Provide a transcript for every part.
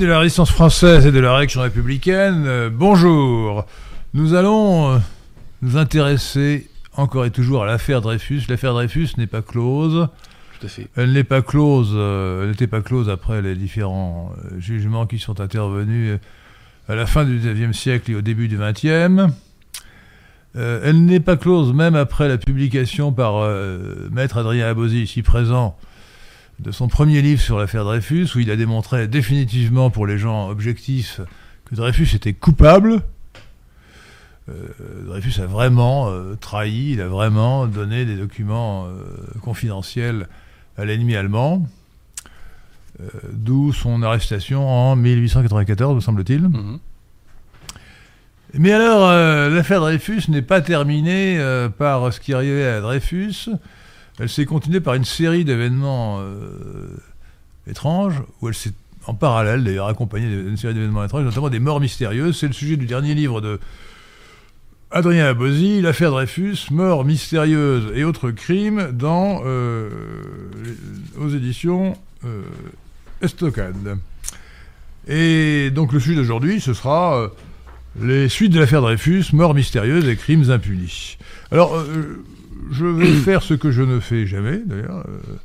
De la résistance française et de la réaction républicaine, euh, bonjour. Nous allons euh, nous intéresser encore et toujours à l'affaire Dreyfus. L'affaire Dreyfus n'est pas close. Tout à fait. Elle n'est pas close. euh, elle n'était pas close après les différents jugements qui sont intervenus à la fin du XIXe siècle et au début du XXe. Euh, elle n'est pas close même après la publication par Maître Adrien Abosi, ici présent, de son premier livre sur l'affaire Dreyfus, où il a démontré définitivement pour les gens objectifs que Dreyfus était coupable. Euh, Dreyfus a vraiment euh, trahi, il a vraiment donné des documents euh, confidentiels à l'ennemi allemand, d'où son arrestation en 1894, me semble-t-il. Mhm. Mais alors, l'affaire Dreyfus n'est pas terminée par ce qui arrivait à Dreyfus. Elle s'est continuée par une série d'événements euh, étranges, où elle s'est, en parallèle d'ailleurs, accompagnée d'une série d'événements étranges, notamment des morts mystérieuses. C'est le sujet du dernier livre de Adrien Abosi, l'affaire Dreyfus, morts mystérieuses et autres crimes, dans, euh, aux éditions euh, Estocade. Et donc le sujet d'aujourd'hui, ce sera euh, les suites de l'affaire Dreyfus, morts mystérieuses et crimes impunis. Alors, je vais faire ce que je ne fais jamais, d'ailleurs. euh,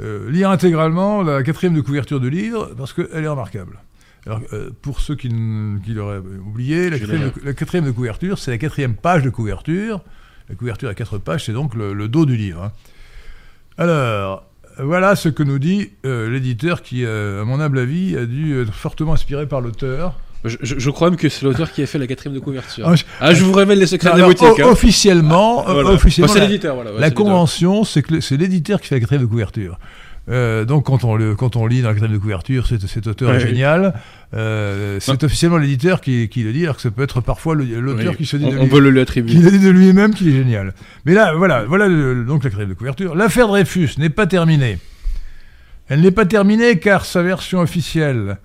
euh, lire intégralement la quatrième de couverture du livre, parce qu'elle est remarquable. Alors, euh, pour ceux qui, l'auraient oublié, la quatrième, de, la quatrième de couverture, c'est la quatrième page de couverture. La couverture à quatre pages, c'est donc le, le dos du livre. hein. Alors, voilà ce que nous dit euh, l'éditeur qui, à mon humble avis, a dû être fortement inspiré par l'auteur. Je, je- je crois même que c'est l'auteur qui a fait la quatrième de couverture. Ah, je- Ah, je vous révèle les secrets de la boutique. o- hein. officiellement, Voilà. officiellement Enfin, la- l'éditeur, voilà. ouais, La convention, c'est que c'est l'éditeur qui fait la quatrième de couverture. Euh, donc quand on, le, quand on lit dans la quatrième de couverture, cet, cet auteur Ouais, est oui. génial, euh, c'est officiellement l'éditeur qui, qui le dit, alors que ça peut être parfois l'auteur Oui. qui se dit on, de on lui- peut le lui attribuer. qui le dit de lui-même qu'il est génial. Mais là, voilà, voilà le- donc la quatrième de couverture. L'affaire Dreyfus n'est pas terminée. Elle n'est pas terminée car sa version officielle,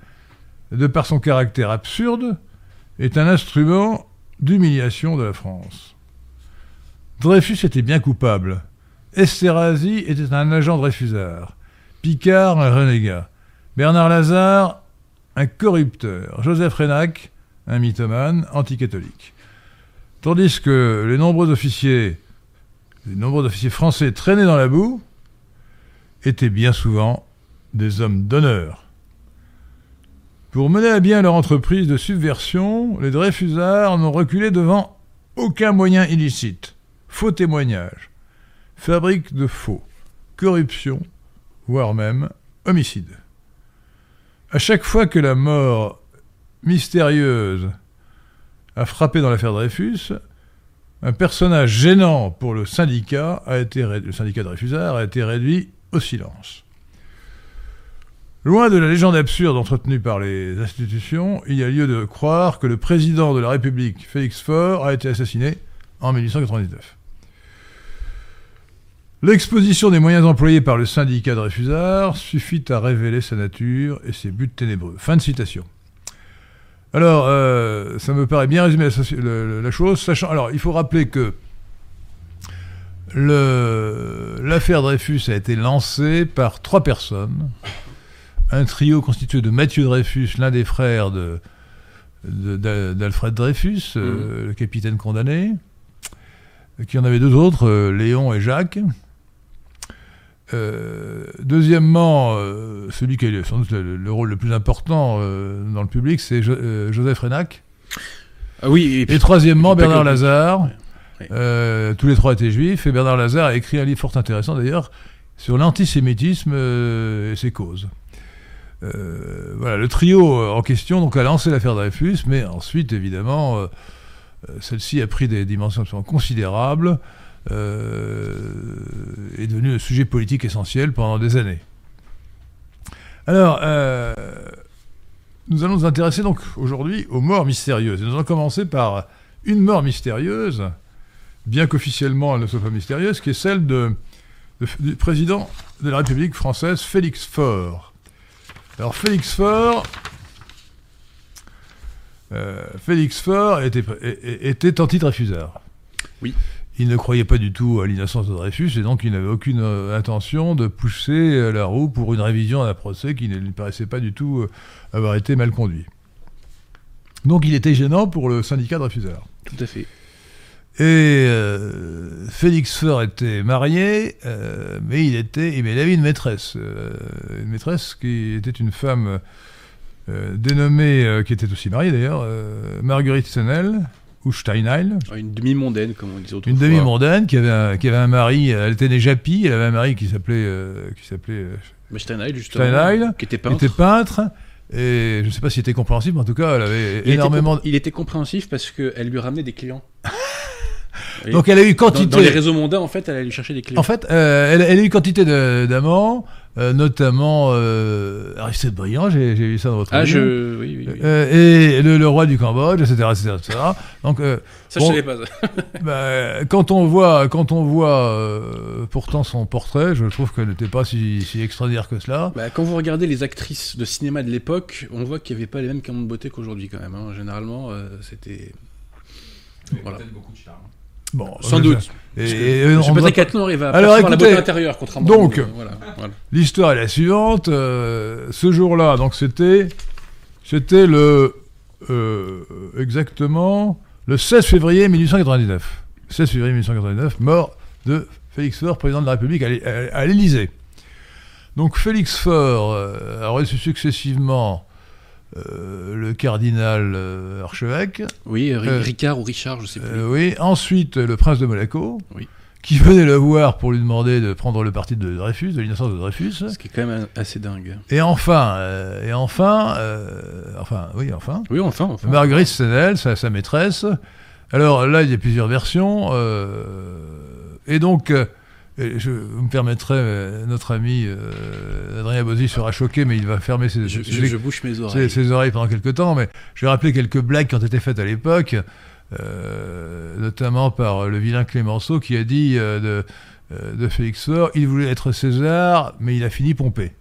de par son caractère absurde, est un instrument d'humiliation de la France. Dreyfus était bien coupable. Esterhazy était un agent Dreyfusard. Picard, un renégat. Bernard Lazare, un corrupteur. Joseph Renac, un mythomane anticatholique. Tandis que les nombreux officiers, les nombreux officiers français traînés dans la boue, étaient bien souvent des hommes d'honneur. Pour mener à bien leur entreprise de subversion, les Dreyfusards n'ont reculé devant aucun moyen illicite. Faux témoignages, fabrique de faux, corruption, voire même homicide. À chaque fois que la mort mystérieuse a frappé dans l'affaire Dreyfus, un personnage gênant pour le syndicat, a été le syndicat Dreyfusard, a été réduit au silence. Loin de la légende absurde entretenue par les institutions, il y a lieu de croire que le président de la République, Félix Faure, a été assassiné en 1899. L'exposition des moyens employés par le syndicat Dreyfusard suffit à révéler sa nature et ses buts ténébreux. Fin de citation. Alors, euh, ça me paraît bien résumer la, chose. Alors, il faut rappeler que l'affaire Dreyfus a été lancée par trois personnes. Un trio constitué de Mathieu Dreyfus, l'un des frères de- d'Alfred Dreyfus, euh, le capitaine condamné, qui en avait deux autres, euh, Léon et Jacques. Euh, deuxièmement, celui qui a sans doute le, le rôle le plus important dans le public, c'est Jo- Joseph Renac. Ah oui, et puis, Et troisièmement, et puis pas Bernard Lazare. Tous les trois étaient juifs. Et Bernard Lazare a écrit un livre fort intéressant d'ailleurs sur l'antisémitisme et ses causes. Euh, voilà, le trio euh, en question donc a lancé l'affaire Dreyfus, mais ensuite évidemment, euh, celle-ci a pris des dimensions absolument considérables, euh, est devenue un sujet politique essentiel pendant des années. Alors, nous allons nous intéresser donc aujourd'hui aux morts mystérieuses. Et nous allons commencer par une mort mystérieuse, bien qu'officiellement elle ne soit pas mystérieuse, qui est celle du président de la République française, Félix Faure. Alors Félix Faure, euh, Félix Faure était, était, anti-Dreyfusard. Oui. il ne croyait pas du tout à l'innocence de Dreyfus et donc il n'avait aucune euh, intention de pousser euh, la roue pour une révision d'un procès qui ne lui paraissait pas du tout avoir été mal conduit. Donc il était gênant pour le syndicat de refuseurs. Tout à fait. Et euh, Félix Faure était marié, euh, mais il était, mais il avait une maîtresse, euh, une maîtresse qui était une femme dénommée, qui était aussi mariée d'ailleurs, Marguerite Senel ou Steinheil, Une demi-mondaine, comme on disait autrefois. une demi-mondaine qui avait un, qui avait un mari, elle était née Japy, elle avait un mari qui s'appelait, qui s'appelait Steinheil, justement. Steinheil, Qui était qui peintre. était peintre. Et je ne sais pas s'il était compréhensif, mais en tout cas, elle avait Il, énormément. était, il était compréhensif parce qu'elle lui ramenait des clients. de- Donc elle a eu Dans, quantité. dans les réseaux mondains, en fait, elle allait lui chercher des clients. En fait, euh, elle, elle a eu quantité de- d'amants, euh, notamment euh, Aristide Briand, j'ai vu ça dans votre ah, livre. je. Oui, oui, oui. Euh, et le, le roi du Cambodge, etc., etc., etc. Donc, euh, ça, bon. je savais pas. ça. bah, quand on voit, quand on voit euh, pourtant son portrait, je trouve qu'elle n'était pas si, si extraordinaire que cela. Bah, quand vous regardez les actrices de cinéma de l'époque, on voit qu'il n'y avait pas les mêmes canons de beauté qu'aujourd'hui, quand même. hein. Généralement, euh, c'était. Voilà. Bon, Sans doute. Et, et, on Alors, percevoir la écoutez, beauté intérieure, contrairement donc, euh, voilà, voilà. L'histoire est la suivante. euh, ce jour-là, donc c'était, c'était le euh, exactement le 16 février 1899. 16 février 1899, mort de Félix Faure, président de la République à l'Élysée. Donc Félix Faure euh, a reçu successivement euh, le cardinal euh, archevêque, Oui, Euh, Ricard ou Richard, je sais plus. oui, ensuite le prince de Monaco, Oui. qui venait le voir pour lui demander de prendre le parti de Dreyfus, de l'innocence de Dreyfus. Ce qui est quand même assez dingue. Et enfin, et enfin, enfin, oui, enfin, Oui, enfin, enfin. Marguerite Stenel, sa, sa maîtresse. Alors là, il y a plusieurs versions. et donc, je vous me permettrai, euh, notre ami euh, Adrien Bozzi sera choqué, mais il va fermer ses, je, ses- je- je bouche mes ses- oreilles. ses oreilles pendant quelques temps. Mais je vais rappeler quelques blagues qui ont été faites à l'époque, euh, notamment par le vilain Clémenceau qui a dit euh, de, de Félix Faure, il voulait être César, mais il a fini Pompée.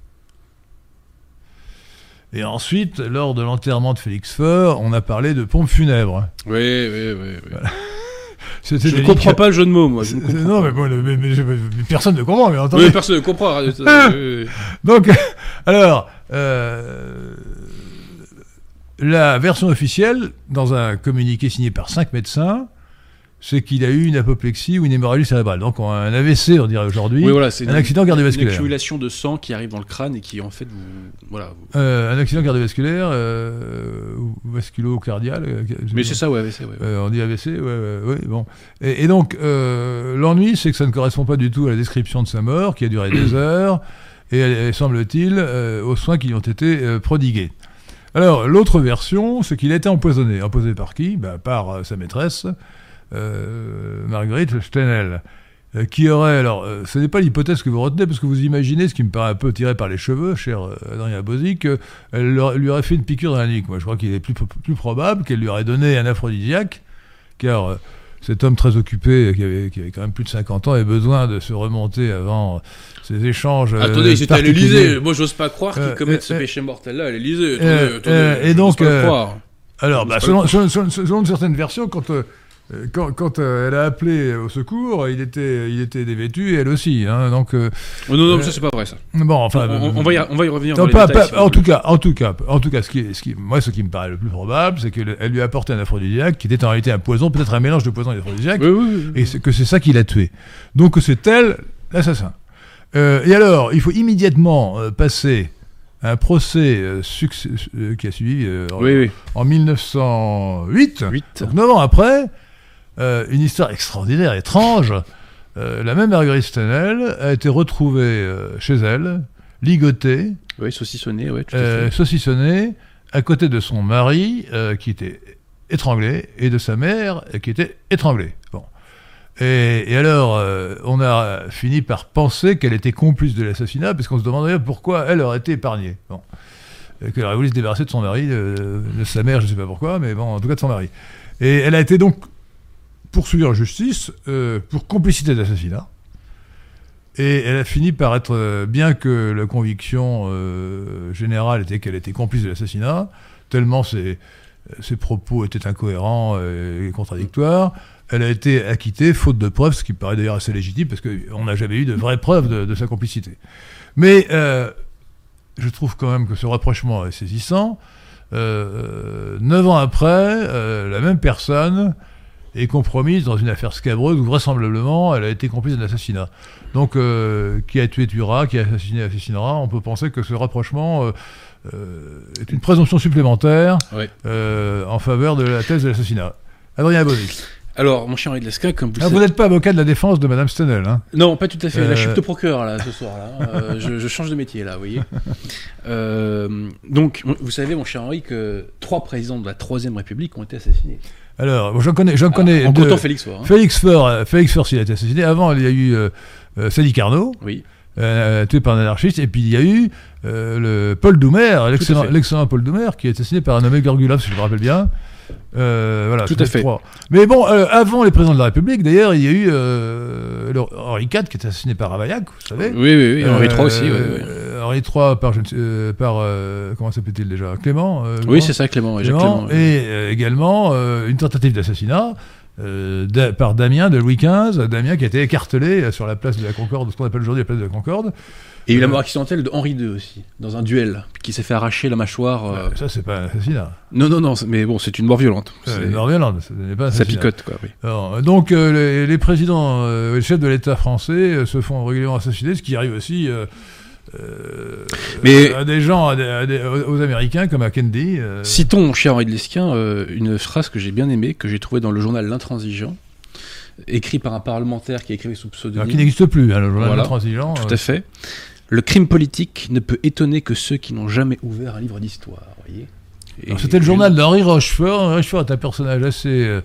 Et ensuite, lors de l'enterrement de Félix Faure, on a parlé de pompe funèbre. Oui, oui, oui. oui. C'était Je ne comprends pas le jeu de mots, moi. Je Non, mais, bon, le- mais- mais- mais- mais personne ne comprend, mais entendez. Oui, personne ne comprend. Donc, alors, euh, la version officielle, dans un communiqué signé par cinq médecins, c'est qu'il a eu une apoplexie ou une hémorragie cérébrale. Donc, un AVC, on dirait aujourd'hui. Oui, voilà, c'est un une- accident Une cardiovasculaire. accumulation de sang qui arrive dans le crâne et qui, en fait, vous. Voilà. vous- Euh, un accident cardiovasculaire euh, ou vasculo-cardial. euh, Mais c'est ça, ouais, c'est ouais. Euh, on dit AVC, ouais, ouais, ouais, bon. Et, et donc, l'ennui, c'est que ça ne correspond pas du tout à la description de sa mort, qui a duré des heures, et, et semble-t-il, aux soins qui lui ont été prodigués. Alors, l'autre version, c'est qu'il a été empoisonné. Empoisonné par qui? Ben, Par sa maîtresse, Marguerite Stenel, euh, qui aurait... Alors, euh, ce n'est pas l'hypothèse que vous retenez, parce que vous imaginez, ce qui me paraît un peu tiré par les cheveux, cher euh, Adrien Bozzi, qu'elle lui aurait fait une piqûre dans la nuque. Moi, je crois qu'il est plus, plus probable qu'elle lui aurait donné un aphrodisiaque, car euh, cet homme très occupé, qui avait, qui avait quand même plus de 50 ans, avait besoin de se remonter avant euh, ces échanges. euh, Attendez, c'était à l'Elysée. Moi, j'ose pas croire qu'il Euh, commette euh, ce euh, péché mortel-là à l'Elysée. euh, euh, et donc, euh. Alors, bah, selon, selon- selon- selon certaines versions, quand, euh, euh, quand, quand, euh, elle a appelé au secours, il était, il était dévêtu, et elle aussi. Hein, donc, euh, Oh, non, non, euh, ça, c'est pas vrai, ça. bon, enfin. on, on- on va y, on va y revenir Non, dans pas- les détails. pas- si vous en tout cas, en tout cas, en tout cas, ce qui, est- ce qui, moi, ce qui me paraît le plus probable, c'est qu'elle elle lui a apporté un aphrodisiaque qui était en réalité un poison, peut-être un mélange de poison et d'aphrodisiaque, Oui, oui, oui. et que c'est ça qui l'a tué. Donc c'est elle l'assassin. Euh, et alors, il faut immédiatement euh, passer un procès euh, succès- euh, qui a suivi euh, en- Oui, oui. en 1908. 8. Donc neuf ans après, euh, une histoire extraordinaire, étrange. euh, la même Marguerite Stenel a été retrouvée euh, chez elle, ligotée, Oui, saucissonné, oui, tout à fait. saucissonnée, à côté de son mari qui était étranglé et de sa mère qui était étranglée. Bon. Et, et alors, on a fini par penser qu'elle était complice de l'assassinat, parce qu'on se demandait pourquoi elle aurait été épargnée. Bon. Qu'elle aurait voulu se débarrasser de son mari, de, de sa mère, je ne sais pas pourquoi, mais bon, en tout cas de son mari. Et elle a été donc poursuivie en justice euh, pour complicité d'assassinat. Et elle a fini par être, euh, bien que la conviction euh, générale était qu'elle était complice de l'assassinat, tellement ses, ses propos étaient incohérents et contradictoires, elle a été acquittée faute de preuves, ce qui paraît d'ailleurs assez légitime parce qu'on n'a jamais eu de vraies preuves de, sa complicité. Mais je trouve quand même que ce rapprochement est saisissant. Neuf ans après, la même personne est compromise dans une affaire scabreuse où vraisemblablement elle a été complice d'un assassinat. Donc, euh, qui a tué tuera, qui a assassiné assassinera. On peut penser que ce rapprochement euh, euh, est une présomption supplémentaire en faveur de la thèse de l'assassinat. Adrien Bonic. Alors, mon cher Henri de Lesquin, comme vous Ah, le vous savez... n'êtes pas avocat de la défense de Madame Stenel, hein Non, pas tout à fait. Là, je suis Euh, plutôt procureur, là, ce soir. Là. Euh, je, je change de métier, là, vous voyez. Euh, donc, vous savez, mon cher Henri, que trois présidents de la Troisième République ont été assassinés. Alors, j'en connais, j'en connais en deux. comptant Félix Faure. hein. Félix Faure, euh, Félix Faure, il a été assassiné. Avant, il y a eu euh, euh, Sadi Carnot, Oui. Euh, tué par un anarchiste, et puis il y a eu euh, le Paul Doumer, l'excellent Paul Doumer, qui a été assassiné par un nommé Gorgulov, si je me rappelle bien. Euh, voilà, Tout à fait. trois. Mais bon, euh, avant les présidents de la République, d'ailleurs, il y a eu euh, le- Henri IV qui était assassiné par Ravaillac, vous savez. Oui, oui, oui. Henri III aussi. oui, oui. Henri III par, par comment s'appelait-il déjà? Clément Oui, c'est ça, Clément. Clément, Clément. et également une tentative d'assassinat euh, par Damien de Louis XV, Damien qui a été écartelé euh, sur la place de la Concorde, ce qu'on appelle aujourd'hui la place de la Concorde. Et il y a eu la euh, mort accidentelle de Henri II aussi, dans un duel, qui s'est fait arracher la mâchoire. euh, Euh, ça, c'est pas un assassinat. Non, non, non, mais bon, c'est une mort violente. C'est une mort violente, ce n'est pas un Ça assassinat. picote, quoi, oui. Alors, donc, euh, les, les présidents, euh, les chefs de l'État français euh, se font régulièrement assassiner, ce qui arrive aussi euh, Mais- à des gens, à des- à des- aux Américains comme à Kennedy. euh, Citons, cher Henri de Lesquin, euh, une phrase que j'ai bien aimée, que j'ai trouvée dans le journal L'Intransigeant, écrit par un parlementaire qui écrivait sous alors, pseudonyme. qui n'existe plus, hein, le journal Voilà, intransigeant. Tout euh, à fait. Le crime politique ne peut étonner que ceux qui n'ont jamais ouvert un livre d'histoire, C'était le journal d'Henri Rochefort. Henri Rochefort est un personnage assez,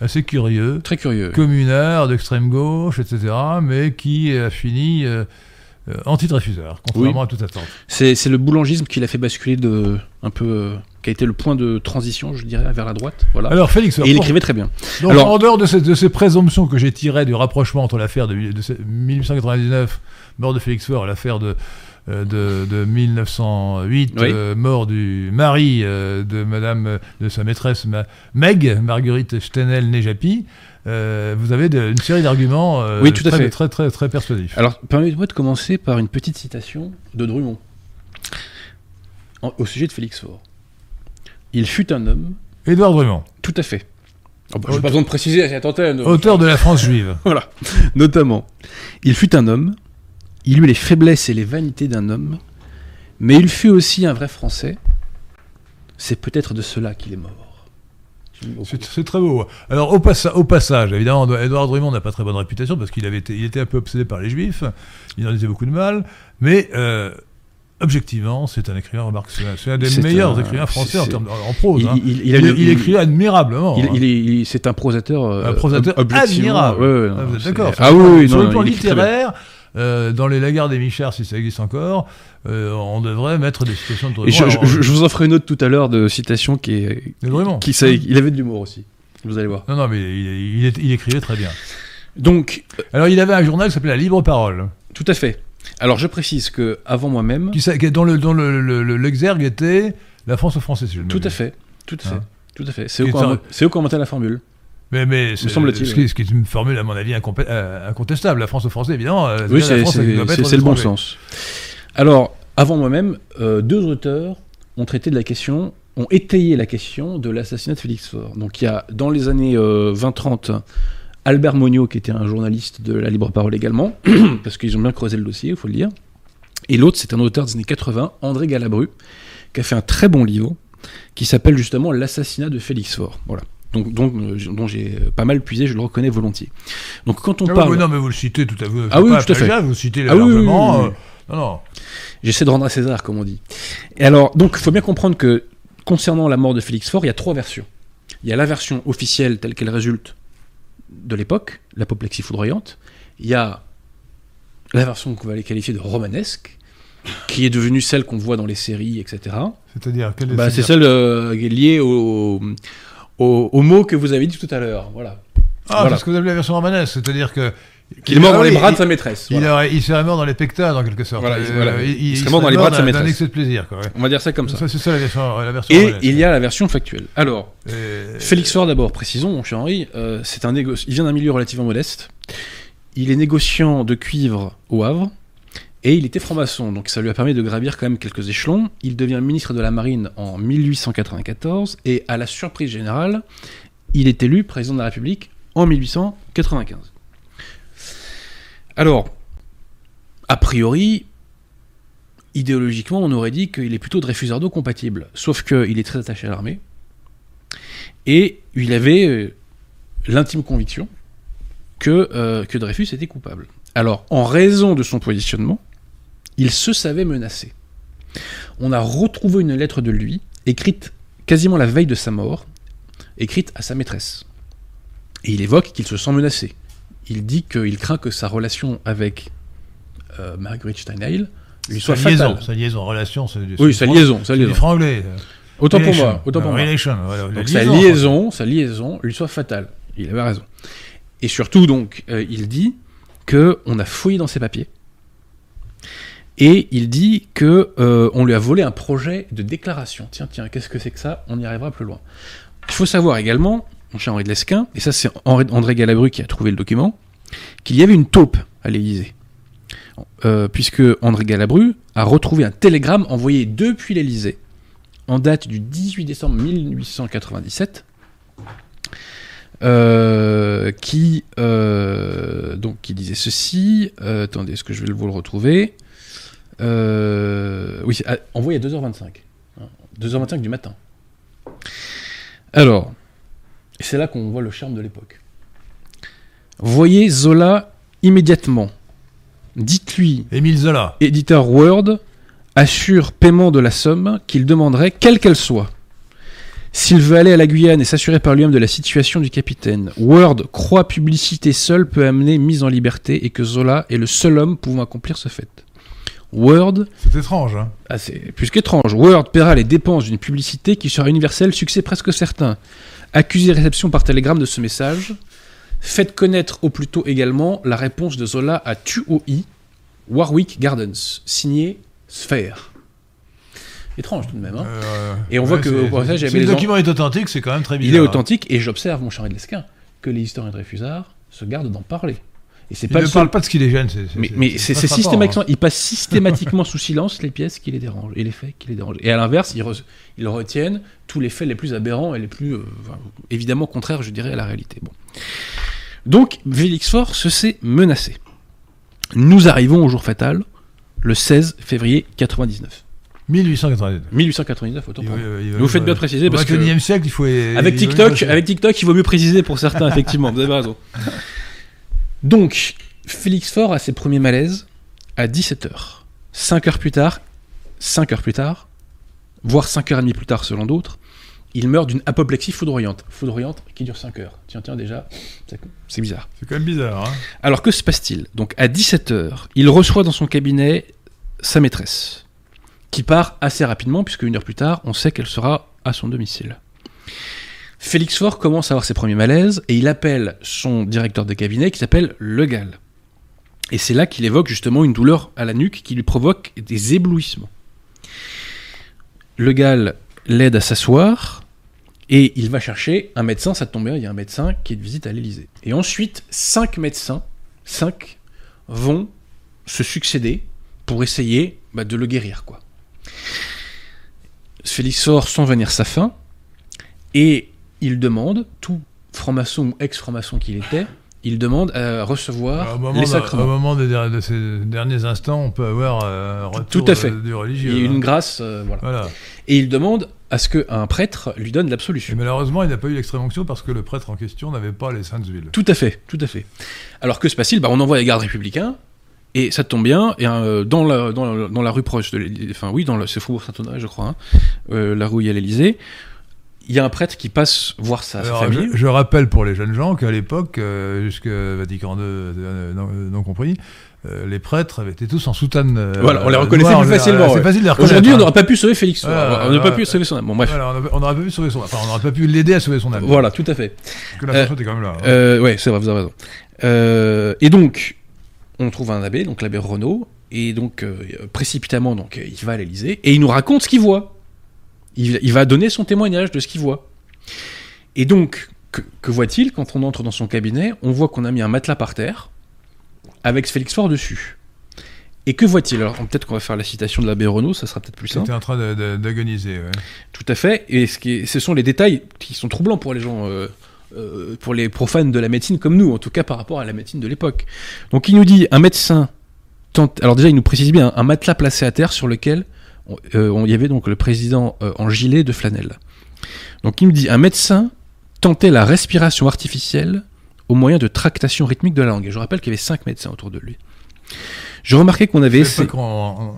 assez curieux, Très curieux. communard, d'extrême gauche, etc., mais qui a fini euh, anti-Dreyfusard, contrairement à toute attente. C'est le boulangisme qui l'a fait basculer de un peu, euh, qui a été le point de transition, je dirais, vers la droite. Voilà. Alors, Félix, Et il écrivait très bien. donc, alors- en dehors de ces, de ces présomptions que j'ai tirées du rapprochement entre l'affaire de, de ce- 1899, mort de Félix Faure, et l'affaire de, euh, de, de 1908, Oui. euh, mort du mari euh, de madame, de sa maîtresse Ma- Meg, Marguerite Stenel-Nejapi, euh, vous avez de- une série d'arguments euh, Oui, tout à très, fait. très, très, très persuasifs. Alors, permettez-moi de commencer par une petite citation de Drummond En- au sujet de Félix Faure. Il fut un homme, Édouard Drummond, tout à fait. Oh, bah, J'ai pas besoin de préciser à cette antenne. auteur de La France juive. Voilà, notamment. Il fut un homme, il eut les faiblesses et les vanités d'un homme, mais il fut aussi un vrai Français. C'est peut-être de cela qu'il est mort. C'est très beau. Alors, au, passa- au passage, évidemment, Edouard Drummond n'a pas très bonne réputation parce qu'il avait été, il était un peu obsédé par les juifs, il en disait beaucoup de mal, mais euh, objectivement, c'est un écrivain remarquable. C'est un- des meilleurs un- écrivains français en, termes de- en prose. Il, hein. il- il Il, a une- il écrit admirablement. il- hein. c'est un prosateur. euh, un prosateur admirable. ouais, ouais, non, Ah, vous êtes d'accord Ah oui, oui, Sur non, le plan littéraire, euh, dans les Lagards des Michards, si ça existe encore, euh, on devrait mettre des citations de Et Drummond. je, Alors, je- je vous en ferai une autre tout à l'heure de citation qui est. Drummond. Qui, ça- il avait de l'humour aussi. Vous allez voir. Non, non, mais il, il est- il écrivait très bien. Donc, Alors, il avait un journal qui s'appelait La Libre Parole. tout à fait. Alors, je précise que avant moi-même, qui, dont le, dont le, le- le- l'exergue était la France aux Français, si je ne tout à fait, tout à fait, Hein. tout à fait. C'est eux, Qui c'est eux ont inventé la formule. Mais, mais c'est- semble-t-il, ce, qui, ce qui est une formule, à mon avis, euh, incontestable. La France aux Français, évidemment. euh, Oui, c'est le bon sens. Alors, avant moi-même, euh, deux auteurs ont traité de la question, ont étayé la question de l'assassinat de Félix Faure. Donc, il y a dans les années euh, 20-30 Albert Monniot, qui était un journaliste de la Libre Parole également, parce qu'ils ont bien creusé le dossier, il faut le dire. Et l'autre, c'est un auteur des années 80, André Galabru, qui a fait un très bon livre qui s'appelle justement L'assassinat de Félix Faure. Voilà. Donc, donc, euh, dont j'ai pas mal puisé, je le reconnais volontiers. Donc, quand on Ah oui, parle. oui, non, mais vous le citez tout à vous. Ah oui, pas tout à fait. Vous citez Ah oui, largement. oui, oui. euh, non, non. J'essaie de rendre à César, comme on dit. Et alors, donc, il faut bien comprendre que concernant la mort de Félix Faure, il y a trois versions. Il y a la version officielle telle qu'elle résulte de l'époque, l'apoplexie foudroyante. Il y a la version qu'on va les qualifier de romanesque, qui est devenue celle qu'on voit dans les séries, etc. C'est-à-dire, Bah, c'est celle euh, liée au, au, au mot que vous avez dit tout à l'heure. Voilà. Ah, voilà. c'est ce que vous appelez la version romanesque. C'est-à-dire que Qu'il est mort Ah dans les oui, bras de sa maîtresse. Il, voilà. aurait- il serait mort dans les pectades, en quelque sorte. Voilà, Euh, il, serait mort dans les bras de sa maîtresse. Excès de plaisir, quoi. ouais. On va dire ça comme ça. Ça, c'est ça la version, la version Et il y a la version factuelle. Alors, Euh, Félix Faure d'abord, précisons, mon cher Henri, euh, c'est un négo- il vient d'un milieu relativement modeste. Il est négociant de cuivre au Havre et il était franc-maçon, donc ça lui a permis de gravir quand même quelques échelons. Il devient ministre de la Marine en 1894 et à la surprise générale, il est élu président de la République en 1895. Alors, a priori, idéologiquement, on aurait dit qu'il est plutôt Dreyfusardo compatible, sauf qu'il est très attaché à l'armée. Et il avait euh, l'intime conviction que, euh, que Dreyfus était coupable. Alors, en raison de son positionnement, il se savait menacé. On a retrouvé une lettre de lui, écrite quasiment la veille de sa mort, écrite à sa maîtresse. Et il évoque qu'il se sent menacé. Il dit qu'il craint que sa relation avec euh, Marguerite Steinheil lui soit sa liaison, fatale. sa liaison, relation, c'est du, Oui, sa liaison, sa liaison. franglais. Autant pour moi, autant pour Euh, moi. relation, voilà, Donc sa liaison, liaison, sa liaison lui soit fatale. Il avait raison. Et surtout, donc, euh, il dit que on a fouillé dans ses papiers. Et il dit que euh, on lui a volé un projet de déclaration. Tiens, tiens, qu'est-ce que c'est que ça? On y arrivera plus loin. Il faut savoir également, mon cher Henri de Lesquin, et ça c'est André Galabru qui a trouvé le document, qu'il y avait une taupe à l'Élysée. Euh, puisque André Galabru a retrouvé un télégramme envoyé depuis l'Élysée en date du 18 décembre 1897, euh, qui, donc, qui disait ceci. attendez, est-ce que je vais vous le retrouver? Euh, Oui, envoyé à 2h25. hein, 2h25 du matin. Alors, c'est là qu'on voit le charme de l'époque. Voyez Zola immédiatement. Dites-lui Émile Zola. éditeur Word assure paiement de la somme qu'il demanderait, quelle qu'elle soit. S'il veut aller à la Guyane et s'assurer par lui-même de la situation du capitaine, Word croit publicité seule peut amener mise en liberté et que Zola est le seul homme pouvant accomplir ce fait. Word, C'est étrange, hein. ah, c'est plus qu'étrange, Word paiera les dépenses d'une publicité qui sera universelle, succès presque certain. Accusé réception par télégramme de ce message. Faites connaître au plus tôt également la réponse de Zola à TUOI, Warwick Gardens, signé Sphère. Étrange tout de même. hein. Euh, Et on voit que, au si le en- document est authentique, c'est quand même très bizarre. Il est authentique et j'observe, mon cher de Lesquin, que les historiens de Dreyfusard se gardent d'en parler. Et c'est Il ne le parle seul- pas de ce qui les gêne. c'est- Mais, c'est- mais c'est hein. systématiquement, il passe systématiquement sous silence les pièces qui les dérangent et les faits qui les dérangent. Et à l'inverse, ils, re- ils retiennent tous les faits les plus aberrants et les plus euh, enfin, évidemment contraires, je dirais, à la réalité. Bon. Donc, Faure se sait menacé. Nous arrivons au jour fatal, le 16 février 99. 1899. 1899, autant pour Vous faites bien préciser parce que 21e siècle, il faut. avec TikTok, avec TikTok, il vaut mieux préciser pour certains, effectivement. Vous avez raison. Donc, Félix Faure a ses premiers malaises à 17h. 5 heures plus tard, 5 heures plus tard, voire 5 heures et demie plus tard selon d'autres, il meurt d'une apoplexie foudroyante. Foudroyante qui dure 5 heures. Tiens, tiens, déjà, c'est- c'est bizarre. C'est quand même bizarre. Hein. Alors que se passe-t-il? Donc à 17h, il reçoit dans son cabinet sa maîtresse, qui part assez rapidement, puisque une heure plus tard, on sait qu'elle sera à son domicile. Félix Faure commence à avoir ses premiers malaises, et il appelle son directeur de cabinet, qui s'appelle Le Gall. Et c'est là qu'il évoque justement une douleur à la nuque qui lui provoque des éblouissements. Le Gall l'aide à s'asseoir, et il va chercher un médecin, ça tombe bien, il y a un médecin qui est de visite à l'Élysée. Et ensuite, cinq médecins, cinq, vont se succéder pour essayer bah, de le guérir. Félix Faure sent venir sa fin, et il demande, tout franc-maçon ou ex-franc-maçon qu'il était, il demande à recevoir moment, les sacrements. au moment de ces derniers instants, on peut avoir euh, un retour Tout à fait. euh, du Il religieux. y a hein. une grâce, euh, voilà. Voilà. Et il demande à ce qu'un prêtre lui donne Et l'absolution. malheureusement, il n'a pas eu l'extrême onction parce que le prêtre en question n'avait pas les saintes huiles. Tout à fait, tout à fait. Alors que se passe-t-il? Bah, On envoie les gardes républicains, et ça tombe bien, et, euh, dans, la, dans, la, dans la rue proche de enfin oui, dans le, c'est Faubourg Saint-Honoré, je crois, hein, euh, la rue où il y a l'Élysée, il y a un prêtre qui passe voir sa, famille. je, je rappelle pour les jeunes gens qu'à l'époque, euh, jusque Vatican II euh, non, non compris, euh, les prêtres avaient été tous en soutane. euh, Voilà, on les reconnaissait plus facilement, C'est ouais. facile de les reconnaître. Aujourd'hui, on hein. n'aurait pas pu sauver Félix Voilà, on n'aurait pas pu sauver son âme. Bon, bref. Voilà, on aurait- on n'aurait pas pu sauver son, enfin, on n'aurait pas pu l'aider à sauver son âme. Voilà, tout à fait. Parce que l'intention était quand même là. hein. Euh, ouais, c'est vrai, vous avez raison. Euh, et donc, on trouve un abbé, donc l'abbé Renaud, et donc euh, précipitamment, donc euh, il va à l'Élysée et il nous raconte ce qu'il voit. Il, il va donner son témoignage de ce qu'il voit. Et donc, que, que voit-il quand on entre dans son cabinet? On voit qu'on a mis un matelas par terre avec Félix Faure dessus. Et que voit-il? Alors, peut-être qu'on va faire la citation de l'abbé Renaud, ça sera peut-être plus simple. J'étais en train d'agoniser. ouais. Tout à fait. Et ce, qui est- ce sont les détails qui sont troublants pour les gens, euh, euh, pour les profanes de la médecine comme nous, en tout cas par rapport à la médecine de l'époque. Donc il nous dit un médecin tente. Alors déjà, il nous précise bien un matelas placé à terre sur lequel on- euh, il y avait donc le président euh, en gilet de flanelle. Donc il nous dit un médecin tentait la respiration artificielle au moyen de tractation rythmique de la langue. Et je rappelle qu'il y avait cinq médecins autour de lui. Je remarquais qu'on avait essayé. qu'on- on-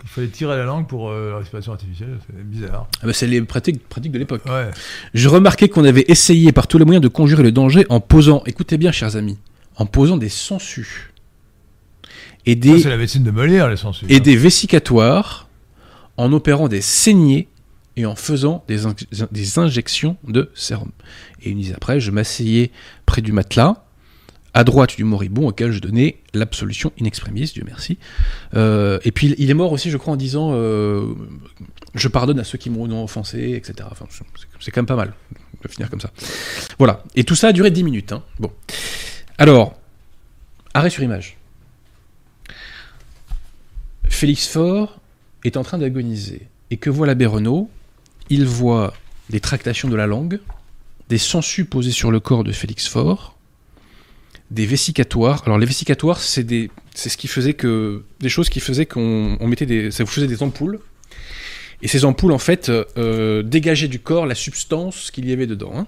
qu'il fallait tirer la langue pour euh, la respiration artificielle, c'est bizarre. Ah bah, c'est les pratiques, pratiques de l'époque. Ouais. Je remarquais qu'on avait essayé par tous les moyens de conjurer le danger en posant, écoutez bien chers amis, en posant des sangsues et des, c'est la médecine de Molière, les sangsues. et hein. des vésicatoires, en opérant des saignées et en faisant des, des injections de sérum. Et une disait après, je m'asseyais près du matelas, à droite du moribond auquel je donnais l'absolution in Dieu merci. Euh, et puis il est mort aussi, je crois, en disant euh, Je pardonne à ceux qui m'ont offensé, etc. C'est quand même pas mal de finir comme ça. Voilà. Et tout ça a duré 10 minutes. hein. Bon. Alors, arrêt sur image. Félix Faure est en train d'agoniser. Et que voit l'abbé Renaud? Il voit des tractations de la langue, des sangsues posées sur le corps de Félix Faure, des vésicatoires. Alors les vésicatoires, c'est des, ce qui faisait que des choses qui faisaient qu'on on mettait des, ça vous faisait des ampoules. Et ces ampoules, en fait, euh, dégageaient du corps la substance qu'il y avait dedans. hein.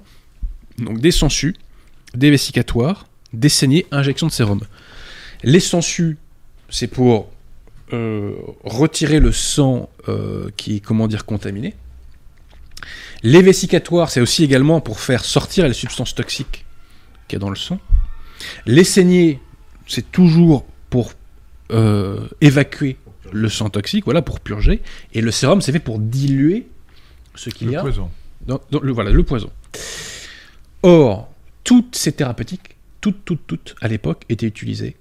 Donc des sangsues, des vésicatoires, des saignées, injection de sérum. Les sangsues, c'est pour euh, retirer le sang euh, qui est, comment dire, contaminé. Les vésicatoires, c'est aussi également pour faire sortir les substances toxiques qu'il y a dans le sang. Les saignées, c'est toujours pour euh, évacuer le sang toxique, voilà, pour purger. Et le sérum, c'est fait pour diluer ce qu'il y Le a poison. dans- dans le, voilà, le poison. Or, toutes ces thérapeutiques, toutes, toutes, toutes, à l'époque, étaient utilisées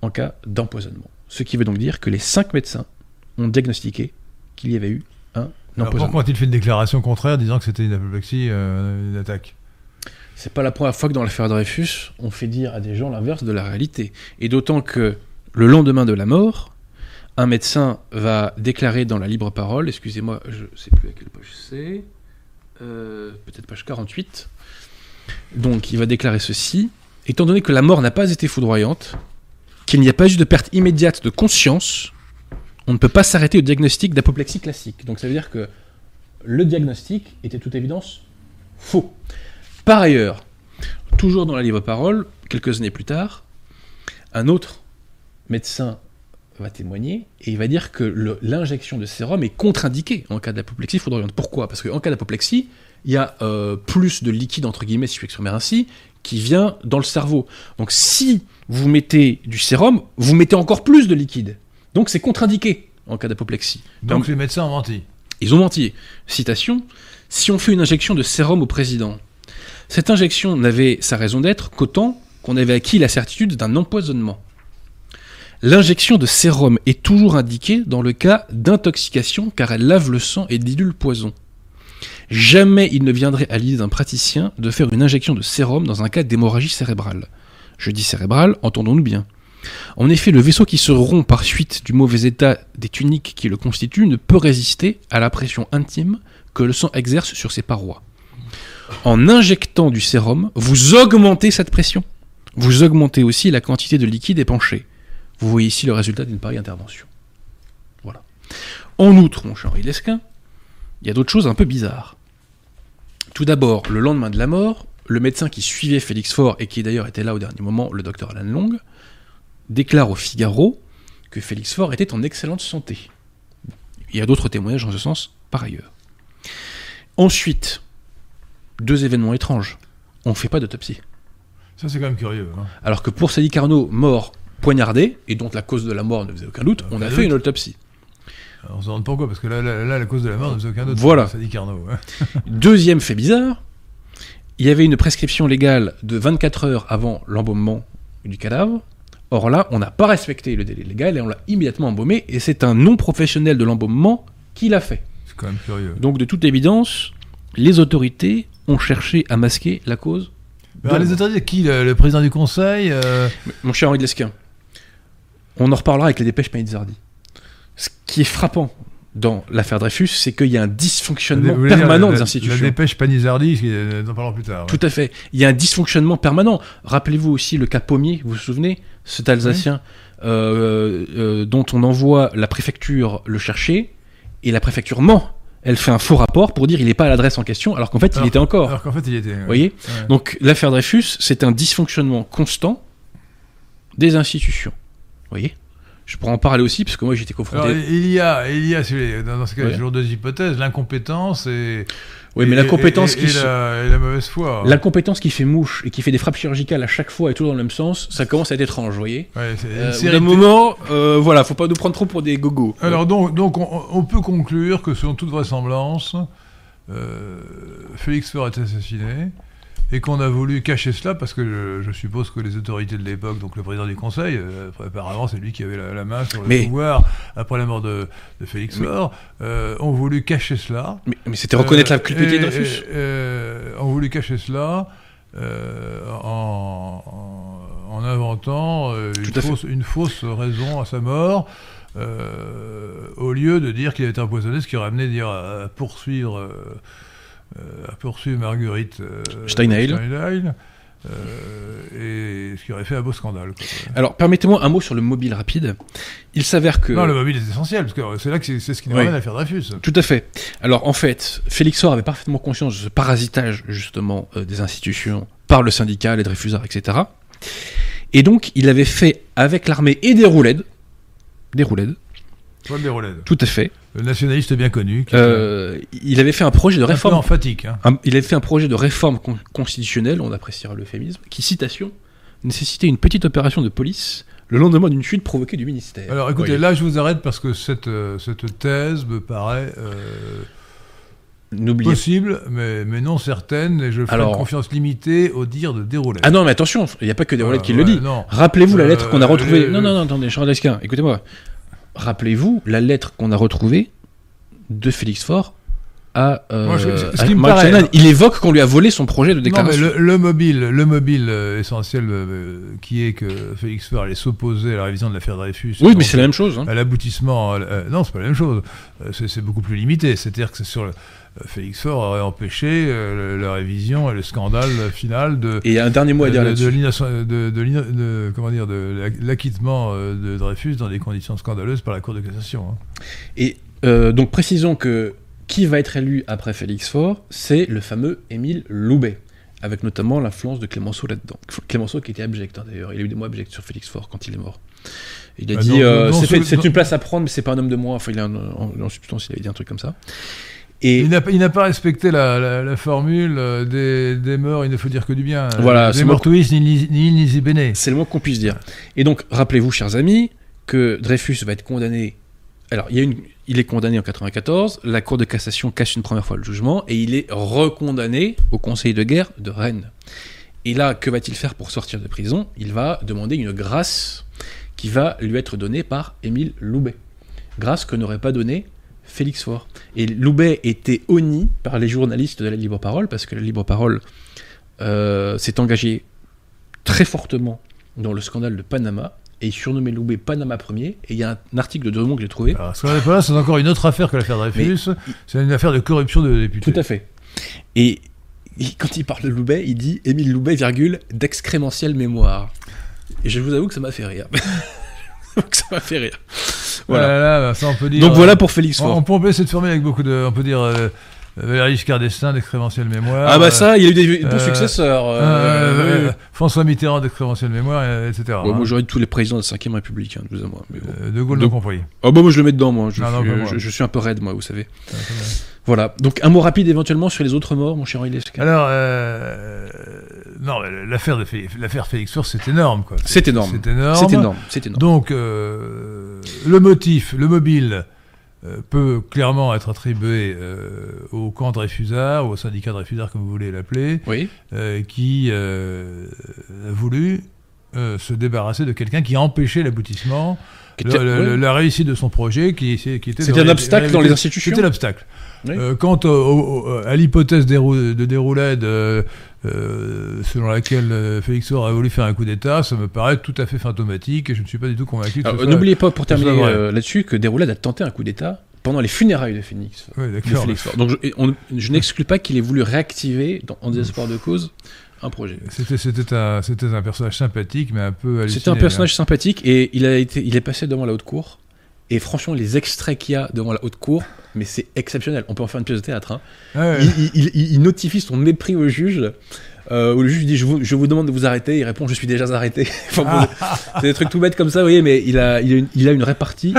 en cas d'empoisonnement. Ce qui veut donc dire que les cinq médecins ont diagnostiqué qu'il y avait eu un empoisonnement. pourquoi a-t-il fait une déclaration contraire disant que c'était une apoplexie, euh, une attaque? C'est pas la première fois que dans l'affaire Dreyfus, on fait dire à des gens l'inverse de la réalité. Et d'autant que le lendemain de la mort, un médecin va déclarer dans la libre parole, excusez-moi, je sais plus à quelle page c'est, euh, peut-être page 48. Donc il va déclarer ceci, étant donné que la mort n'a pas été foudroyante, qu'il n'y a pas eu de perte immédiate de conscience, on ne peut pas s'arrêter au diagnostic d'apoplexie classique. Donc ça veut dire que le diagnostic était toute évidence faux. Par ailleurs, toujours dans la livre parole, quelques années plus tard, un autre médecin va témoigner et il va dire que l'injection de sérum est contre-indiquée en cas d'apoplexie foudroyante. Pourquoi? Parce qu'en cas d'apoplexie, il y a euh, plus de liquide, entre guillemets, si je exprimer ainsi, qui vient dans le cerveau. Donc si vous mettez du sérum, vous mettez encore plus de liquide. Donc c'est contre-indiqué en cas d'apoplexie. Donc les médecins ont menti. Ils ont menti. Citation Si on fait une injection de sérum au président, cette injection n'avait sa raison d'être qu'autant qu'on avait acquis la certitude d'un empoisonnement. L'injection de sérum est toujours indiquée dans le cas d'intoxication car elle lave le sang et dilue le poison. Jamais il ne viendrait à l'idée d'un praticien de faire une injection de sérum dans un cas d'hémorragie cérébrale. Je dis cérébrale, entendons-nous bien. En effet, le vaisseau qui se rompt par suite du mauvais état des tuniques qui le constituent ne peut résister à la pression intime que le sang exerce sur ses parois. En injectant du sérum, vous augmentez cette pression. Vous augmentez aussi la quantité de liquide épanché. Vous voyez ici le résultat d'une pareille intervention. Voilà. En outre, mon cher Henri il y a d'autres choses un peu bizarres. Tout d'abord, le lendemain de la mort, le médecin qui suivait Félix Faure et qui d'ailleurs était là au dernier moment, le docteur Alan Long, déclare au Figaro que Félix Faure était en excellente santé. Il y a d'autres témoignages en ce sens par ailleurs. Ensuite, deux événements étranges. On ne fait pas d'autopsie. Ça, c'est quand même curieux. hein. Alors que pour Sadi Carnot, mort poignardé, et dont la cause de la mort ne faisait aucun doute, on a fait une autopsie. Alors, on se demande pourquoi, parce que là, là, là, la cause de la mort ne faisait aucun doute. Voilà. Ça dit Carnot. hein. Deuxième fait bizarre, il y avait une prescription légale de 24 heures avant l'embaumement du cadavre. Or là, on n'a pas respecté le délai légal et on l'a immédiatement embaumé, et c'est un non-professionnel de l'embaumement qui l'a fait. C'est quand même curieux. Donc de toute évidence, les autorités ont cherché à masquer la cause. De- les autorités, qui le, le président du conseil euh, Mon cher Henri de Lesquin, on en reparlera avec les dépêches Panizardi. Ce qui est frappant dans l'affaire Dreyfus, c'est qu'il y a un dysfonctionnement permanent la- des La institutions. dépêche Panizardi, en parlons plus tard. ouais. Tout à fait. Il y a un dysfonctionnement permanent. Rappelez-vous aussi le cas Pommier, vous vous souvenez Cet Alsacien euh, euh, dont on envoie la préfecture le chercher, et la préfecture ment. Elle fait un faux rapport pour dire il n'est pas à l'adresse en question, alors qu'en fait il était encore. Alors qu'en fait, il était. ouais. Vous voyez Ouais. Donc l'affaire Dreyfus, c'est un dysfonctionnement constant des institutions. Vous voyez Je pourrais en parler aussi, parce que moi j'étais confronté. Alors, il y a, il y a dans ce cas, Ouais. toujours deux hypothèses l'incompétence et. oui, mais et- la compétence et- qui et, la, et la mauvaise foi. La compétence qui fait mouche et qui fait des frappes chirurgicales à chaque fois et toujours dans le même sens, ça commence à être étrange, vous voyez Ouais, Euh, d'un moment, euh, voilà, faut pas nous prendre trop pour des gogos. Alors donc, donc on, on peut conclure que selon toute vraisemblance, euh, Félix Faure est assassiné et qu'on a voulu cacher cela parce que je, je suppose que les autorités de l'époque, donc le président du Conseil, euh, apparemment c'est lui qui avait la, la main sur le Mais- pouvoir après la mort de, de Félix Faure, euh, ont voulu cacher cela. mais, mais c'était reconnaître Euh, la culpabilité de Dreyfus. euh, ont voulu cacher cela euh, en, en- en inventant euh, une, fausse, une fausse raison à sa mort. euh, au lieu de dire qu'il avait été empoisonné, ce qui aurait amené dire, à poursuivre, euh, à poursuivre Marguerite euh, Steinheil. Steinheil, euh, et ce qui aurait fait un beau scandale. quoi. Alors, permettez-moi un mot sur le mobile rapide. Il s'avère que... Non, le mobile est essentiel, parce que c'est là que c'est c'est ce qui nous Oui. ramène à faire Dreyfus. Tout à fait. Alors, en fait, Félix Faure avait parfaitement conscience de ce parasitage, justement, euh, des institutions par le syndicat, les Dreyfusards, etc. Et donc, il avait fait, avec l'armée et des roulades, des roulades, Paul tout à fait, le nationaliste bien connu, qui euh, il avait fait un projet de est un peu réforme emphatique. Hein. Un- il avait fait un projet de réforme con- constitutionnelle, on appréciera l'euphémisme, qui, citation, nécessitait une petite opération de police le lendemain d'une chute provoquée du ministère. Alors écoutez, là je vous arrête parce que cette, euh, cette thèse me paraît euh, possible, mais, mais non certaine, et je ferai Alors- confiance limitée au dire de Déroulède. Ah non, mais attention, il n'y a pas que Voilà, relais qui ouais, le dit. Rappelez-vous la Euh, lettre qu'on a retrouvée. Non, non, non, attendez, Charles Desquin, écoutez-moi. Rappelez-vous la lettre qu'on a retrouvée de Félix Faure à, euh, Moi, je- ce à qui me Mark paraît- Shannon. Il évoque qu'on lui a volé son projet de Non, mais déclaration. le, le mobile, le mobile euh, essentiel euh, qui est que Félix Faure allait s'opposer à la révision de l'affaire Dreyfus. Oui, mais c'est la même chose. hein. à l'aboutissement. euh, non, c'est pas la même chose. Euh, c'est beaucoup plus limité. C'est-à-dire que c'est sur le, Félix Faure aurait empêché euh, la révision et le scandale final de, Et un dernier mot à dire de, de de- comment dire, de l'ac- l'acquittement euh, de Dreyfus dans des conditions scandaleuses par la Cour de cassation. hein. Et euh, donc précisons que qui va être élu après Félix Faure, c'est le fameux Émile Loubet, avec notamment l'influence de Clémenceau là-dedans. Clémenceau qui était abject hein, d'ailleurs, il a eu des mots abjects sur Félix Faure quand il est mort. Il a Ah, dit euh, c'est une place à prendre, mais c'est pas un homme de moi. Enfin, il a un- en, en substance, il avait dit un truc comme ça. Et Il n'a pas- respecté la, la- la formule euh, des, des morts, il ne faut dire que du bien. Voilà, des c'est mortuis, ni ni ni ni zi bene. c'est le moins qu'on puisse dire. Et donc, rappelez-vous, chers amis, que Dreyfus va être condamné. Alors, il, y a une... il est condamné en 94, la Cour de cassation casse une première fois le jugement, et il est recondamné au Conseil de guerre de Rennes. Et là, que va-t-il faire pour sortir de prison? Il va demander une grâce qui va lui être donnée par Émile Loubet. Grâce que n'aurait pas donnée Félix Faure. Et Loubet était honni par les journalistes de la Libre Parole, parce que la Libre Parole euh, s'est engagée très fortement dans le scandale de Panama, et il surnommait Loubet Panama Premier, et il y a un article de Dremont que j'ai trouvé. Alors, ce qu'on c'est encore une autre affaire que l'affaire Dreyfus. C'est une affaire de corruption de députés. Tout à fait. Et, et quand il parle de Loubet, il dit Émile Loubet, virgule, d'excrémentielle mémoire. Et je vous avoue que ça m'a fait rire. Je vous avoue que ça m'a fait rire. Voilà. Voilà, bah, ça on peut dire. Donc euh, voilà pour Félix On, Faure. on peut employer cette formule avec beaucoup de. On peut dire euh, Valéry Giscard d'Estaing d'excrémentielle mémoire. Ah bah ça, il a eu des bons euh, successeurs. euh, euh, euh, oui. François Mitterrand d'excrémentielle mémoire, euh, etc. Ouais, hein. moi j'aurais tous les présidents de la 5ème République, hein, de vous à moi. Mais bon. Euh, de Gaulle De- non compris. Ah bah moi je le mets dedans, moi. Je, Non, non, suis, pas moi. je, je suis un peu raide, moi, vous savez. Voilà. Donc un mot rapide éventuellement sur les autres morts, mon cher Henri Lesca. Alors, euh, non, l'affaire de l'affaire Félix Faure, c'est énorme, quoi. C'est énorme. C'est énorme. C'est énorme. C'est énorme. Donc, euh, le motif, le mobile, euh, peut clairement être attribué euh, au camp Dreyfusard, ou au syndicat Dreyfusard, comme vous voulez l'appeler, Oui. qui a voulu se débarrasser de quelqu'un qui empêchait l'aboutissement, Qui le- était- le- ouais. la réussite de son projet, qui, qui était. C'était un obstacle dans réalité- les institutions. C'était l'obstacle. Oui. Euh, quant au- au- au- à l'hypothèse de Déroulède, euh, euh, selon laquelle euh, Félix Faure a voulu faire un coup d'État, ça me paraît tout à fait fantomatique et je ne suis pas du tout convaincu N'oubliez pas, pour terminer euh, là-dessus, que Déroulade a tenté un coup d'État pendant les funérailles de Phoenix. Oui, de d'accord. Félix Faure. Donc je, n'exclus pas qu'il ait voulu réactiver, dans, en désespoir de cause, un projet. C'était, un, personnage sympathique, mais un peu. C'était un personnage sympathique et il, a été, il est passé devant la haute cour. Et franchement, les extraits qu'il y a devant la haute cour, mais c'est exceptionnel. On peut en faire une pièce de théâtre. hein. Ouais, Il, il- il- il notifie son mépris au juge. Euh, où le juge dit je vous, je vous demande de vous arrêter, il répond je suis déjà arrêté. Enfin, bon, c'est des trucs tout bêtes comme ça, vous voyez, mais il a, il a, une, il a une répartie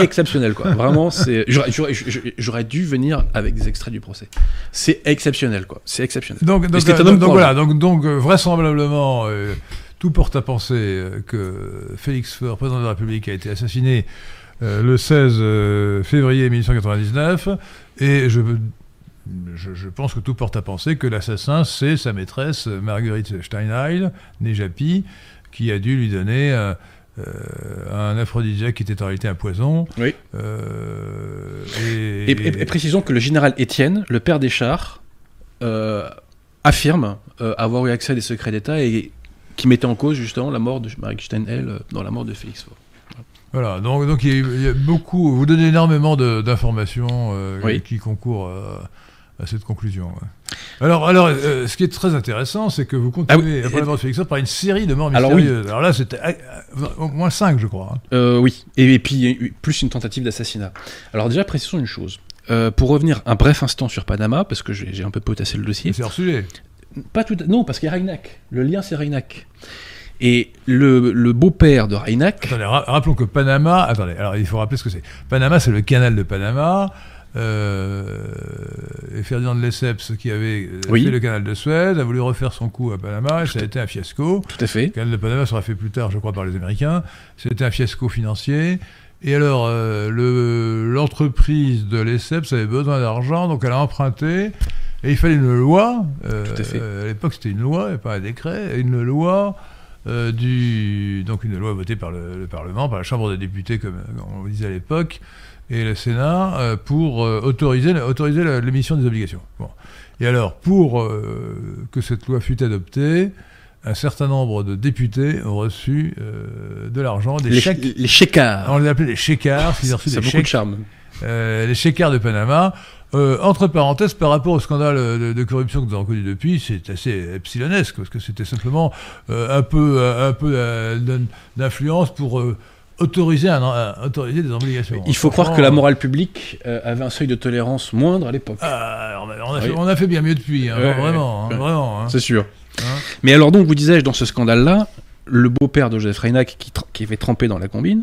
exceptionnelle, quoi. Vraiment, c'est. J'aurais, dû venir avec des extraits du procès. C'est exceptionnel, quoi. C'est exceptionnel. Donc, donc, euh, voilà, donc, donc euh, vraisemblablement, euh, tout porte à penser que Félix Faure, président de la République, a été assassiné le 16 euh, février 1899, et je, je, je pense que tout porte à penser que l'assassin, c'est sa maîtresse, euh, Marguerite Steinheil, née Japy, qui a dû lui donner euh, euh, un aphrodisiaque qui était en réalité un poison. Oui. Euh, et, Et, et- et précisons que le général Étienne, le père des chars, euh, affirme euh, avoir eu accès à des secrets d'État et qui mettait en cause justement la mort de Marie Steinhell euh, dans la mort de Félix Faure. Voilà, donc, donc il, y a, eu- il y a beaucoup, vous donnez énormément d'informations euh, Oui. qui concourent à, à cette conclusion. ouais. Alors, alors euh, ce qui est très intéressant, c'est que vous continuez, Ah oui, après la mort de Félix par une série de morts Alors oui. mystérieuses. Alors là, c'était euh, au moins 5, je crois. hein. Euh, oui, et, et puis plus une tentative d'assassinat. Alors déjà, précisons une chose. Euh, pour revenir un bref instant sur Panama, parce que j'ai un peu potassé le dossier. C'est hors sujet. Pas tout, non, parce qu'il y a Reinach. Le lien, c'est Reinach. Et le, le beau-père de Reinach, Attendez, ra- rappelons que Panama, attendez, alors il faut rappeler ce que c'est. Panama, c'est le canal de Panama. Euh, et Ferdinand de Lesseps, qui avait euh, Oui. fait le canal de Suez, a voulu refaire son coup à Panama, et ça a été un fiasco. tout à fait. Le canal de Panama sera fait plus tard, je crois, par les Américains. C'était un fiasco financier. Et alors, euh, le- l'entreprise de Lesseps avait besoin d'argent, donc elle a emprunté. Et il fallait une loi. euh, Tout à fait. euh, à l'époque, c'était une loi, et pas un décret. Une loi du. Donc, une loi votée par le, le Parlement, par la Chambre des députés, comme on le disait à l'époque, et le Sénat, euh, pour euh, autoriser, l'émission des obligations. Bon. Et alors, pour euh, que cette loi fût adoptée, un certain nombre de députés ont reçu de l'argent, des Les, chèques. les chécards. On les appelait les chécards, ils ont reçu Ça a des beaucoup de charme. les chécards de Panama. Euh, entre parenthèses, par rapport au scandale de, de corruption que nous avons connu depuis, c'est assez epsilonesque, parce que c'était simplement euh, un peu, un peu euh, d'in- d'influence pour autoriser, un, un- autoriser des obligations. Il faut croire que la morale publique euh, avait un seuil de tolérance moindre à l'époque. ah, on, a, on a Oui. fait, on a fait bien mieux depuis, hein, Ouais, vraiment, ouais, hein, vraiment. hein. C'est sûr. Mais alors donc, vous disais-je, dans ce scandale-là, le beau-père de Joseph Reinach, qui, qui avait trempé dans la combine,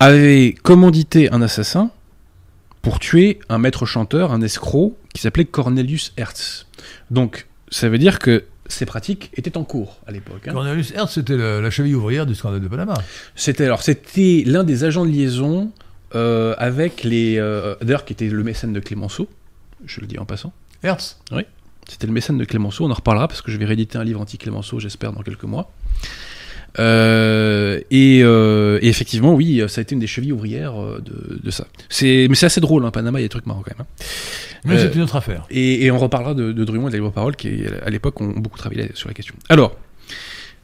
avait commandité un assassin pour tuer un maître chanteur, un escroc, qui s'appelait Cornelius Hertz. Donc, ça veut dire que ces pratiques étaient en cours à l'époque. hein. Cornelius Hertz, c'était la cheville ouvrière du scandale de Panama. C'était alors c'était l'un des agents de liaison euh, avec les euh, d'ailleurs qui était le mécène de Clémenceau. Je le dis en passant. Hertz C'était le mécène de Clémenceau, on en reparlera parce que je vais rééditer un livre anti-Clémenceau, j'espère, dans quelques mois. Euh, et, euh, et effectivement, oui, ça a été une des chevilles ouvrières euh, de, de ça. Mais c'est assez drôle, hein, Panama, il y a des trucs marrants quand même. hein. Mais Euh, c'est une autre affaire. Et, et on reparlera de, de Drummond et de la libre parole qui, à l'époque, ont beaucoup travaillé sur la question. Alors,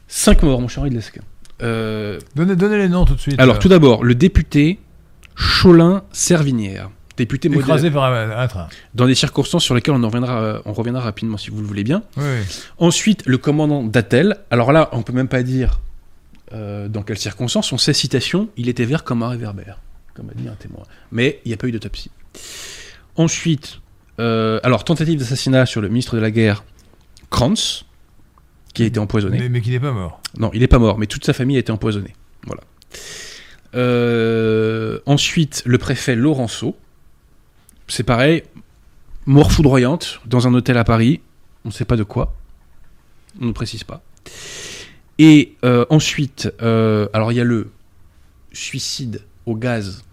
cinq morts, mon cher Henri de Lesquen. Euh, Donnez, donnez les noms tout de suite. alors, euh, tout d'abord, le député Cholin Servinière, député écrasé par un, un train. dans des circonstances sur lesquelles on, en reviendra, euh, on reviendra rapidement si vous le voulez bien. Oui, oui. Ensuite, le commandant d'Atel. Alors là, on peut même pas dire euh, dans quelles circonstances. On sait citation, il était vert comme un réverbère, comme a dit un témoin. Mais il n'y a pas eu d'autopsie. Ensuite, euh, alors tentative d'assassinat sur le ministre de la guerre, Kranz, qui a été empoisonné. Mais, mais qui n'est pas mort. Non, il n'est pas mort, mais toute sa famille a été empoisonnée. Voilà. Euh, ensuite, le préfet Laurenceau. C'est pareil, mort foudroyante dans un hôtel à Paris. On ne sait pas de quoi. On ne précise pas. Et euh, ensuite, euh, alors il y a le suicide au gaz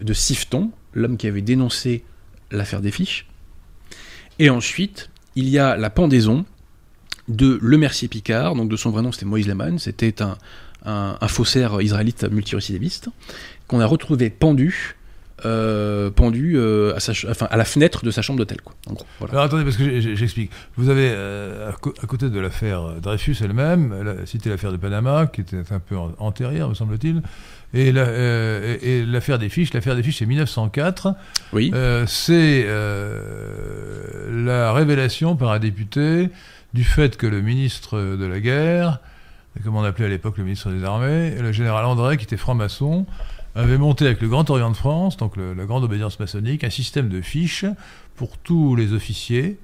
de Sifton, l'homme qui avait dénoncé l'affaire des fiches. Et ensuite, il y a la pendaison de Le Mercier Picard, donc de son vrai nom c'était Moïse Lehman, c'était un faussaire israélite multirécidiviste, qu'on a retrouvé pendu euh, pendu euh, à, sa ch- enfin, à la fenêtre de sa chambre d'hôtel. Quoi. En gros, voilà. Alors attendez, parce que j'explique. Vous avez, euh, à, côté de l'affaire Dreyfus elle-même, la- cité l'affaire de Panama, qui était un peu antérieure, me semble-t-il, et la- et- et l'affaire des fiches. L'affaire des fiches, c'est 1904. Oui. C'est la révélation par un député du fait que le ministre de la guerre, comme on appelait à l'époque le ministre des Armées, le général André, qui était franc-maçon, avait monté avec le Grand Orient de France, donc la grande obédience maçonnique, un système de fiches pour tous les officiers,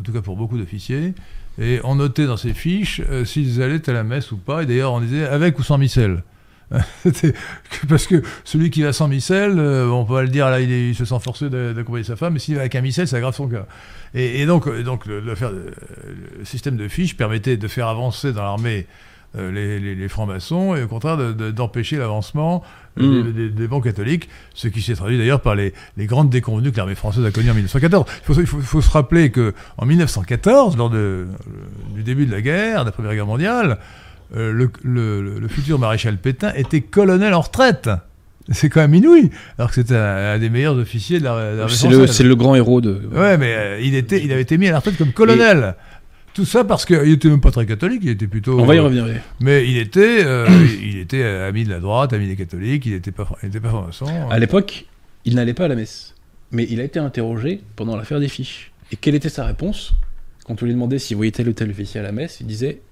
en tout cas pour beaucoup d'officiers, et on notait dans ces fiches euh, s'ils allaient à la messe ou pas, et d'ailleurs on disait avec ou sans missel. Parce que celui qui va sans missel, euh, on peut pas le dire, là il, se sent forcé d'a- d'accompagner sa femme, mais s'il va avec un missel, ça aggrave son cas. Et, donc, euh, donc le, système de fiches permettait de faire avancer dans l'armée euh, les, francs-maçons et au contraire de- de- d'empêcher l'avancement euh, Mm. des, des- bons catholiques, ce qui s'est traduit d'ailleurs par les, les grandes déconvenues que l'armée française a connues en 1914. Il faut, il faut- il faut se rappeler que en 1914, lors de, du début de la guerre, de la Première Guerre mondiale, euh, le, le- le futur maréchal Pétain était colonel en retraite. C'est quand même inouï, alors que c'était un, un des meilleurs officiers de la- de le, c'est le grand héros de. Ouais, mais euh, il, était, il avait été mis à la retraite comme colonel. Tout ça parce qu'il était même pas très catholique, il était plutôt. On va y revenir. oui. Mais il était, euh, il était ami de la droite, ami des catholiques, il n'était pas, il était pas franc-maçon. À l'époque, il n'allait pas à la messe. Mais il a été interrogé pendant l'affaire des fiches. Et quelle était sa réponse Quand on lui demandait s'il voyait tel ou tel officier à la messe, il disait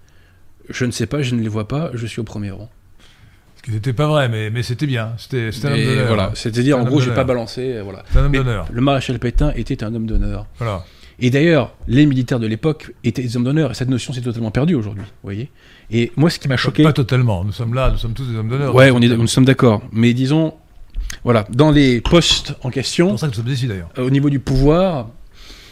Je ne sais pas, je ne les vois pas, je suis au premier rang. Ce qui n'était pas vrai, mais, mais c'était bien. C'était un homme d'honneur. voilà, c'est-à-dire C'est en gros, j'ai pas balancé. euh, Voilà. C'est un homme d'honneur. Le maréchal Pétain était un homme d'honneur. Voilà. Et d'ailleurs, les militaires de l'époque étaient des hommes d'honneur, et cette notion s'est totalement perdue aujourd'hui, vous voyez. Et moi, ce qui m'a choqué... Pas totalement. Nous sommes là, nous sommes tous des hommes d'honneur. Ouais, on est, nous sommes d'accord. Mais disons, voilà, dans les postes en C'est question, pour ça que nous sommes ici d'ailleurs. euh, au niveau du pouvoir,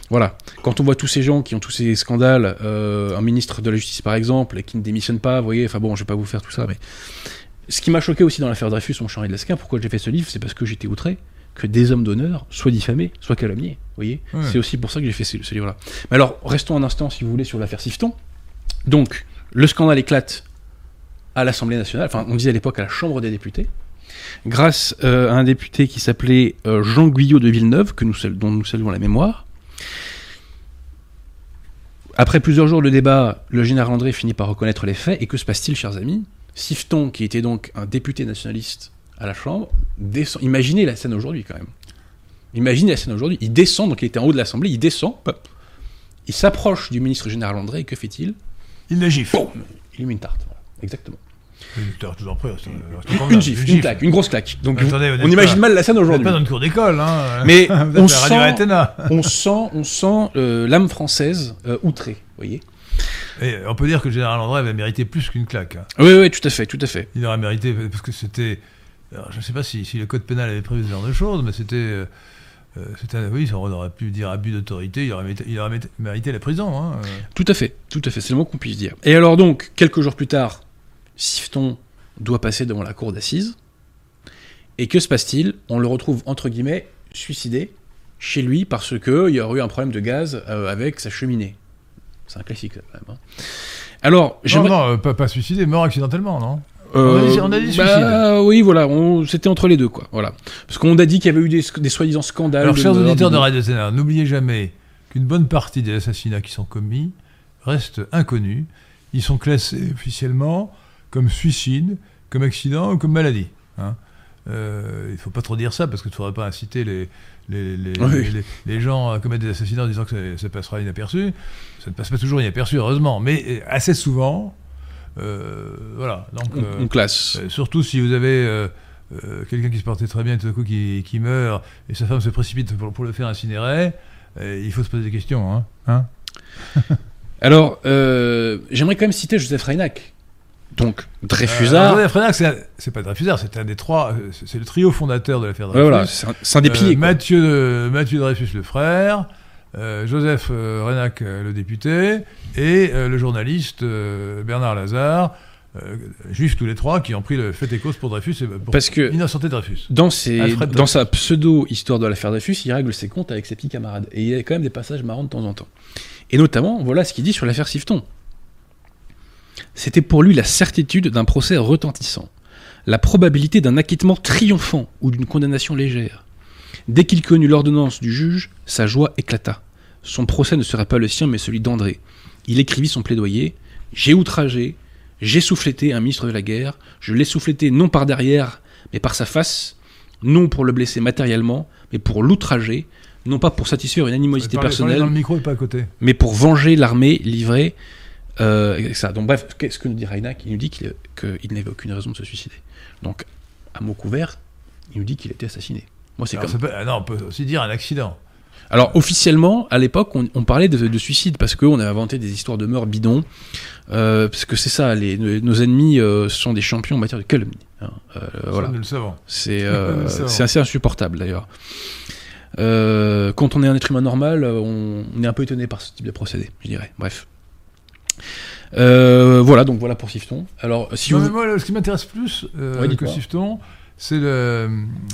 voilà, quand on voit tous ces gens qui ont tous ces scandales, euh, un ministre de la Justice par exemple, et qui ne démissionne pas, vous voyez, enfin bon, je vais pas vous faire tout ça, mais... Ce qui m'a choqué aussi dans l'affaire Dreyfus, mon charé de Lasquin, pourquoi j'ai fait ce livre, c'est parce que j'étais outré que des hommes d'honneur soient diffamés, soient calomniés, voyez. Ouais. C'est aussi pour ça que j'ai fait ce, ce livre-là. Mais alors, restons un instant, si vous voulez, sur l'affaire Sifton. Donc, le scandale éclate à l'Assemblée nationale, enfin, on disait à l'époque à la Chambre des députés, grâce euh, à un député qui s'appelait euh, Jean Guyot de Villeneuve, que nous, sal- dont nous saluons la mémoire. Après plusieurs jours de débat, le général André finit par reconnaître les faits, et que se passe-t-il, chers amis? Sifton, qui était donc un député nationaliste à la Chambre, descend. Imaginez la scène aujourd'hui, quand même. Imaginez la scène aujourd'hui. Il descend, donc il était en haut de l'Assemblée, il descend, il s'approche du ministre général André, et que fait-il? Il la gifle. Boum Il lui met une tarte. Voilà. Exactement. Vous en prie, c'est- c'est Une, gifle, une claque, une grosse claque. Donc Attendez, on imagine pas- mal la scène aujourd'hui. pas dans une cour d'école, hein. Mais Vous êtes on sent-. On sent, on sent euh, l'âme française euh, outrée, vous voyez Et on peut dire que le général André avait mérité plus qu'une claque. hein. Oui, oui, tout à fait, tout à fait. Il aurait mérité, parce que c'était. Alors, je ne sais pas si, si le code pénal avait prévu ce genre de choses, mais c'était. euh, euh, un- oui, on aurait pu dire abus d'autorité, il aurait mérité, il aurait mérité- mérité la prison. Hein. euh. Tout à fait, tout à fait, c'est le mot qu'on puisse dire. Et alors donc, quelques jours plus tard, Sifton doit passer devant la cour d'assises. Et que se passe-t-il? On le retrouve, entre guillemets, suicidé chez lui parce qu'il y aurait eu un problème de gaz euh, avec sa cheminée. C'est un classique, quand même. hein. Alors, Non, non, euh, pas, pas suicidé, mort accidentellement, non? Euh, On a dit- on a dit bah, oui, voilà, on- c'était entre les deux, quoi. Voilà. Parce qu'on a dit qu'il y avait eu des, des soi-disant scandales. Alors, chers auditeurs de Radio Sénat, n'oubliez jamais qu'une bonne partie des assassinats qui sont commis restent inconnus. Ils sont classés officiellement comme suicide, comme accident ou comme maladie. hein. Euh, il ne faut pas trop dire ça parce qu'il ne faudrait pas inciter les, les, les, Oui. les- les gens à commettre des assassinats en disant que ça, ça passera inaperçu. Ça ne passe pas toujours inaperçu, heureusement, mais euh, assez souvent. Euh, voilà. Donc, On, euh, on classe. euh, surtout si vous avez euh, euh, quelqu'un qui se portait très bien et tout d'un coup qui, qui meurt et sa femme se précipite pour, pour le faire incinérer, euh, il faut se poser des questions. Hein Hein Alors, euh, j'aimerais quand même citer Joseph Reinach. Donc, Euh, Dreyfusard. Joseph Reinach, c'est pas Dreyfusard, c'est un des trois, euh, c'est le trio fondateur de l'affaire Ouais, Dreyfus. voilà, c'est un, des Euh, piliers. Mathieu, Dreyfus le frère, euh, Joseph euh, Reinach euh, le député et euh, le journaliste euh, Bernard Lazare, euh, juifs tous les trois, qui ont pris le fait et cause pour Dreyfus et pour Parce que Dreyfus. dans, ses, Alfred dans sa pseudo-histoire de l'affaire Dreyfus, il règle ses comptes avec ses petits camarades. Et il y a quand même des passages marrants de temps en temps. Et notamment, voilà ce qu'il dit sur l'affaire Sifton. C'était pour lui la certitude d'un procès retentissant, la probabilité d'un acquittement triomphant ou d'une condamnation légère. Dès qu'il connut l'ordonnance du juge, sa joie éclata. Son procès ne serait pas le sien, mais celui d'André. Il écrivit son plaidoyer J'ai outragé, j'ai soufflété un ministre de la guerre, je l'ai soufflété non par derrière, mais par sa face, non pour le blesser matériellement, mais pour l'outrager, non pas pour satisfaire une animosité personnelle, dans le micro et pas à côté. mais pour venger l'armée livrée. Euh, ça. Donc bref, qu'est-ce que nous dit Reinach Il nous dit qu'il qu'il n'avait aucune raison de se suicider. Donc, à mot couvert, il nous dit qu'il a été assassiné. Moi, c'est Alors, comme. ça peut- ah non, on peut aussi dire un accident. Alors officiellement, à l'époque, on, on parlait de, de suicide parce qu'on avait inventé des histoires de meurtres bidons. Euh, parce que c'est ça, les, nos, ennemis euh, sont des champions en matière de calomnie. hein. Euh, voilà. Nous le savons. C'est assez insupportable d'ailleurs. Quand on est un être humain normal, on, on est un peu étonné par ce type de procédé, je dirais. Bref. Voilà, donc voilà pour Sifton. Alors, si Non, vous... mais moi, ce qui m'intéresse plus Ouais, que. Sifton, c'est le,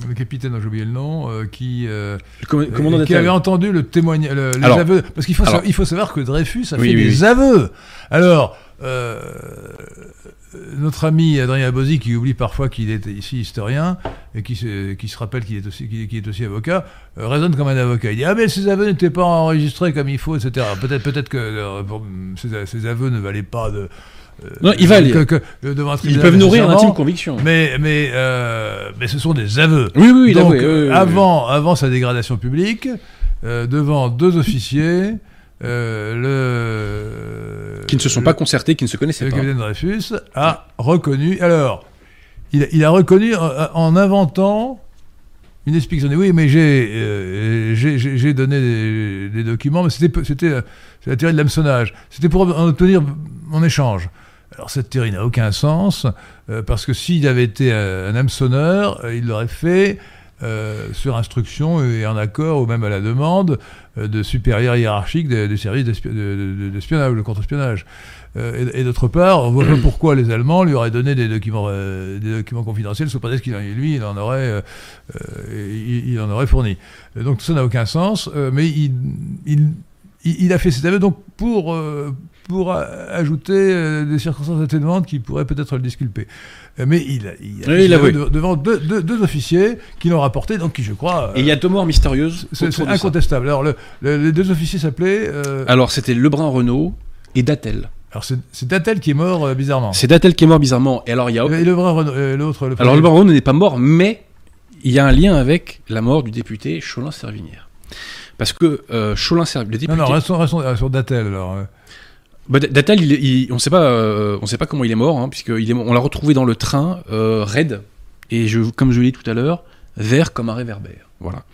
le capitaine, j'ai oublié le nom, euh, qui, euh, le qui avait entendu le témoignage, le- les Alors- aveux. Parce qu'il faut, alors- savoir, il faut savoir que Dreyfus a Oui, fait oui, des oui. aveux. Alors, euh, notre ami Adrien Abosi, qui oublie parfois qu'il est ici historien et qui se, qui se rappelle qu'il est aussi, qu'il qui est aussi avocat, euh, raisonne comme un avocat. Il dit ah mais ces aveux n'étaient pas enregistrés comme il faut, etc. Peut-être, peut-être que euh, ces, ces aveux ne valaient pas de euh, Non, il valent. que, que- euh, devant un Ils peuvent nourrir une nécessairement. intime conviction. Mais, mais, euh, mais ce sont des aveux. Oui, oui, Donc, avouait, oui, oui, oui. avant, avant sa dégradation publique, euh, devant deux officiers, euh, le. Qui ne se sont pas concertés, qui ne se connaissaient Le pas. capitaine Dreyfus a reconnu. Alors, il, a- il a reconnu en, en inventant une explication. Oui, mais j'ai euh, j'ai- donné des, des documents, mais c'était peu- c'était euh, c'est la théorie de l'hameçonnage. C'était pour en obtenir en échange. Alors cette théorie n'a aucun sens, euh, parce que s'il avait été un, un hameçonneur, euh, il l'aurait fait euh, sur instruction et en accord, ou même à la demande, euh, de supérieurs hiérarchiques des, des services d'espi- de- de- d'espionnage, de contre-espionnage. Euh, et et d'autre part, on voit pas pourquoi les Allemands lui auraient donné des documents, euh, des confidentiels, sous prétexte qu'il en- lui, en aurait, euh, euh, il, il en aurait fourni. Euh, Donc tout ça n'a aucun sens, euh, mais il, a fait cet aveu donc pour, euh, pour ajouter euh, des circonstances atténuantes qui pourraient peut-être le disculper. Euh, mais il, a- il a Oui, il de- devant deux, deux- deux officiers qui l'ont rapporté, donc qui je crois... Et il y a deux morts mystérieuses. c'est ça. incontestable. Alors le- le- les deux officiers s'appelaient... euh, Alors, c'était Lebrun Renault et Dattel. alors c'est Dattel qui est mort euh, bizarrement. C'est Dattel qui est mort bizarrement. Et alors, il y a. Et le vrai Renaud- euh, l'autre... le Alors, Lebrun Renault n'est pas mort, mais il y a un lien avec la mort du député Cholin-Servinière. Parce que euh, Cholin-Servinière, le député. Non, non, restons, restons euh, sur Dattel alors. Bah, D- Dattel, il, il- on sait pas, euh, on sait pas comment il est mort, hein, puisque il est, on l'a retrouvé dans le train euh, raide, et je, comme je l'ai dit tout à l'heure, vert comme un réverbère. Voilà.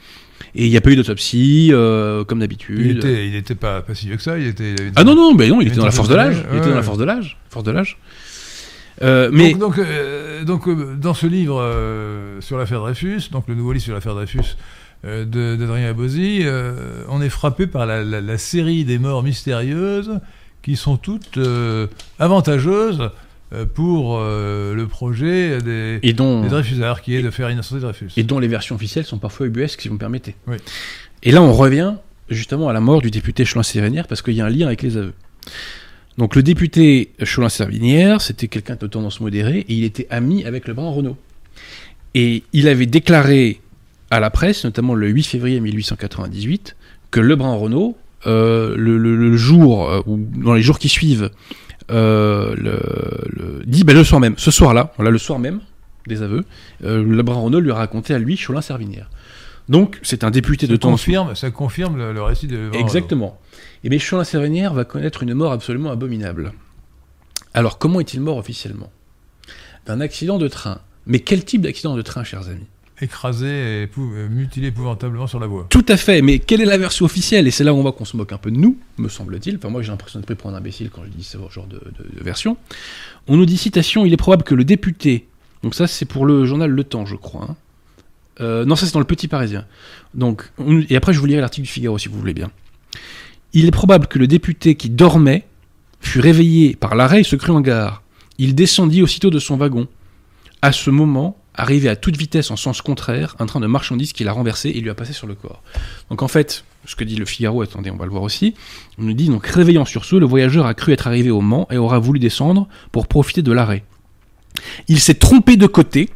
Et il n'y a pas eu d'autopsie, euh, comme d'habitude. Il était, il était pas, pas si vieux que ça, il était... il avait une- Ah non non, non, il était dans la force de l'âge. Il était dans la force de l'âge, force de l'âge. Euh, mais Donc, donc, euh, donc, dans ce livre sur l'affaire Dreyfus, donc le nouveau livre sur l'affaire Dreyfus de- d'Adrien Abosi, on est frappé par la, la- la série des morts mystérieuses qui sont toutes euh, avantageuses euh, pour euh, le projet des, et dont des Dreyfusards, qui est de faire innocenter Dreyfus. et dont les versions officielles sont parfois ubuesques, si vous me permettez. Oui. Et là, on revient justement à la mort du député Cholin-Sévinière parce qu'il y a un lien avec les aveux. Donc le député Cholin-Sévinière, c'était quelqu'un de tendance modérée et il était ami avec le Brun Renault. Et il avait déclaré à la presse, notamment le 8 février 1898, que Lebrun Renault, euh, le, le- le jour, euh, ou dans les jours qui suivent, euh, le, le- dit ben, le soir même, ce soir-là, voilà le soir même des aveux, euh, Lebrun Renault lui a raconté à lui Cholin-Servinière. Donc c'est un député de confirme, ça confirme le, le récit de Exactement. Et bien Cholin-Sévinière va connaître une mort absolument abominable. Alors comment est-il mort officiellement? D'un accident de train. Mais quel type d'accident de train, chers amis? Écrasé et euh, mutilé épouvantablement sur la voie. Tout à fait, mais quelle est la version officielle? Et c'est là où on voit qu'on se moque un peu de nous, me semble-t-il. Enfin, moi j'ai l'impression d'être pris pour un imbécile quand je dis ce genre de, de- de version. On nous dit, citation, il est probable que le député, donc ça c'est pour le journal Le Temps, je crois. hein. Euh, non, ça c'est dans le Petit Parisien. Donc, on- et après je vous lirai l'article du Figaro si vous voulez bien. Il est probable que le député qui dormait fut réveillé par l'arrêt et se crut en gare. Il descendit aussitôt de son wagon. à ce moment, arrivé à toute vitesse en sens contraire, un train de marchandises qui l'a renversé et lui a passé sur le corps. Donc en fait, ce que dit le Figaro, attendez, on va le voir aussi, on nous dit donc réveillant sur ce, le voyageur a cru être arrivé au Mans et aura voulu descendre pour profiter de l'arrêt. Il s'est trompé de côté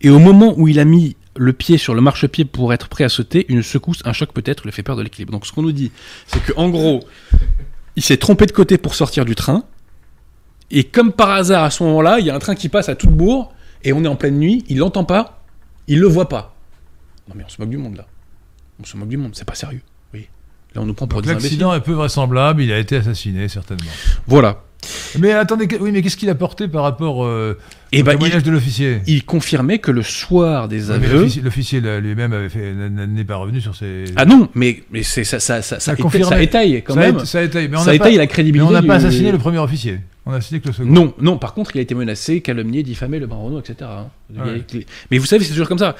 et au moment où il a mis le pied sur le marchepied pour être prêt à sauter, une secousse, un choc peut-être le fait perdre l'équilibre. Donc ce qu'on nous dit, c'est que en gros, il s'est trompé de côté pour sortir du train. Et comme par hasard, à ce moment-là, il y a un train qui passe à toute bourre, et on est en pleine nuit, il l'entend pas, il le voit pas. Non mais on se moque du monde là. On se moque du monde, c'est pas sérieux. Oui. Là on nous prend pour Donc des imbéciles. l'accident est peu vraisemblable, il a été assassiné certainement. Voilà. Mais attendez, oui, mais qu'est-ce qu'il a porté par rapport euh, Et au ben témoignage il, de l'officier? il confirmait que le soir des mais aveux. l'officier- lui-même avait fait- n- n'est pas revenu sur ses. Ah non, mais, mais c'est ça, ça, ça, ça, a éta- confirmé. ça étaye quand ça, même. A, ça étayé, mais on ça pas, la mais crédibilité. on n'a pas assassiné le premier officier. On a assassiné que le second. Non, non, par contre, il a été menacé, calomnié, diffamé, le baron etc. hein. Mais vous savez, c'est toujours comme ça.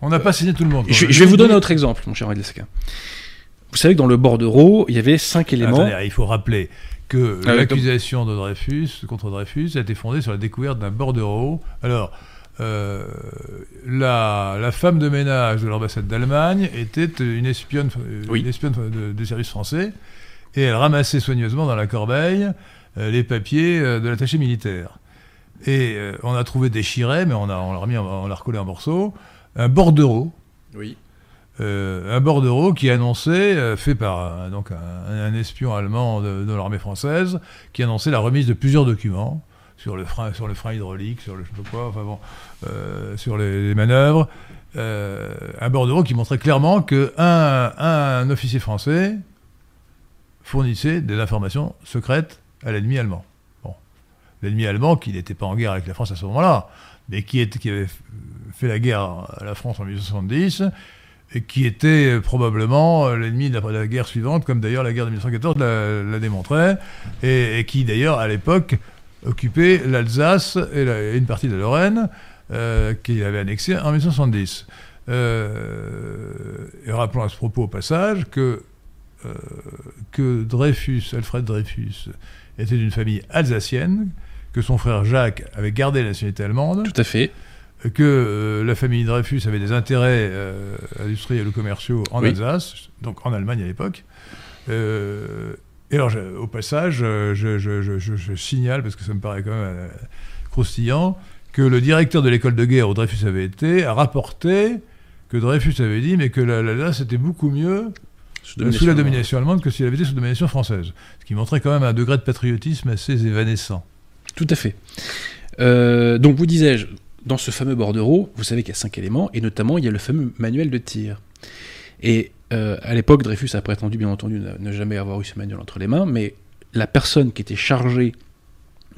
On n'a pas assassiné tout le monde. Je, je vais vous donner un autre exemple, mon cher Adil Saka. Vous savez que dans le bordereau, il y avait cinq éléments. Attendez, il faut rappeler que Ah l'accusation de Dreyfus contre Dreyfus a été fondée sur la découverte d'un bordereau. Alors, euh, la, la femme de ménage de l'ambassade d'Allemagne était une espionne, euh, Oui. une espionne de- des services français et elle ramassait soigneusement dans la corbeille les papiers euh, de l'attaché militaire. Et euh, on a trouvé déchiré, mais on a- on l'a remis, on l'a recollé en morceaux, un bordereau Oui. euh, un bordereau qui annonçait, euh, fait par un, donc un, un espion allemand de, de l'armée française, qui annonçait la remise de plusieurs documents sur le frein, sur le frein hydraulique, sur le je sais pas quoi, enfin bon, euh, sur les, les manœuvres. Euh, un bordereau qui montrait clairement que un, un officier français fournissait des informations secrètes à l'ennemi allemand. Bon, l'ennemi allemand qui n'était pas en guerre avec la France à ce moment-là, mais qui, avait fait la guerre à la France en 1870 et qui était probablement l'ennemi de la, guerre suivante, comme d'ailleurs la guerre de 1914 l'a, l'a démontré, et, qui d'ailleurs à l'époque occupait l'Alsace et, une partie de la Lorraine, euh, qu'il avait annexé en 1970. Euh, et rappelons à ce propos au passage que, euh, que Dreyfus, Alfred Dreyfus, était d'une famille alsacienne, que son frère Jacques avait gardé la nationalité allemande, Tout à fait. que euh, la famille Dreyfus avait des intérêts euh, industriels ou commerciaux en Oui. Alsace, donc en Allemagne à l'époque. Euh, et alors, je- au passage, je, signale, parce que ça me paraît quand même croustillant, que le directeur de l'école de guerre où Dreyfus avait été a rapporté que Dreyfus avait dit, mais que la- l'Alsace était beaucoup mieux Sous, sous la domination allemande que s'il avait été sous domination française. Qui montrait quand même un degré de patriotisme assez évanescent. Tout à fait. Euh, donc, vous disais-je, dans ce fameux bordereau, vous savez qu'il y a cinq éléments, et notamment, il y a le fameux manuel de tir. Et euh, à l'époque, Dreyfus a prétendu, bien entendu, ne, jamais avoir eu ce manuel entre les mains, mais la personne qui était chargée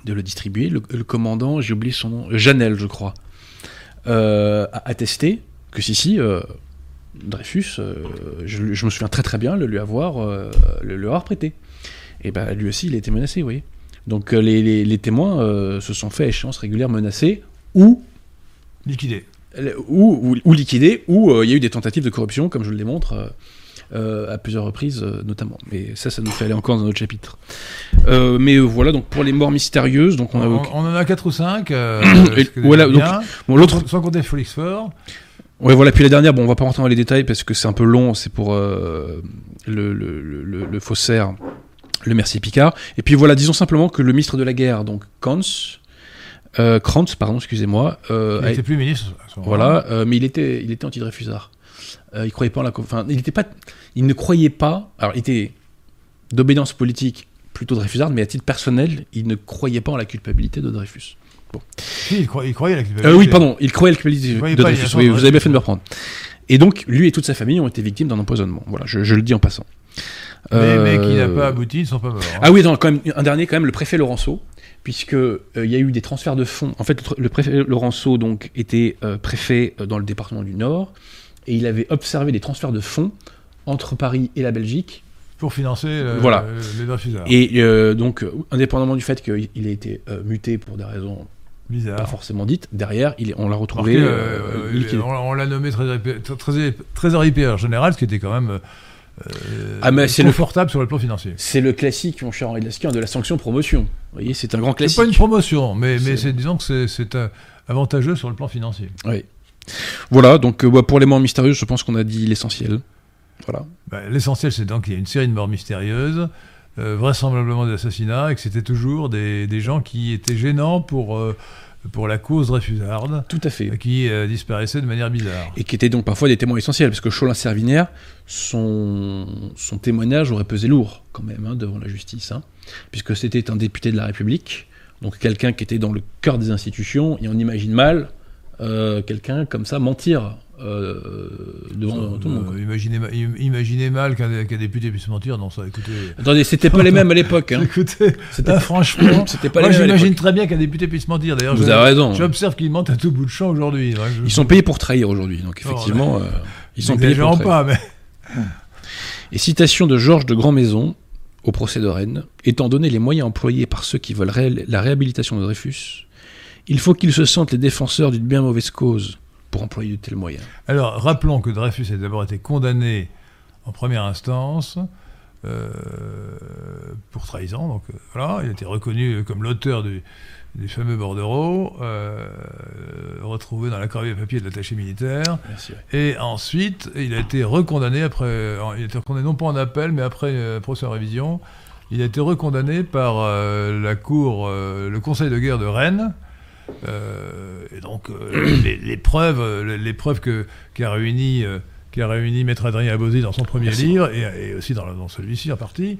de le distribuer, le, commandant, j'ai oublié son nom, Janel, je crois, euh, a attesté que si, si, Dreyfus, je, me souviens très très bien le lui avoir, le avoir prêté. Et ben lui aussi, il a été menacé, oui. Donc euh, les, les- les témoins euh, se sont fait à échéance régulière menacés ou, Liquidé. ou, ou, ou liquidés, ou euh, il y a eu des tentatives de corruption, comme je le démontre euh, à plusieurs reprises euh, notamment. Mais ça, ça nous fait aller encore dans notre chapitre. Euh, mais voilà, donc pour les morts mystérieuses, donc on On, a... on en a 4 ou 5. Et voilà, donc, bon, l'autre sans, sans compter Félix Fort. Ouais, voilà. Puis la dernière, bon, on va pas rentrer dans les détails parce que c'est un peu long. C'est pour le, le, le, le faussaire, le Mercier Picard. Et puis voilà, disons simplement que le ministre de la guerre, donc Kranz, euh, Krantz, pardon, excusez-moi, euh, Il n'était plus ministre. voilà, euh, mais il était, il était anti-Dreyfusard. Il croyait pas en la, enfin, il était pas, il ne croyait pas. Alors, il était d'obédience politique plutôt Dreyfusard, mais à titre personnel, il ne croyait pas en la culpabilité de Dreyfus. Si, il, croyait, il croyait à la culpabilité. Oui, pardon, il croyait à la culpabilité Il de Dreyfus. Oui, vous avez bien fait de me reprendre. Et donc, lui et toute sa famille ont été victimes d'un empoisonnement. Voilà, je, je le dis en passant. Mais, mais qui n'a Euh, pas abouti, ils ne sont pas morts. hein. Ah oui, quand même, un dernier, quand même, le préfet Laurenceau, puisque euh, il y a eu des transferts de fonds. En fait, le, préfet Laurenceau donc était euh, préfet euh, dans le département du Nord, et il avait observé des transferts de fonds entre Paris et la Belgique. Pour financer euh, Voilà. les Dreyfusards. Et euh, donc, euh, indépendamment du fait qu'il ait été euh, muté pour des raisons pas forcément dites, derrière, il on l'a retrouvé euh, euh, euh, on, l'a nommé trésorier, trésorier général, ce qui était quand même euh, Ah, mais c'est le- confortable sur le plan financier. C'est le classique, mon cher Henri Lesquin, de la sanction promotion. Vous voyez, c'est un grand C'est classique. pas une promotion, mais, mais C'est- c'est, disons que c'est, c'est euh, avantageux sur le plan financier. Oui. Voilà, donc euh, pour les morts mystérieuses, je pense qu'on a dit l'essentiel. Voilà. Bah, l'essentiel, c'est donc qu'il y a une série de morts mystérieuses, euh, vraisemblablement des assassinats, et que c'était toujours des, des gens qui étaient gênants pour, euh, pour la cause dreyfusarde, Tout à fait. qui euh, disparaissaient de manière bizarre. Et qui étaient donc parfois des témoins essentiels, parce que Cholin-Servinière, son, son témoignage aurait pesé lourd quand même hein, devant la justice, hein, puisque c'était un député de la République, donc quelqu'un qui était dans le cœur des institutions, et on imagine mal euh, quelqu'un comme ça mentir euh, devant tout le monde. Euh, imaginez, ma- im- imaginez mal qu'un, député puisse mentir, non, ça, écoutez. Attendez, c'était pas les mêmes à l'époque. Hein. Écoutez, là, franchement, c'était pas moi les mêmes j'imagine très bien qu'un député puisse mentir. D'ailleurs, Vous je- avez raison. j'observe qu'ils mentent à tout bout de champ aujourd'hui. hein, je- Ils sont payés pour trahir aujourd'hui, donc effectivement, euh, ils sont payés pour trahir. pas, mais Et citation de Georges de Grandmaison au procès de Rennes, étant donné les moyens employés par ceux qui veulent la réhabilitation de Dreyfus, il faut qu'ils se sentent les défenseurs d'une bien mauvaise cause pour employer de tels moyens. Alors, rappelons que Dreyfus a d'abord été condamné en première instance euh, pour trahison. Donc euh, voilà, il a été reconnu comme l'auteur du, fameux bordereaux, euh, retrouvé dans la corvée à papier de l'attaché militaire. Merci. Et ensuite, il a été recondamné après. Il a été recondamné non pas en appel, mais après procès en révision. Il a été recondamné par la cour, le Conseil de guerre de Rennes. Euh, et donc, euh, les, les preuves, euh, les preuves que qu'a réuni, qu'a réuni Maître Adrien Abosi dans son premier Merci. livre et, et aussi dans, dans celui-ci en partie,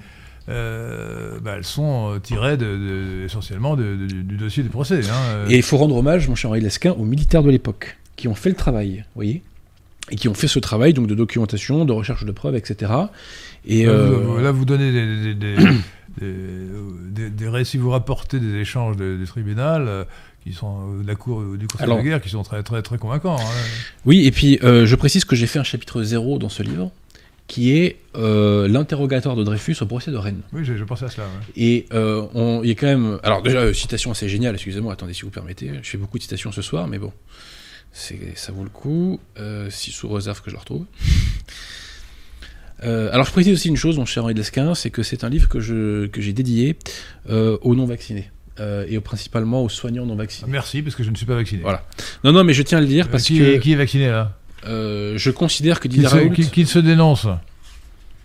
euh, bah, elles sont tirées de, de- essentiellement de- du dossier du procès. hein. Et il faut rendre hommage, mon cher Henri Lesquin, aux militaires de l'époque, qui ont fait le travail, vous voyez et qui ont fait ce travail donc de documentation, de recherche de preuves, etc. Et Là, euh, vous, là, vous donnez des, des, des, récits, vous rapportez des échanges du tribunal qui sont euh, de la cour du Conseil Alors- de guerre qui sont très très très convaincants. hein. oui, et puis euh, je précise que j'ai fait un chapitre zéro dans ce livre, qui est euh, l'interrogatoire de Dreyfus au procès de Rennes. Oui, je, je pensais à cela. ouais. Et euh, on- il y a quand même. Alors, déjà, euh, citation assez géniale, excusez-moi, attendez si vous permettez. Je fais beaucoup de citations ce soir, mais bon, c'est- ça vaut le coup, euh, si sous réserve que je le retrouve. Euh, alors, je précise aussi une chose, mon cher Henri Lesquin, c'est que c'est un livre que je- que j'ai dédié euh, aux non-vaccinés. Euh, et principalement aux soignants non vaccinés. Merci, parce que je ne suis pas vacciné. Voilà. Non, non, mais je tiens à le dire Euh, parce qui, que qui est vacciné là? Euh, je considère que Didier Raoult, qui- qui se dénonce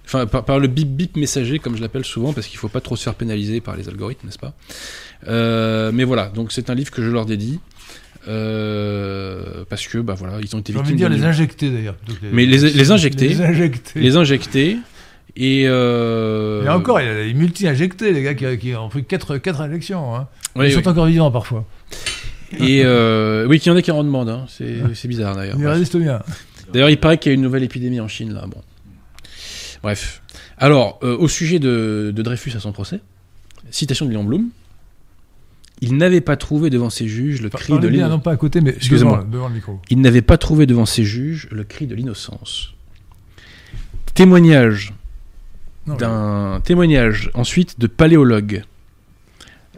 enfin par, par le bip bip messager comme je l'appelle souvent parce qu'il faut pas trop se faire pénaliser par les algorithmes n'est-ce pas? Euh, mais voilà donc c'est un livre que je leur dédie euh, parce que bah voilà ils ont été J'ai envie de victimes dire les injectés d'ailleurs. Mais les- les injectés. Les injectés. les injecter et euh, Et encore, il a les multi-injectés, les gars qui, qui ont pris 4 quatre, quatre injections. Hein. oui, Ils oui. sont encore vivants parfois. et euh, oui qu'il y en a qui en demandent hein. c'est bizarre d'ailleurs Ils résistent bien. D'ailleurs, il paraît qu'il y a une nouvelle épidémie en Chine, là. Bon. Bref. Alors, euh, au sujet de, de Dreyfus à son procès, citation de Léon Blum. Il n'avait pas trouvé devant ses juges le cri de l'innocence. non pas à côté, mais Excusez-moi. devant, devant le micro. Il n'avait pas trouvé devant ses juges le cri de l'innocence. Témoignage D'un témoignage ensuite de paléologue.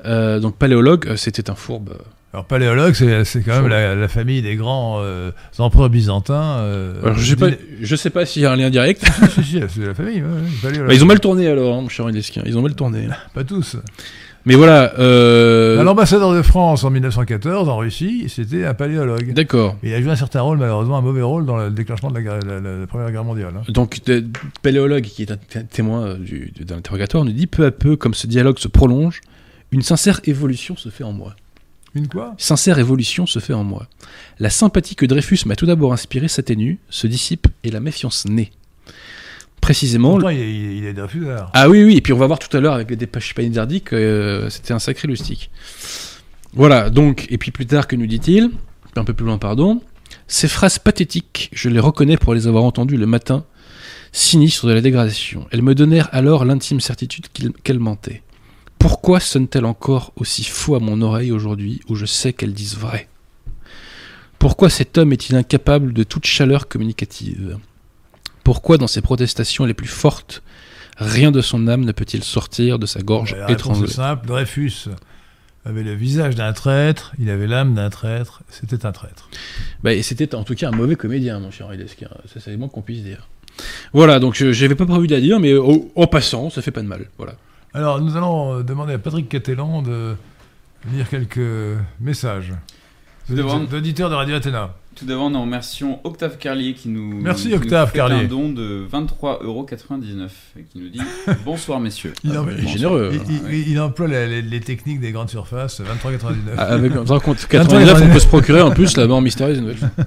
Euh, donc paléologue, euh, c'était un fourbe. Alors paléologue, c'est c'est quand même la, la famille des grands euh, empereurs byzantins. euh, Alors, je sais pas, je sais pas s'il y a un lien direct. si, si, c'est la famille, ouais, ouais, paléologue. Bah, ils ont mal tourné alors, hein, mon cher. Ils ont mal tourné. Pas tous. Mais voilà. euh, L'ambassadeur de France en 1914 en Russie, c'était un paléologue. D'accord. Et il a joué un certain rôle, malheureusement un mauvais rôle, dans le déclenchement de la, guerre- la- la- la Première Guerre mondiale. hein. Donc, de- paléologue, qui est un té- témoin euh, du, de- interrogatoire, nous dit peu à peu, comme ce dialogue se prolonge, une sincère évolution se fait en moi. Une quoi? Sincère évolution se fait en moi. La sympathie que Dreyfus m'a tout d'abord inspirée s'atténue, se dissipe et la méfiance naît. Précisément. Pourtant, il, est- il refusards. Ah oui, oui, et puis on va voir tout à l'heure avec les dépêches Panizardi que euh, c'était un sacré lustique. Voilà, donc, et puis plus tard, que nous dit-il Un peu plus loin, pardon. Ces phrases pathétiques, je les reconnais pour les avoir entendues le matin, sinistres de la dégradation. Elles me donnèrent alors l'intime certitude qu'elles mentaient. Pourquoi sonnent-elles encore aussi faux à mon oreille aujourd'hui où je sais qu'elles disent vrai? Pourquoi cet homme est-il incapable de toute chaleur communicative? Pourquoi dans ses protestations les plus fortes, rien de son âme ne peut-il sortir de sa gorge La étranglée est simple. Dreyfus avait le visage d'un traître, il avait l'âme d'un traître, c'était un traître. Bah, et c'était en tout cas un mauvais comédien, mon cher Hilesquin. Ça, c'est le moins qu'on puisse dire. Voilà, donc je j'avais pas prévu de la dire, mais au- en passant, ça fait pas de mal. Voilà. Alors, nous allons euh, demander à Patrick Catellan de lire quelques messages. D'auditeurs de Radio Athéna. Tout d'abord, nous remercions Octave Carlier qui nous, Merci, qui nous fait Carlier. un don de 23,99€ et qui nous dit Bonsoir messieurs. Il, en- Il est généreux. il- il- il emploie les, les- les techniques des grandes surfaces, 23,99. Ah, Avec un compte 99, on peut se procurer en plus la mort mystérieuse. une nouvelle.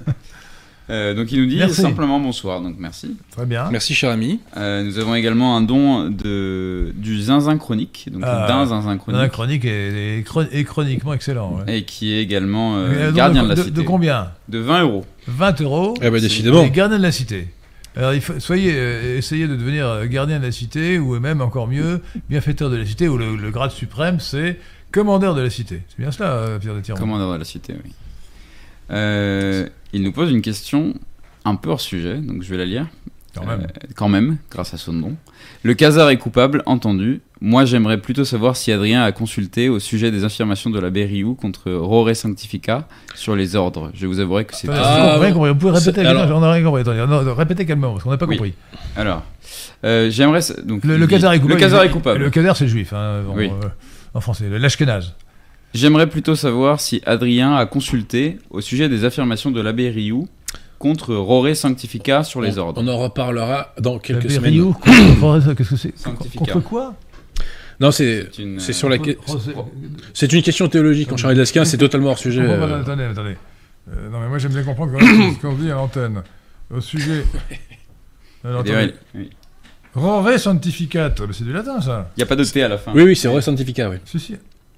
Euh, donc il nous dit Merci. simplement bonsoir, donc merci. Très bien. Merci, cher ami. Euh, nous avons également un don de, du zinzin chronique, donc Ah, d'un zinzin La chronique, chronique est, est chron- est chroniquement excellent. ouais. et qui est également euh, gardien de la de, cité. de combien? De 20 euros. 20 euros. Eh ben, décidément. Et gardien de la cité. Alors, il faut, soyez, euh, essayez de devenir gardien de la cité, ou même encore mieux, bienfaiteur de la cité, où le, le grade suprême, c'est commandeur de la cité. C'est bien cela, Pierre de Tiron. Commandeur de la cité, oui. Euh, il nous pose une question un peu hors sujet, donc je vais la lire. Quand même. Euh, quand même, grâce à son don. Le casar est coupable, entendu. Moi, j'aimerais plutôt savoir si Adrien a consulté au sujet des affirmations de l'abbé Rioux contre Rore Sanctifica sur les ordres. Je vous avouerai que. Attendez, Ah, on compris. Vous pouvez répéter C'est- alors- On n'a rien compris. Non, non, répétez calmement, parce qu'on n'a pas Oui. compris. Alors, euh, j'aimerais... Donc, Le, le est coupable. Le casar il- est coupable. Le casar, c'est juif, hein, bon, Oui. euh, en français. Le l'ashkenaz. J'aimerais plutôt savoir si Adrien a consulté au sujet des affirmations de l'abbé Rioux contre Rore Sanctifica sur les on, ordres. on en reparlera dans quelques semaines. Rioux, Qu'est-ce que c'est Sanctifica. Contre quoi Non, c'est C'est une, c'est euh, sur la Contre- que- Rosé- c'est une question théologique en Charles Dasquin, c'est totalement hors sujet. Euh. Attendez, attendez. Euh, non, mais moi j'aime bien comprendre quand même ce qu'on dit à l'antenne. Au sujet. Rore sanctificat. Mais C'est du latin ça. Il n'y a pas de T à la fin. Oui, oui, c'est Roi Sanctifica, oui. Si, si.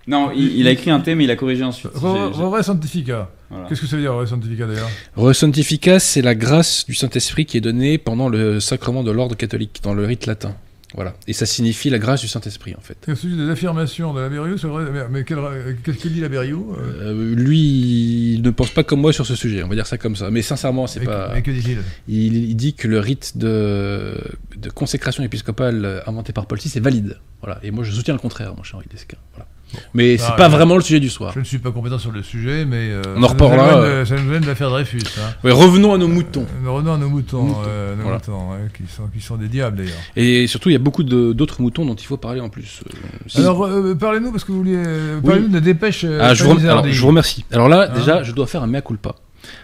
Non, il, il a écrit un T, mais il a corrigé ensuite. Rore sanctifica. voilà. Qu'est-ce que ça veut dire, Rore sanctifica d'ailleurs? Roi Sanctifica, c'est la grâce du Saint-Esprit qui est donnée pendant le sacrement de l'ordre catholique, dans le rite latin. Voilà. Et ça signifie la grâce du Saint-Esprit, en fait. Au sujet des affirmations de la Bériou, c'est vrai. mais- qu'est-ce qu'il dit la Bériou euh, Euh, lui, il ne pense pas comme moi sur ce sujet, on va dire ça comme ça. Mais sincèrement, c'est pas. mais que dit-il? Il, il dit que le rite de, de consécration épiscopale inventé par Paul VI est valide. Voilà. Et moi, je soutiens le contraire, mon cher Henri Desquin. Voilà. Mais c'est Ah, pas ouais. vraiment le sujet du soir. Je ne suis pas compétent sur le sujet, mais. euh, On en ça nous reparlera, éloigne de- euh. Ça nous éloigne de l'affaire Dreyfus. Hein. Ouais, revenons à nos moutons. Euh, Revenons à nos moutons, Moutons, euh, nos voilà. moutons, ouais, qui, sont, qui sont des diables d'ailleurs. Et surtout, il y a beaucoup de- d'autres moutons dont il faut parler en plus. Euh, si- Alors, euh, parlez-nous, parce que vous vouliez. euh. Parlez-nous de la dépêche. euh, Ah, je, vous rem- Panizardi. alors, je vous remercie. Alors là, Hein déjà, je dois faire un mea culpa.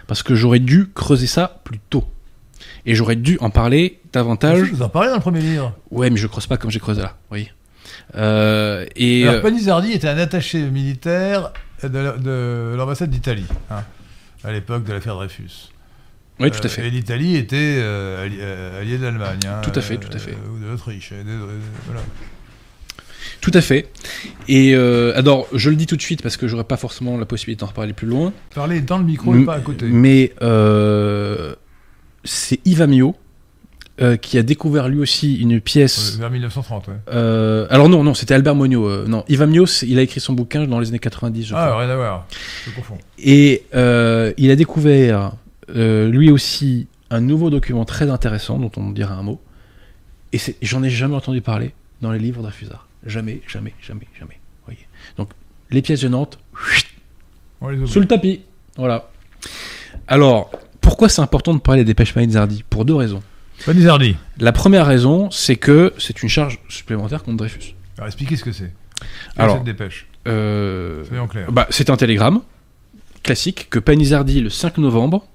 Parce que j'aurais dû creuser ça plus tôt. Et j'aurais dû en parler davantage. Vous en parlez dans le premier livre. Ouais, mais je creuse pas comme j'ai creusé là. Oui. Euh, et Alors, euh, Panizardi était un attaché militaire de, la- de l'ambassade d'Italie, hein, à l'époque de l'affaire Dreyfus. oui, tout à Euh, fait. Et l'Italie était euh, alli- euh, alliée de l'Allemagne. hein, Tout à fait, tout à fait. euh, ou de l'Autriche. voilà. Tout à fait. Et euh, alors, je le dis tout de suite parce que j'aurais pas forcément la possibilité d'en reparler plus loin. Parlez dans le micro et M- pas à côté. Mais euh, c'est Yves Amiot euh, qui a découvert lui aussi une pièce. Vers 1930, ouais. euh, alors non, non, c'était Albert Monio. euh, non, Amiot, c'est- il a écrit son bouquin dans les années 90, je Ah, crois. rien à voir. Je confonds. Et euh, il a découvert lui aussi un nouveau document très intéressant dont on dira un mot. Et j'en ai jamais entendu parler dans les livres d'Affusard. Jamais, jamais, jamais, jamais. Voyez. Donc les pièces gênantes, sous le tapis. Voilà. Alors, pourquoi c'est important de parler des pêches Panizardi Pour deux raisons. Panizardi. La première raison, c'est que c'est une charge supplémentaire contre Dreyfus. Alors, expliquez ce que c'est. Alors, cette dépêche. Euh, Soyons clairs. bah, c'est un télégramme classique que Panizardi, le 5 novembre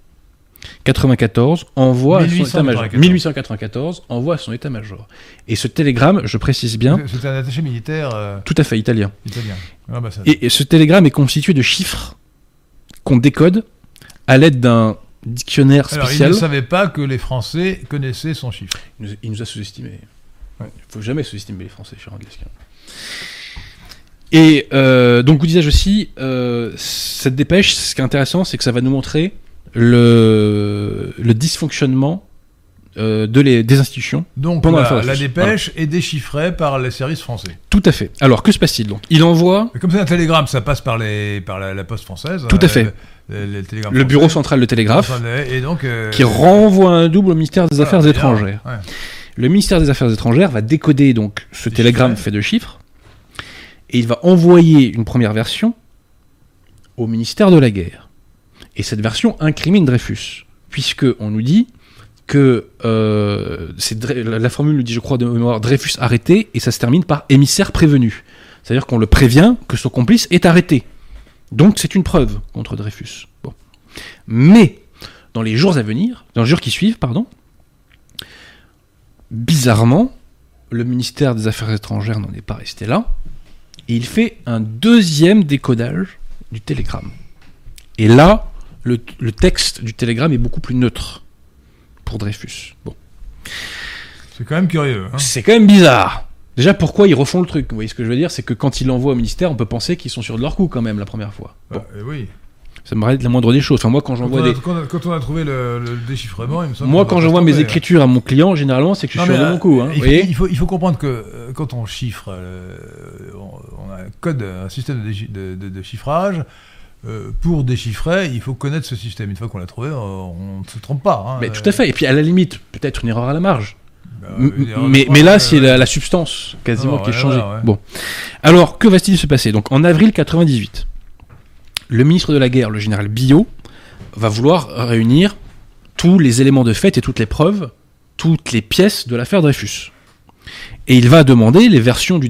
94, envoie à son 1894. état-major. 1894 envoie à son état-major. Et ce télégramme, je précise bien, C'était un attaché militaire euh, tout à fait italien. italien. Et, et ce télégramme est constitué de chiffres qu'on décode à l'aide d'un dictionnaire Alors, il spécial. ne savait pas que les Français connaissaient son chiffre. Il nous, il nous a sous-estimés. Il Ouais. faut jamais sous-estimer les Français, cher Lesquin. Et euh, donc, vous disais aussi, euh, cette dépêche, ce qui est intéressant, c'est que ça va nous montrer le, le dysfonctionnement euh, de les, des institutions. Donc, Pendant la, la Dreyfus. dépêche est déchiffrée par les services français. Tout à fait. Alors, que se passe-t-il donc? Il envoie comme c'est un télégramme, ça passe par, les, par la, la poste française. Tout à euh, fait. Le- bureau central de télégraphe Et donc. euh, qui renvoie un double au ministère des voilà, Affaires étrangères. Ouais. Le ministère des Affaires étrangères va décoder donc ce Des télégramme chiffres. fait de chiffres et il va envoyer une première version au ministère de la guerre. Et cette version incrimine Dreyfus, puisque on nous dit que euh, la, la formule le dit, je crois, de mémoire, Dreyfus arrêté, et ça se termine par émissaire prévenu. C'est-à-dire qu'on le prévient que son complice est arrêté. Donc c'est une preuve contre Dreyfus. Bon. Mais dans les jours à venir, dans les jours qui suivent, pardon, bizarrement, le ministère des Affaires étrangères n'en est pas resté là, et il fait un deuxième décodage du télégramme. Et là, le, le texte du télégramme est beaucoup plus neutre pour Dreyfus. Bon. C'est quand même curieux. hein. C'est quand même bizarre. Déjà, pourquoi ils refont le truc? Vous voyez ce que je veux dire? C'est que quand ils l'envoient au ministère, on peut penser qu'ils sont sûrs de leur coup quand même la première fois. Bon, Ah, euh, oui. ça me paraît être la moindre des choses. Enfin, moi, quand j'envoie on, a, des... quand on a- quand on a trouvé le, le déchiffrement, il me semble Moi, quand j'envoie mes hein. écritures à mon client, généralement, c'est que je suis Non, sûr de mon euh, coup. Hein, il, faut, voyez il, faut, il faut comprendre que euh, quand on chiffre, euh, on, on a un code, un système de, déchi- de- de- de chiffrage. euh, pour déchiffrer, il faut connaître ce système. Une fois qu'on l'a trouvé, on on ne se trompe pas. hein. Mais tout à fait. Et puis, à la limite, peut-être une erreur à la marge. De mais, là, euh, c'est la, la substance quasiment Non, qui est changée. ouais. Bon. Alors, que va-t-il se passer? Donc, en avril 98, le ministre de la Guerre, le général Billot, va vouloir réunir tous les éléments de fait et toutes les preuves, toutes les pièces de l'affaire Dreyfus. Et il va demander les versions du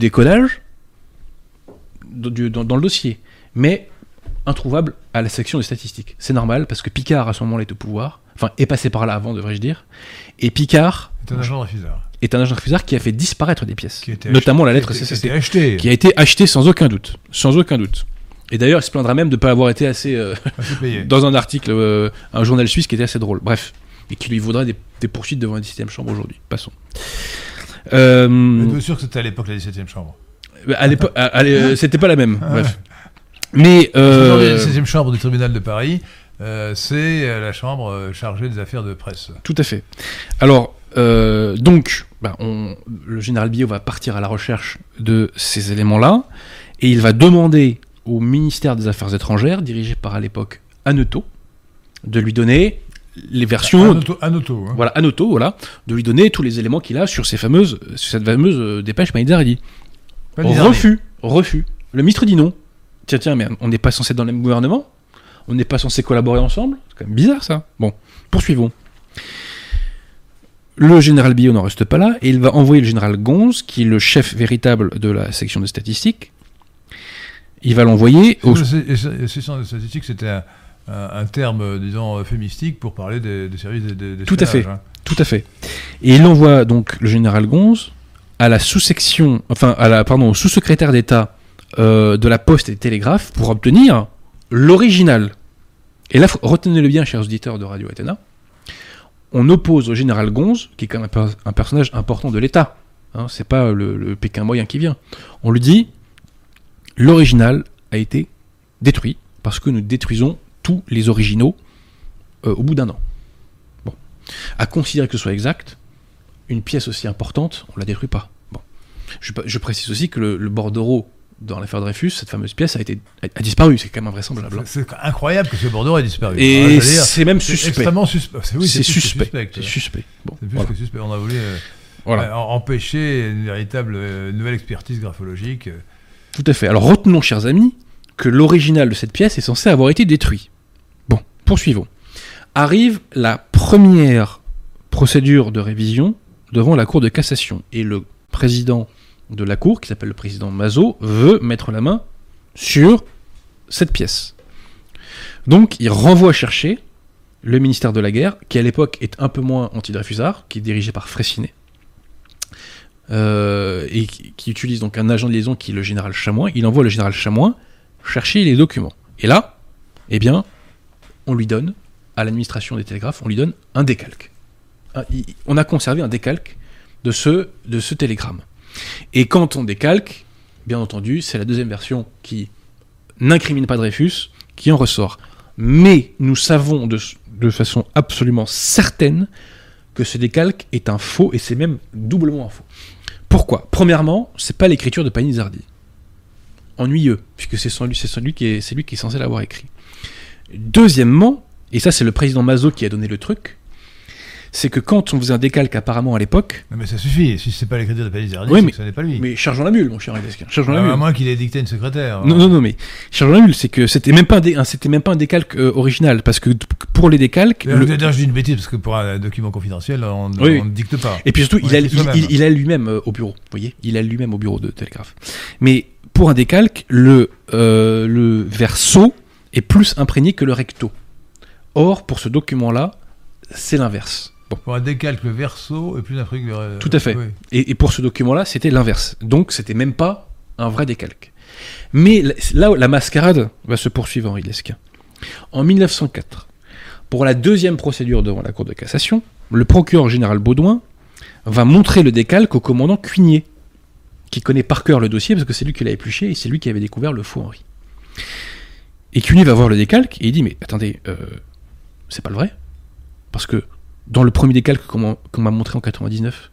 du- dans, dans le dossier, mais introuvables à la section des statistiques. C'est normal parce que Picard à ce moment-là est au pouvoir, enfin est passé par là avant, devrais-je dire, et Picard C'est un agent de refuseur. est un agent refuseur qui a fait disparaître des pièces, Qui a été notamment la acheté- lettre qui a été- CCC, Qui a été acheté. qui a été achetée sans aucun doute, sans aucun doute. Et d'ailleurs, il se plaindra même de ne pas avoir été assez euh, dans un article, euh, un journal suisse qui était assez drôle. Bref, et qui lui vaudra des, des poursuites devant la 17e chambre aujourd'hui. Passons. Euh, Mais tu sûr que c'était à l'époque la 17 e chambre. à l'époque, à- à l'é- c'était pas la même. Ah Bref. Mais euh, la 16 e chambre du tribunal de Paris, euh, c'est euh, la chambre euh, chargée des affaires de presse. Tout à fait. Alors, euh, donc, bah, on- le général Billot va partir à la recherche de ces éléments-là, et il va demander au ministère des Affaires étrangères, dirigé par à l'époque Anoto, de lui donner les versions. Un auto, hein. Voilà, Anoto, voilà, de lui donner tous les éléments qu'il a sur ces fameuses, sur cette fameuse euh, dépêche Maïdardi. Refus, refus. Le ministre dit non. Tiens, tiens, mais on n'est pas censé être dans le même gouvernement On n'est pas censé collaborer ensemble C'est quand même bizarre ça. Bon, poursuivons. Le général Billot n'en reste pas là et il va envoyer le général Gonz, qui est le chef véritable de la section de statistiques. Il va l'envoyer au. C'est de statistique, c'était un, terme, disons, euphémistique pour parler des, des services de, de, Tout à fait. hein. Tout à fait. Et il envoie donc le général Gonz à la sous-section, enfin, à la, pardon, au sous-secrétaire d'État euh, de la Poste et des Télégraphes pour obtenir l'original. Et là, retenez-le bien, chers auditeurs de Radio Athéna. On oppose au général Gonz, qui est quand même un, per- un personnage important de l'État. Hein, c'est pas le, Pékin moyen qui vient. On lui dit l'original a été détruit parce que nous détruisons tous les originaux euh, au bout d'un an. Bon. À considérer que ce soit exact, une pièce aussi importante, on la détruit pas. Bon. Je, précise aussi que le bordereau dans l'affaire Dreyfus, cette fameuse pièce a, été, a, disparu, c'est quand même invraisemblable. hein. C'est incroyable que ce bordereau ait disparu. Ah, Et dire, c'est même suspect. extrêmement suspect. C'est plus que suspect. suspect. C'est suspect. Bon, C'est plus voilà. que suspect. On a voulu euh, Voilà. euh, empêcher une véritable euh, nouvelle expertise graphologique. euh. Tout à fait. Alors retenons, chers amis, que l'original de cette pièce est censé avoir été détruit. Bon, poursuivons. Arrive la première procédure de révision devant la Cour de cassation. Et le président de la Cour, qui s'appelle le président Mazot, veut mettre la main sur cette pièce. Donc il renvoie chercher le ministère de la Guerre, qui à l'époque est un peu moins anti-Dreyfusard, qui est dirigé par Fraissinet, euh, et qui, utilise donc un agent de liaison qui est le général Chamois. Il envoie le général Chamois chercher les documents. Et là, eh bien, on lui donne, à l'administration des télégraphes, on lui donne un décalque. On a conservé un décalque de ce télégramme. Et quand on décalque, bien entendu, c'est la deuxième version qui n'incrimine pas Dreyfus qui en ressort. Mais nous savons de, façon absolument certaine que ce décalque est un faux et c'est même doublement un faux. Pourquoi? Premièrement, c'est pas l'écriture de Panizardi. Ennuyeux, puisque c'est celui, qui est, lui qui est censé l'avoir écrit. Deuxièmement, et ça c'est le président Mazot qui a donné le truc, c'est que quand on faisait un décalque apparemment à l'époque, mais ça suffit. Si c'est pas l'écriture de Palizardi, Oui, mais- ce n'est pas lui. mais chargeons la mule, mon cher Hidesquin, chargeons la à mule. moins qu'il ait dicté une secrétaire. Non, non, non, mais chargeons la mule, c'est que c'était même pas un, dé- un- c'était même pas un décalque euh, original, parce que pour les décalques. Le- d'ailleurs, je dis une bêtise parce que pour un document confidentiel, on Oui. on ne dicte pas. Et puis surtout, On il a, il- il lui-même euh, au bureau. Vous voyez, il a lui-même au bureau de télégraphe. Mais pour un décalque, le, euh, le verso est plus imprégné que le recto. Or, pour ce document-là, c'est l'inverse. Bon. Pour un décalque, le verso est plus imprégné que le. Tout à fait. Oui. Et, et pour ce document-là, c'était l'inverse. Donc, c'était même pas un vrai décalque. Mais là, la mascarade va se poursuivre, Henri Lesquin. En 1904, pour la deuxième procédure devant la Cour de cassation, le procureur général Baudouin va montrer le décalque au commandant Cuigné, qui connaît par cœur le dossier parce que c'est lui qui l'a épluché et c'est lui qui avait découvert le faux Henri. Et Cuigné va voir le décalque et il dit Mais attendez, euh, c'est pas le vrai Parce que dans le premier décalque qu'on m'a- montré en 99,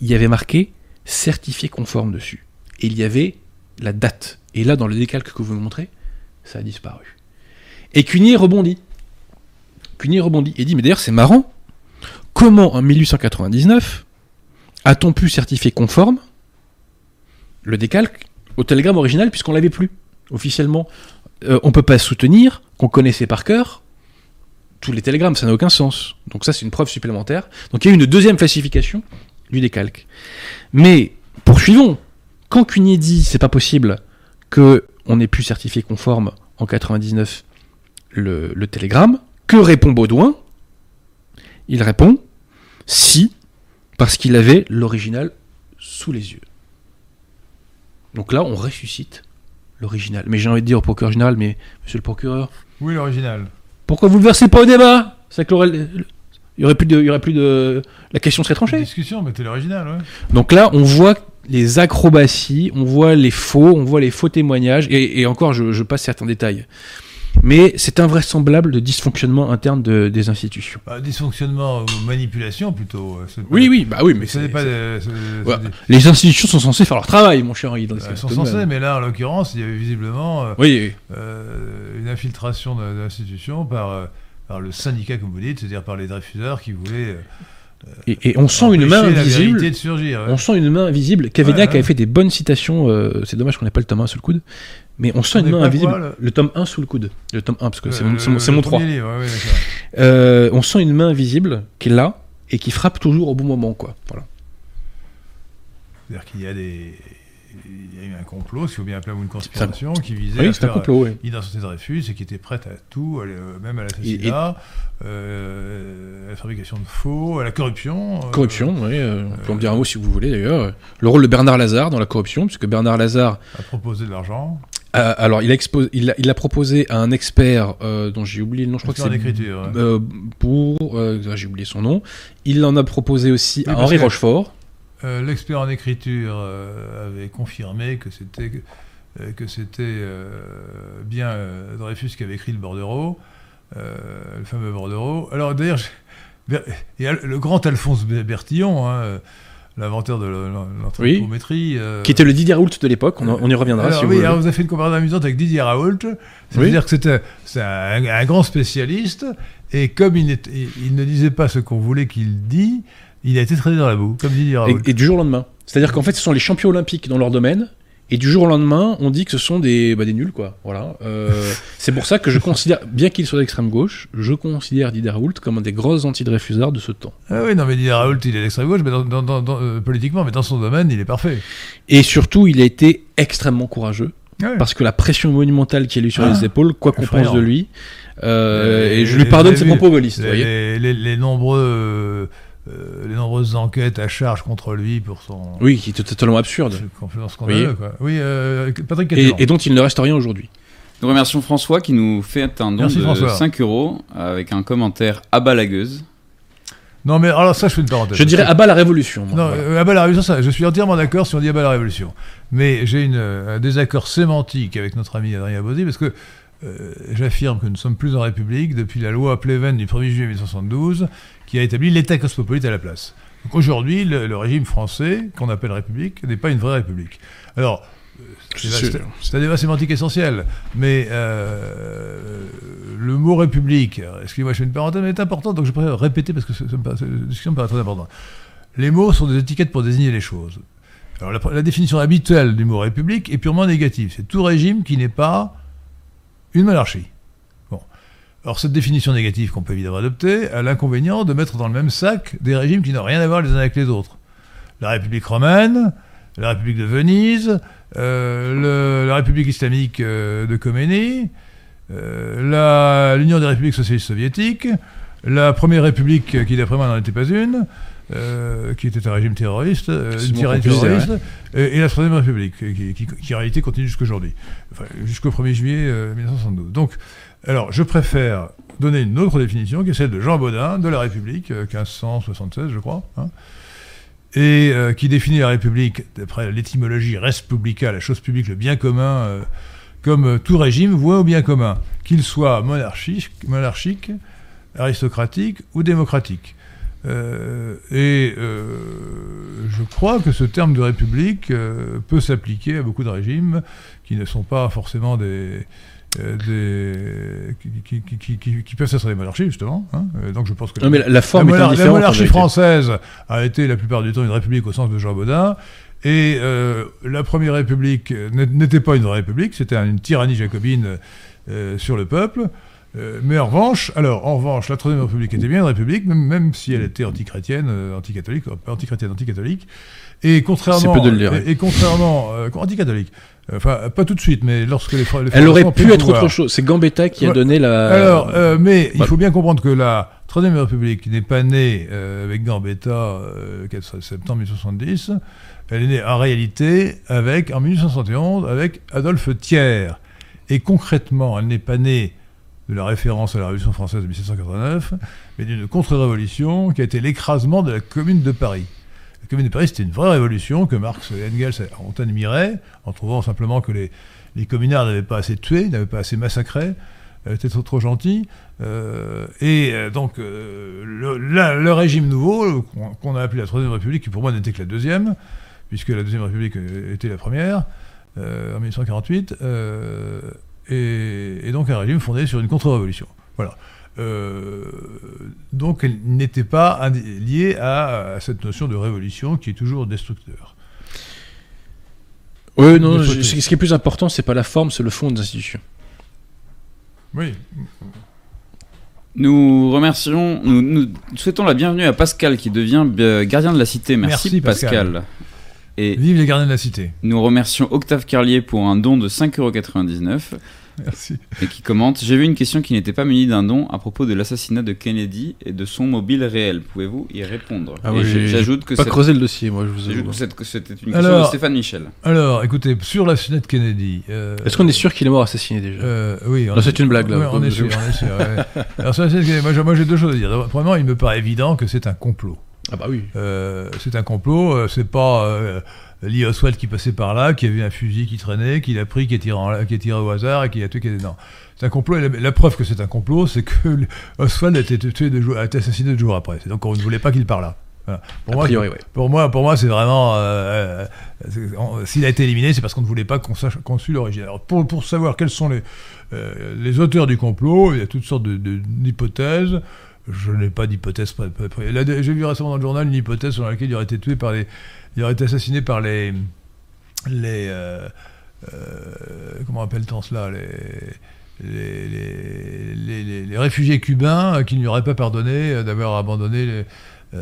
il y avait marqué certifié conforme dessus. Et il y avait la date. Et là, dans le décalque que vous me montrez, ça a disparu. Et Cuigné rebondit. Cuigné rebondit et dit Mais d'ailleurs, c'est marrant. Comment en 1899 a-t-on pu certifier conforme le décalque au télégramme original puisqu'on l'avait plus officiellement? Euh, On peut pas soutenir qu'on connaissait par cœur tous les télégrammes, ça n'a aucun sens. Donc ça, c'est une preuve supplémentaire. Donc il y a eu une deuxième falsification du décalque. Mais poursuivons. Quand Cuigné dit c'est pas possible que on ait pu certifier conforme en 99 le, le télégramme, que répond Baudouin? Il répond si, parce qu'il avait l'original sous les yeux. Donc là, on ressuscite l'original. Mais j'ai envie de dire au procureur général, mais monsieur le procureur, Oui, l'original? Pourquoi vous ne le versez pas au débat? C'est que l'aurait- il y aurait plus de, il y aurait plus de, la question serait tranchée. Discussion, mettez l'original, ouais. Donc là, on voit les acrobaties, on voit les faux, on voit les faux témoignages, et, et encore, je, je passe certains détails. Mais c'est invraisemblable de dysfonctionnement interne de- des institutions. Bah, dysfonctionnement ou manipulation plutôt. euh, Oui, oui, bah oui, mais Ce n'est c'est, pas. des- des- les institutions sont censées faire leur travail, mon cher Henri. dans Elles sont censées, mais là, en l'occurrence, il y avait visiblement euh, Oui, euh, une infiltration l'institution par, par le syndicat, comme vous dites, c'est-à-dire par les diffuseurs qui voulaient. Et, et on sent une main invisible. surgir. ouais. On sent une main invisible. Cavaignac Ouais, ouais. avait fait des bonnes citations. euh, c'est dommage qu'on n'ait pas le tome 1 sous le coude. Mais on sent une main invisible. quoi, le- le tome 1 sous le coude. Le tome 1, parce que c'est mon, c'est mon- c'est mon le 3. premier livre, ouais, ouais, d'accord. Euh, on sent une main invisible qui est là et qui frappe toujours au bon moment. Quoi. Voilà. C'est-à-dire qu'il y a des. Il y a eu un complot, si vous bien appeler ou une conspiration, qui visait Oui, à un faire complot. oui. de Dreyfus et qui était prête à tout, euh, même à l'assassinat, euh, à la fabrication de faux, à la corruption. euh, Corruption, oui. euh, on peut en dire un mot si vous voulez d'ailleurs. Le rôle de Bernard Lazare dans la corruption, puisque Bernard Lazare, à proposer de l'argent. a- alors il a, expo- il a, il a proposé à un expert euh, dont j'ai oublié le nom, je crois que c'est hein. euh, pour, euh, j'ai oublié son nom. Il en a proposé aussi Oui, à Henri Rochefort. Euh, L'expert en écriture euh, avait confirmé que c'était euh, que c'était bien Dreyfus qui avait écrit le bordereau, le fameux bordereau. Alors d'ailleurs, le grand Alphonse Ber- Bertillon, hein, l'inventeur de l'an- l'anthropométrie. euh, qui était le Didier Raoult de l'époque, on, y reviendra alors, si vous oui, alors vous avez fait une comparaison amusante avec Didier Raoult. C'est-à-dire que c'était c'est un, un grand spécialiste, et comme il- il ne disait pas ce qu'on voulait qu'il dise, il a été traité dans la boue, comme Raoult. Et, et du jour au lendemain. C'est-à-dire qu'en fait, ce sont les champions olympiques dans leur domaine. Et du jour au lendemain, on dit que ce sont des, bah, des nuls, quoi. Voilà. Euh, c'est pour ça que je considère, bien qu'il soit d'extrême gauche, je considère Didier Raoult comme un des gros anti-Dreyfusards de ce temps. Ah oui, non, mais Didier Raoult, il est d'extrême gauche, mais dans, dans- dans- dans- euh, politiquement, mais dans son domaine, il est parfait. Et surtout, il a été extrêmement courageux. Ouais. Parce que la pression monumentale qu'il a eu sur Ah, les épaules, quoi qu'on pense de lui, euh, Et- je lui pardonne ses propos gaullistes, les- les nombreux, euh, les nombreuses enquêtes à charge contre lui pour son Oui, qui était totalement absurde. Oui. Quoi. Oui, euh, Patrick Et, et dont il ne reste rien aujourd'hui. Nous remercions François qui nous fait un don Merci, de François. 5 euros avec un commentaire abalagueuse. Non, mais alors ça, je fais une parenthèse. Je dirais à bas la révolution. moi. Non, Voilà. euh, bah la révolution, ça, je suis entièrement d'accord si on dit bah la révolution. Mais j'ai euh, un désaccord sémantique avec notre ami Adrien Bozzi parce que euh, j'affirme que nous ne sommes plus en République depuis la loi Pleven du 1er juillet 1972 qui a établi l'État cosmopolite à la place. Donc aujourd'hui, le, le régime français, qu'on appelle République, n'est pas une vraie République. Alors, euh, c'est un débat sémantique essentiel, mais euh, le mot République, excusez-moi, je fais une parenthèse, mais est important, donc je préfère répéter parce que ça- ça me paraît- cette discussion me paraît très importante. Les mots sont des étiquettes pour désigner les choses. Alors la, la définition habituelle du mot république est purement négative. C'est tout régime qui n'est pas une monarchie. Alors cette définition négative qu'on peut évidemment adopter a l'inconvénient de mettre dans le même sac des régimes qui n'ont rien à voir les uns avec les autres. La République romaine, la République de Venise, euh, le- la République islamique euh, de Khomeini, euh, l'Union des républiques socialistes soviétiques, la Première République qui d'après moi n'en était pas une, qui était un régime terroriste, une tyrannie terroriste, et, et la Troisième République, qui, qui- qui en réalité continue jusqu'aujourd'hui, enfin, jusqu'au 1er juillet euh, 1972. Donc, alors, je préfère donner une autre définition, qui est celle de Jean Baudin, de la République, euh, 1576, je crois, hein, et euh, qui définit la République, d'après l'étymologie res publica, la chose publique, le bien commun, euh, comme euh, tout régime voit au bien commun, qu'il soit monarchique, monarchique, aristocratique ou démocratique. Euh, et euh, je crois que ce terme de république euh, peut s'appliquer à beaucoup de régimes qui ne sont pas forcément des, euh, des qui, qui- qui- qui- qui peuvent être des monarchies justement. hein. Euh, donc je pense que Non, mais la, la forme la, la monarchie française a été la plupart du temps une république au sens de Jean Baudin. Et euh, la première république euh, n'é- n'était pas une vraie république, c'était une tyrannie jacobine euh, sur le peuple. Euh, mais en revanche, alors en revanche, la troisième république était bien une république, même, même si elle était antichrétienne, euh, anticatholique, euh, antichrétienne, anticatholique. Et contrairement, C'est peu de le dire, et, et contrairement, euh, anticatholique, Enfin, pas tout de suite, mais lorsque les, les Elle aurait pu le être pouvoir. autre chose. C'est Gambetta qui a donné la. Alors, euh, mais il faut bien comprendre que la Troisième République n'est pas née euh, avec Gambetta, euh, 4 septembre 1970. Elle est née en réalité avec, en 1971 avec Adolphe Thiers. Et concrètement, elle n'est pas née de la référence à la Révolution française de 1789, mais d'une contre-révolution qui a été l'écrasement de la Commune de Paris. La Commune de Paris, c'était une vraie révolution que Marx et Engels ont admirée, en trouvant simplement que les, les communards n'avaient pas assez tué, n'avaient pas assez massacré, euh, étaient trop, trop gentils. Euh, et euh, donc, le, régime nouveau, qu'on a appelé la Troisième République, qui pour moi n'était que la deuxième, puisque la Deuxième République était la première, en 1848, euh, et, et donc un régime fondé sur une contre-révolution. Voilà. Euh, donc, elle n'était pas liée à, à cette notion de révolution qui est toujours destructeur. Oui, non, je- ce qui est plus important, c'est pas la forme, c'est le fond des institutions. Oui. Nous remercions, nous, nous souhaitons la bienvenue à Pascal qui devient euh, gardien de la cité. Merci, Merci, Pascal. Pascal. Et Vive les gardiens de la cité. nous remercions Octave Carlier pour un don de 5,99€ Merci. et qui commente J'ai vu une question qui n'était pas munie d'un don à propos de l'assassinat de Kennedy et de son mobile réel. Pouvez-vous y répondre? Ah oui, J'ajoute que Pas creuser le dossier, moi, je vous j'ajoute avoue. que c'était une question Alors- de Stéphane Michel. Alors, écoutez, sur l'assassinat de Kennedy. euh, Est-ce qu'on est sûr qu'il est mort assassiné déjà? Euh, oui, on Non, est- c'est une blague, là. On est sûr, on est sûr. ouais. Alors, sur Kennedy, moi, j'ai- deux choses à dire. Premièrement, il me paraît évident que c'est un complot. Ah bah oui. Euh, c'est un complot, c'est pas euh, Lee Oswald qui passait par là, qui a vu un fusil qui traînait, qui l'a pris, qui est tiré, en- qui est tiré au hasard et qui a tué. Non, c'est un complot. Et la, la preuve que c'est un complot, c'est que Oswald a été tué deux jours, a été assassiné deux jours après. Donc on ne voulait pas qu'il parle Voilà. Pour A moi, priori, oui. pour moi, pour moi, c'est vraiment. euh, euh, S'il a été éliminé, c'est parce qu'on ne voulait pas qu'on sache qu'on suit l'origine. Alors, pour, pour savoir quels sont les, euh, les auteurs du complot, il y a toutes sortes de- de- d'hypothèses. Je n'ai pas d'hypothèse. J'ai vu récemment dans le journal une hypothèse sur laquelle il aurait été tué par les. Il aurait été assassiné par les. Les. euh, euh, comment appelle-t-on cela les, les, les, réfugiés cubains euh, qui ne lui auraient pas pardonné d'avoir abandonné les, euh,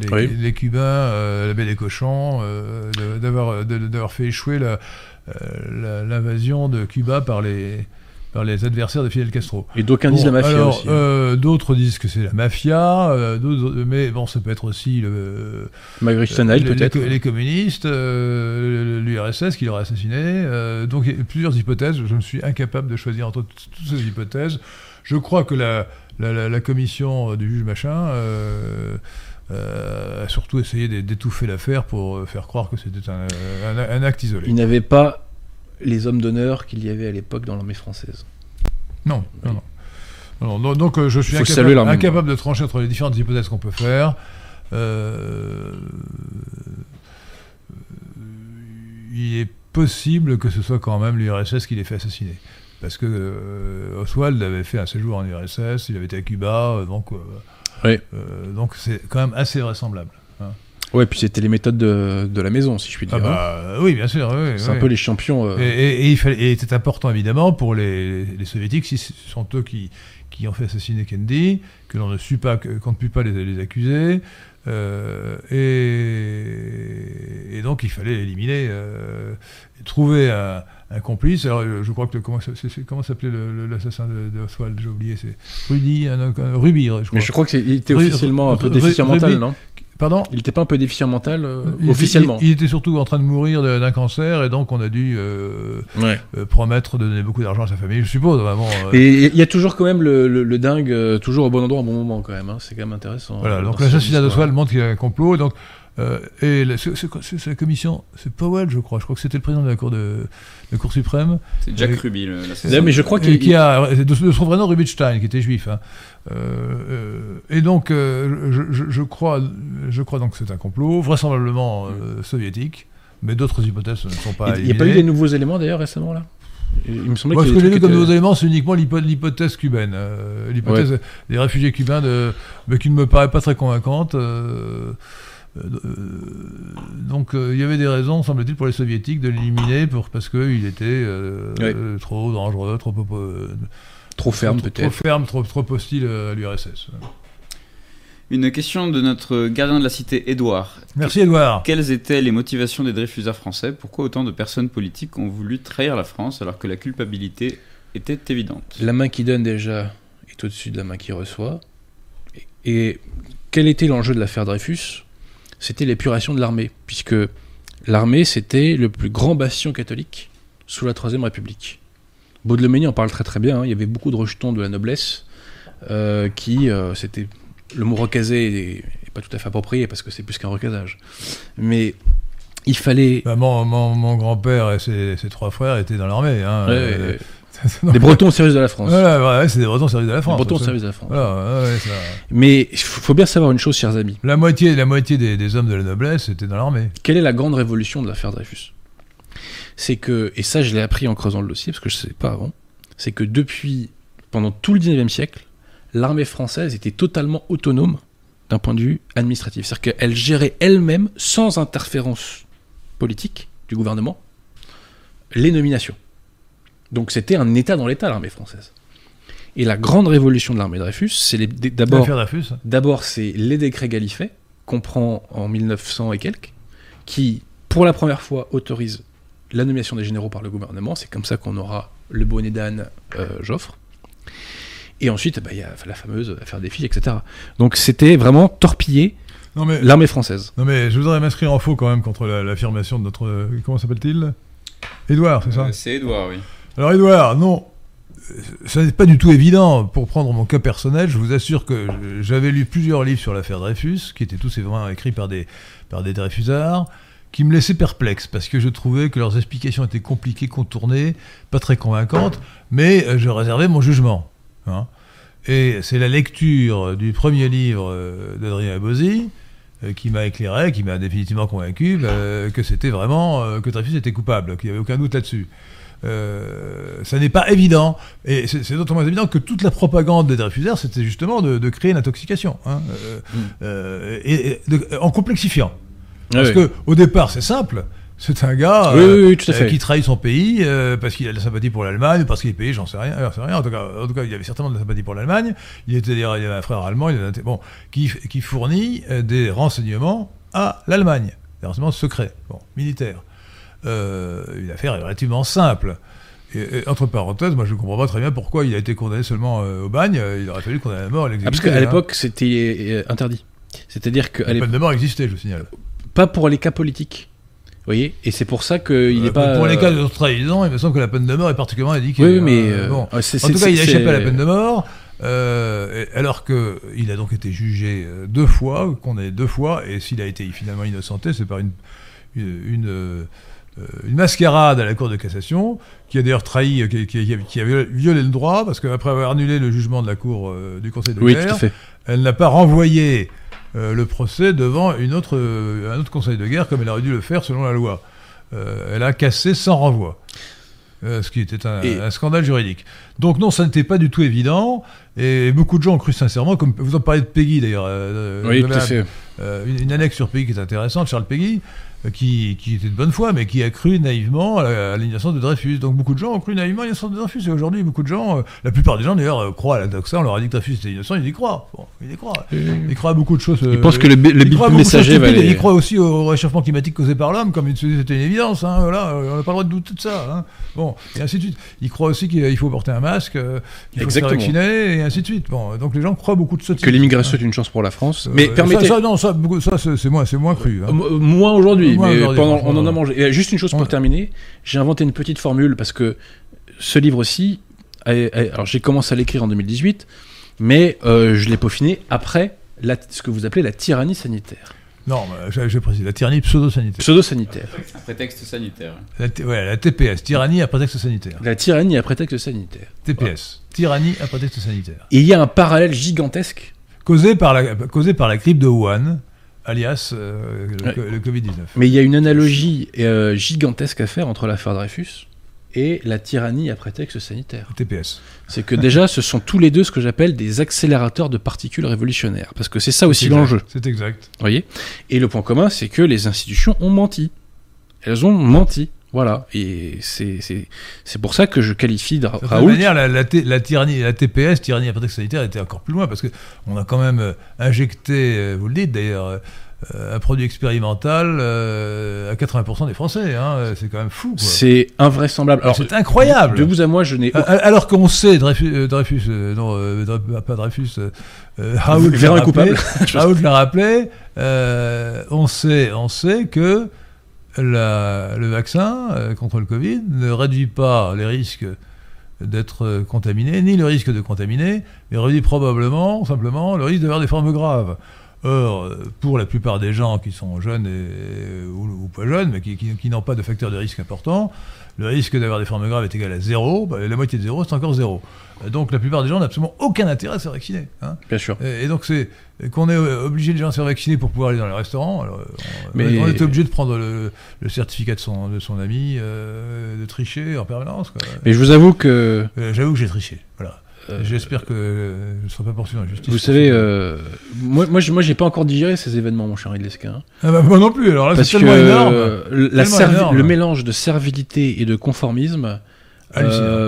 les, Oui. les Cubains, euh, la baie des cochons, euh, d'avoir de- fait échouer l'invasion de Cuba par les, par les adversaires de Fidel Castro. Et d'aucuns disent la Bon, mafia alors, aussi. euh, d'autres disent que c'est la mafia, euh, d'autres- mais bon, ça peut être aussi le, Malgré peut-être. Les, les communistes, euh, l'URSS qui l'aurait assassiné. donc il y a plusieurs hypothèses. Je me suis incapable de choisir entre toutes ces hypothèses. Je crois que la, la, la- la commission du juge machin euh, a surtout essayé d'é- d'étouffer l'affaire pour faire croire que c'était un, un- un acte isolé. Il n'avait pas les hommes d'honneur qu'il y avait à l'époque dans l'armée française. Non, non, non. Non, non, donc euh, je suis incapable, de trancher entre les différentes hypothèses qu'on peut faire. Euh, il est possible que ce soit quand même l'URSS qui l'ait fait assassiner. Parce que euh, Oswald avait fait un séjour en URSS, il avait été à Cuba, euh, donc euh, Oui. euh, donc c'est quand même assez vraisemblable. Ouais, puis c'était les méthodes de, de la maison, si je puis dire. Ah bah, oui, bien sûr. oui, C'est oui. un peu les champions. euh, Et, et- et il fallait, et c'était important évidemment pour les, les soviétiques, si ce sont eux qui, qui ont fait assassiner Kennedy, que l'on ne suit pas, qu'on ne puisse pas les, les accuser. euh, et, et donc il fallait éliminer, euh, trouver un, un complice. Alors euh, je crois que le- comment, s'appelait l'assassin de, de Oswald? J'ai oublié. C'est Rudy, un, un- Ruby, je crois. Mais je crois qu'il était officiellement un peu déficient mental, non? Pardon? Il était pas un peu déficient mental euh, Il officiellement? il, il était surtout en train de mourir de- d'un cancer et donc on a dû euh, Ouais. euh, promettre de donner beaucoup d'argent à sa famille, je suppose. Vraiment, Et il y a toujours quand même le, le- le dingue, toujours au bon endroit, au bon moment quand même. hein. C'est quand même intéressant. Voilà, donc l'assassinat d'Oswald histoire. montre qu'il y a un complot. Donc, euh, et la- c'est c'est quoi- c'est- c'est la commission, c'est Powell, je crois. Je crois que c'était le président de la Cour, de, de la cour suprême. C'est Jack Et- Ruby, le-. D'ailleurs, mais je crois qu'il qui a, de, de son vrai nom, Rubinstein, qui était juif. hein. Euh, euh, et donc, euh, je, je- je crois, je crois donc que c'est un complot, vraisemblablement euh, soviétique, mais d'autres hypothèses ne sont pas Il n'y a pas eu des nouveaux éléments d'ailleurs récemment là? Il me semblait Moi, ce que j'ai vu comme nouveaux éléments, c'est uniquement l'hypo- l'hypothèse cubaine. euh, l'hypothèse des réfugiés cubains, de, mais qui ne me paraît pas très convaincante. euh, donc, euh, il y avait des raisons, semble-t-il, pour les soviétiques de l'éliminer pour, parce qu'il était euh, euh, trop dangereux, trop, euh, trop fermes trop, trop peut-être. ferme, trop, trop hostile à l'URSS. Une question de notre gardien de la cité, Édouard. Merci, Edouard. Quelles étaient les motivations des Dreyfusards français? Pourquoi autant de personnes politiques ont voulu trahir la France alors que la culpabilité était évidente? La main qui donne déjà est au-dessus de la main qui reçoit. Et quel était l'enjeu de l'affaire Dreyfus? C'était l'épuration de l'armée, puisque l'armée c'était le plus grand bastion catholique sous la Troisième République. Baudelemenie en parle très très bien. hein. Il y avait beaucoup de rejetons de la noblesse euh, qui, euh, c'était le mot recasé est, est pas tout à fait approprié parce que c'est plus qu'un recasage, mais il fallait Bah, mon, mon- mon grand-père et ses, ses trois frères étaient dans l'armée. Hein, Ouais, euh, ouais, ouais. des Bretons au service de la France. Voilà, ouais, c'est des Bretons au service de la Des France. Bretons au service de la France. Voilà, ouais, ouais, ça. Mais il faut faut bien savoir une chose, chers amis. La moitié, la moitié des, des hommes de la noblesse étaient dans l'armée. Quelle est la grande révolution de l'affaire Dreyfus? C'est que, et ça je l'ai appris en creusant le dossier, parce que je ne savais pas avant, c'est que depuis, pendant tout le 19e siècle, l'armée française était totalement autonome d'un point de vue administratif. C'est-à-dire qu'elle gérait elle-même, sans interférence politique du gouvernement, les nominations. Donc c'était un État dans l'État, l'armée française. Et la grande révolution de l'armée Dreyfus, c'est les- d'abord Dreyfus. D'abord, c'est les décrets Galifet, qu'on prend en 1900 et quelques, qui, pour la première fois, autorisent la nomination des généraux par le gouvernement. C'est comme ça qu'on aura le bonnet d'âne euh, Joffre. Et ensuite, bah, il y a la fameuse affaire des filles, etc. Donc c'était vraiment torpiller l'armée française. non mais je voudrais m'inscrire en faux quand même contre la- l'affirmation de notre... euh, Comment s'appelle-t-il? Édouard, c'est ça? Euh, C'est Édouard, oui. Alors Édouard, non, ça n'est pas du tout évident. Pour prendre mon cas personnel, je vous assure que j'avais lu plusieurs livres sur l'affaire Dreyfus, qui étaient tous vraiment écrits par des, par des Dreyfusards, qui me laissaient perplexe, parce que je trouvais que leurs explications étaient compliquées, contournées, pas très convaincantes, mais euh, je réservais mon jugement. hein. Et c'est la lecture du premier livre euh, d'Adrien Abosi euh, qui m'a éclairé, qui m'a définitivement convaincu euh, que c'était vraiment que Dreyfus était coupable, qu'il n'y avait aucun doute là-dessus. Euh, ça n'est pas évident, et c'est d'autant moins évident que toute la propagande des Dreyfusards, c'était justement de, de créer une intoxication, hein, euh, Mm. euh, et, et de- en complexifiant. Ah Parce oui. que au départ, c'est simple. C'est un gars Oui, euh, oui, euh, qui trahit son pays euh, parce qu'il a de la sympathie pour l'Allemagne, parce qu'il est payé, j'en sais rien, sais rien. En tout, cas, en tout cas, il avait certainement de la sympathie pour l'Allemagne. Il était d'ailleurs, un frère allemand, il bon, qui, qui fournit des renseignements à l'Allemagne, des renseignements secrets, bon, militaires. Euh, une affaire relativement simple. Et, et, entre parenthèses, moi je ne comprends pas très bien pourquoi il a été condamné seulement euh, au bagne. Il aurait fallu le condamner à mort Ah, parce qu'à hein. l'époque, c'était euh, interdit. C'est-à-dire qu'à la peine de mort existait, je vous signale. pas pour les cas politiques. Vous voyez? Et c'est pour ça qu'il n'est pas. Pour les cas de trahison, il me semble que la peine de mort est particulièrement indiquée. Oui, mais. hein. euh, bon. c'est- En tout cas, il a échappé à la peine de mort, euh, alors qu'il a donc été jugé deux fois, condamné deux fois, et s'il a été finalement innocenté, c'est par une, une, une, une mascarade à la Cour de cassation, qui a d'ailleurs trahi, euh, qui, qui- qui a violé le droit, parce qu'après avoir annulé le jugement de la Cour euh, du Conseil de Oui, guerre, elle n'a pas renvoyé euh, le procès devant une autre, euh, un autre conseil de guerre comme elle aurait dû le faire selon la loi. Euh, elle a cassé sans renvoi. Euh, ce qui était un, Et- un scandale juridique. Donc non, ça n'était pas du tout évident, et beaucoup de gens ont cru sincèrement, comme vous en parlez de Peggy d'ailleurs, euh, Oui, vous tout à avez fait. euh, une, une annexe sur Peggy qui est intéressante, Charles Peggy, euh, qui, qui était de bonne foi, mais qui a cru naïvement à, l'innocence de Dreyfus. Donc beaucoup de gens ont cru naïvement à l'innocence de Dreyfus. Et aujourd'hui, beaucoup de gens, euh, la plupart des gens d'ailleurs, euh, croient à la doxa. On leur a dit que Dreyfus était innocent, ils y croient. Bon, ils y croient. Ils croient à beaucoup de choses. Ils euh, pensent que le, le choses messager va les... Ils croient aussi au réchauffement climatique causé par l'homme, comme c'était une évidence. Hein, voilà, euh, on n'a pas le droit de douter de ça. Hein. Bon, et ainsi de suite. Ils croient aussi qu'il faut porter un masque, euh, qu'il faut se Exactement. vacciner, et ainsi de suite. Bon, donc les gens croient beaucoup de sottises. Que l'immigration est une chance pour la France. Euh, Mais ça- permettez... Ça, non, ça, ça, c'est moins, moins cru. hein. Euh, mo- Moins aujourd'hui, Mais pendant, on en a mangé. Et juste une chose pour Ouais. terminer, j'ai inventé une petite formule parce que ce livre-ci, alors j'ai commencé à l'écrire en 2018, mais euh, je l'ai peaufiné après la- ce que vous appelez la tyrannie sanitaire. Non, je, je précise, la tyrannie pseudo-sanitaire. Pseudo-sanitaire. Un prétexte sanitaire. La, ouais, la TPS, tyrannie à prétexte sanitaire. La tyrannie à prétexte sanitaire. TPS, tyrannie à prétexte sanitaire. Et il y a un parallèle gigantesque. Causée par la, causée par la grippe de Wuhan, alias euh, le, Ouais. co- le Covid-19. Mais il y a une analogie euh, gigantesque à faire entre l'affaire Dreyfus et la tyrannie à prétexte sanitaire. TPS. C'est que déjà, ce sont tous les deux ce que j'appelle des accélérateurs de particules révolutionnaires. Parce que c'est ça aussi l'enjeu. C'est exact. voyez? Et le point commun, c'est que les institutions ont menti. Elles ont menti. Voilà. Et c'est pour ça que je qualifie Ra- De toute Raoult. manière, la, la, la tyrannie, la TPS, tyrannie à prétexte sanitaire, était encore plus loin parce que on a quand même euh, injecté, euh, vous le dites d'ailleurs, euh, un produit expérimental euh, à 80% des Français. Hein, c'est quand même fou. C'est invraisemblable. Alors, C'est incroyable. de vous à moi, je n'ai. Alors qu'on sait, Dreyfus, euh, Dreyfus euh, non, pas Dreyfus, Raoult l'a rappelé. Raoult l'a rappelé, on, sait, on sait que la- le vaccin euh, contre le Covid ne réduit pas les risques d'être euh, contaminé, ni le risque de contaminer, mais réduit probablement, simplement, le risque d'avoir des formes graves. Or, pour la plupart des gens qui sont jeunes et, ou, ou pas jeunes, mais qui, qui- qui n'ont pas de facteur de risque important, le risque d'avoir des formes graves est égal à zéro. Bah, la moitié de zéro, c'est encore zéro. Euh, Donc la plupart des gens n'ont absolument aucun intérêt à se vacciner. hein. Bien sûr. Et, et donc c'est qu'on est euh, obligé les gens à se faire vacciner pour pouvoir aller dans les restaurants. Alors, euh, on, Mais- on était obligé de prendre le, le certificat de son, de son ami, euh, de tricher en permanence. quoi. Mais je vous avoue que, Euh, J'avoue que j'ai triché. Voilà. Euh, J'espère que je ne serai pas poursuivi en justice. vous savez, moi, moi, je- moi, j'ai pas encore digéré ces événements, mon cher Henri Lesquin. Ah bah, moi non plus. Alors là, Parce c'est que tellement énorme. la Tellement servi- énorme. le mélange de servilité et de conformisme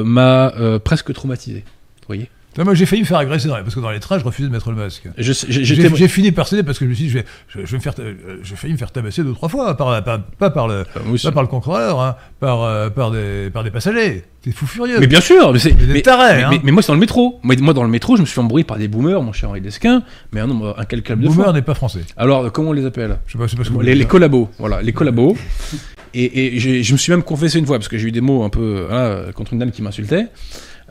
m'a presque traumatisé. Vous voyez Moi, j'ai failli me faire agresser dans les... parce que dans les trains, je refusais de mettre le masque. J'ai- fini par céder parce que je me suis dit, je vais, je, je vais me faire, euh, j'ai failli me faire tabasser deux trois fois, par, pas, pas par le, aussi. pas par le contrôleur, hein, par, euh, par des, par des passagers. T'es fou furieux. Mais bien sûr, mais, c'est- Mais tarés, mais- hein. mais- mais moi c'est dans le métro. Moi, moi, dans le métro, je me suis fait embrouiller par des boomers, mon cher Henri Lesquin, mais un nombre incalculable de Boomer n'est pas français. Alors, comment on les appelle Je sais pas, vous les, les hein. collabos, voilà, les collabos. Et, je me suis même confessé une fois parce que j'ai eu des mots un peu voilà, contre une dame qui m'insultait.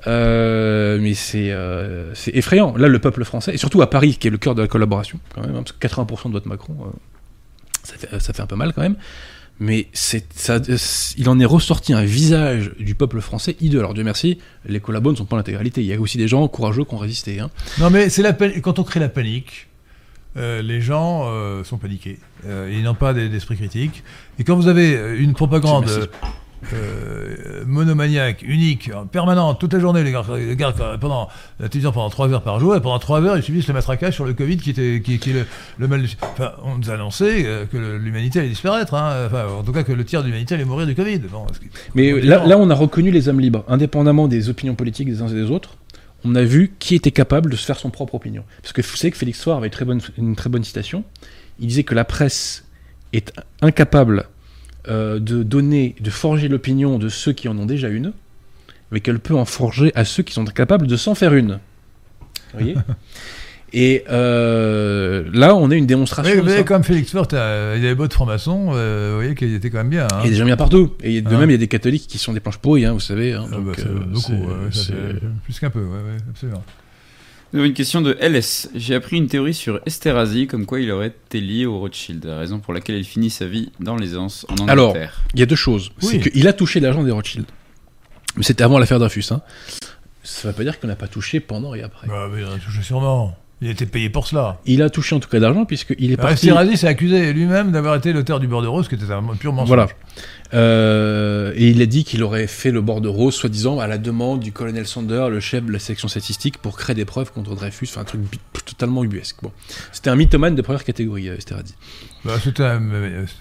Euh, mais c'est euh, c'est effrayant. Là, le peuple français, et surtout à Paris, qui est le cœur de la collaboration, quand même, hein, parce que 80% de vote Macron, euh, ça, fait, ça fait un peu mal quand même. Mais ça, il en est ressorti un visage du peuple français hideux. Alors Dieu merci, les collabos ne sont pas l'intégralité. Il y a aussi des gens courageux qui ont résisté. Hein. Non, mais c'est la quand on crée la panique, euh, les gens euh, sont paniqués. Euh, ils n'ont pas d'esprit critique. Et quand vous avez une propagande. Euh, monomaniaque, unique, en permanente, toute la journée, les gars, les gars pendant la télévision pendant 3 heures par jour, et pendant 3 heures, ils subissent le matraquage sur le Covid qui, était, qui, le, le mal. Enfin, on nous a annoncé euh, que l'humanité allait disparaître. Hein. Enfin, en tout cas, que le tiers de l'humanité allait mourir du Covid. Bon, ce qui- Mais là, là, on a reconnu les hommes libres, indépendamment des opinions politiques des uns et des autres. On a vu qui était capable de se faire son propre opinion. Parce que vous savez que Félix Soir avait une très bonne, une très bonne citation. Il disait que la presse est incapable euh, de donner, de forger l'opinion de ceux qui en ont déjà une, mais qu'elle peut en forger à ceux qui sont capables de s'en faire une. Vous voyez Et euh, là, on a une démonstration. Ça. comme Félix Fort, euh, il avait beau de franc-maçon, euh, vous voyez qu'il était quand même bien. hein. Il y a des gens bien partout. Et de Hein. même, il y a des catholiques qui sont des planches pourries, hein, vous savez. Donc, bah, beaucoup, ouais, ça fait plus qu'un peu, ouais, ouais, absolument. Nous avons une question de LS. J'ai appris une théorie sur Esterhazy, comme quoi il aurait été lié au Rothschild, la raison pour laquelle il finit sa vie dans l'aisance en Alors, Angleterre. Il y a deux choses. Oui. C'est qu'il a touché l'argent des Rothschild. Mais c'était avant l'affaire Dreyfus. Hein. Ça ne veut pas dire qu'on n'a pas touché pendant et après. Bah, mais il a touché sûrement. Il était payé pour cela. Il a touché en tout cas d'argent puisqu'il est parti. Esterhazy s'est accusé lui-même d'avoir été l'auteur du bordereau, ce qui était un pur mensonge. Voilà. Euh, et il a dit qu'il aurait fait le bordereau, soi-disant, à la demande du colonel Sander, le chef de la section statistique, pour créer des preuves contre Dreyfus. Enfin, un truc totalement ubuesque. Bon. C'était un mythomane de première catégorie, euh, Esterhazy. Bah, c'était,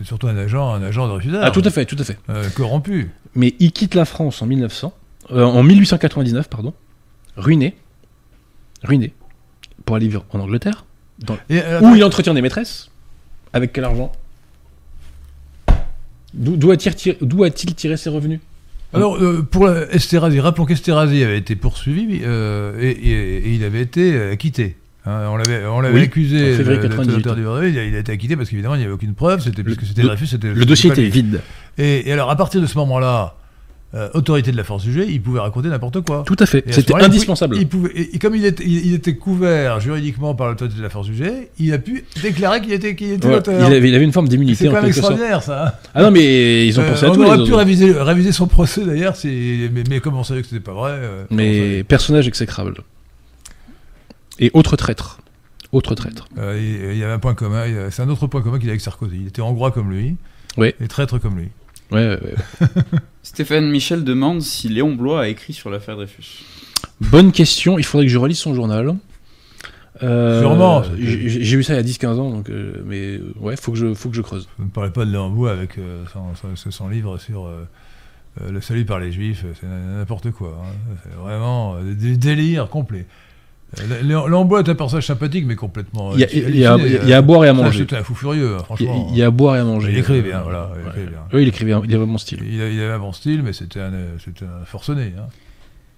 surtout un agent, un agent de refusard. Ah, tout à fait, tout à fait. Euh, corrompu. Mais il quitte la France en 1900, euh, en 1899, pardon, ruiné, ruiné, pour aller vivre en Angleterre, dans- Et, où il entretient des maîtresses. Avec quel argent? D'où a-t-il tiré, ses revenus? Alors, euh, pour Esterhazy, rappelons qu'Esterhazy avait été poursuivi euh, et, et- et il avait été euh, acquitté. Hein, on l'avait, on l'avait Oui, accusé en février de- d'être 98. l'auteur du bordereau, il a, été acquitté parce qu'évidemment il n'y avait aucune preuve, c'était, puisque c'était le- Dreyfus, c'était Le dossier était vide. Et, et alors, à partir de ce moment-là, euh, autorité de la force jugée, il pouvait raconter n'importe quoi. Tout à fait. C'était moment-là, il pouvait- indispensable. Il pouvait, et, et comme il était, il, il était couvert juridiquement par l'autorité de la force jugée, il a pu déclarer qu'il était, qu'il était Ouais, il, l'auteur. avait, il avait une forme d'immunité en quelque sorte. extraordinaire, ça. hein. Ah non, mais ils ont Euh, pensé à on tout. aurait les pu autres. réviser, réviser son procès d'ailleurs, mais, mais comme on savait que c'était pas vrai. euh, on. Mais personnage exécrable. Et autre traître. Autre traître. Euh, il y avait un point commun, a- c'est un autre point commun qu'il avait avec Sarkozy. Il était hongrois comme lui, et traître comme lui. Ouais, ouais, ouais. Stéphane Michel demande si Léon Blois a écrit sur l'affaire Dreyfus. Bonne question. Il faudrait que je relise son journal. Euh, Sûrement, J'ai eu ça il y a 10-15 ans, donc, euh, mais euh, ouais, faut que je, faut que je creuse. Je ne parlais pas de Léon Blou avec euh, son, son- son livre sur le salut par les juifs, c'est n'importe quoi. hein. C'est vraiment des délires complets. Euh, Blou est un personnage sympathique, mais complètement. Il y a, halluciné, il y a- il y a à euh, boire et à manger. C'était un fou furieux, hein, Il y a- franchement. il y a à boire et à manger. Il écrivait bien, voilà. Oui, il écrivait, il avait bon style. Il, avait un bon style, mais c'était un, euh, un forcené. hein.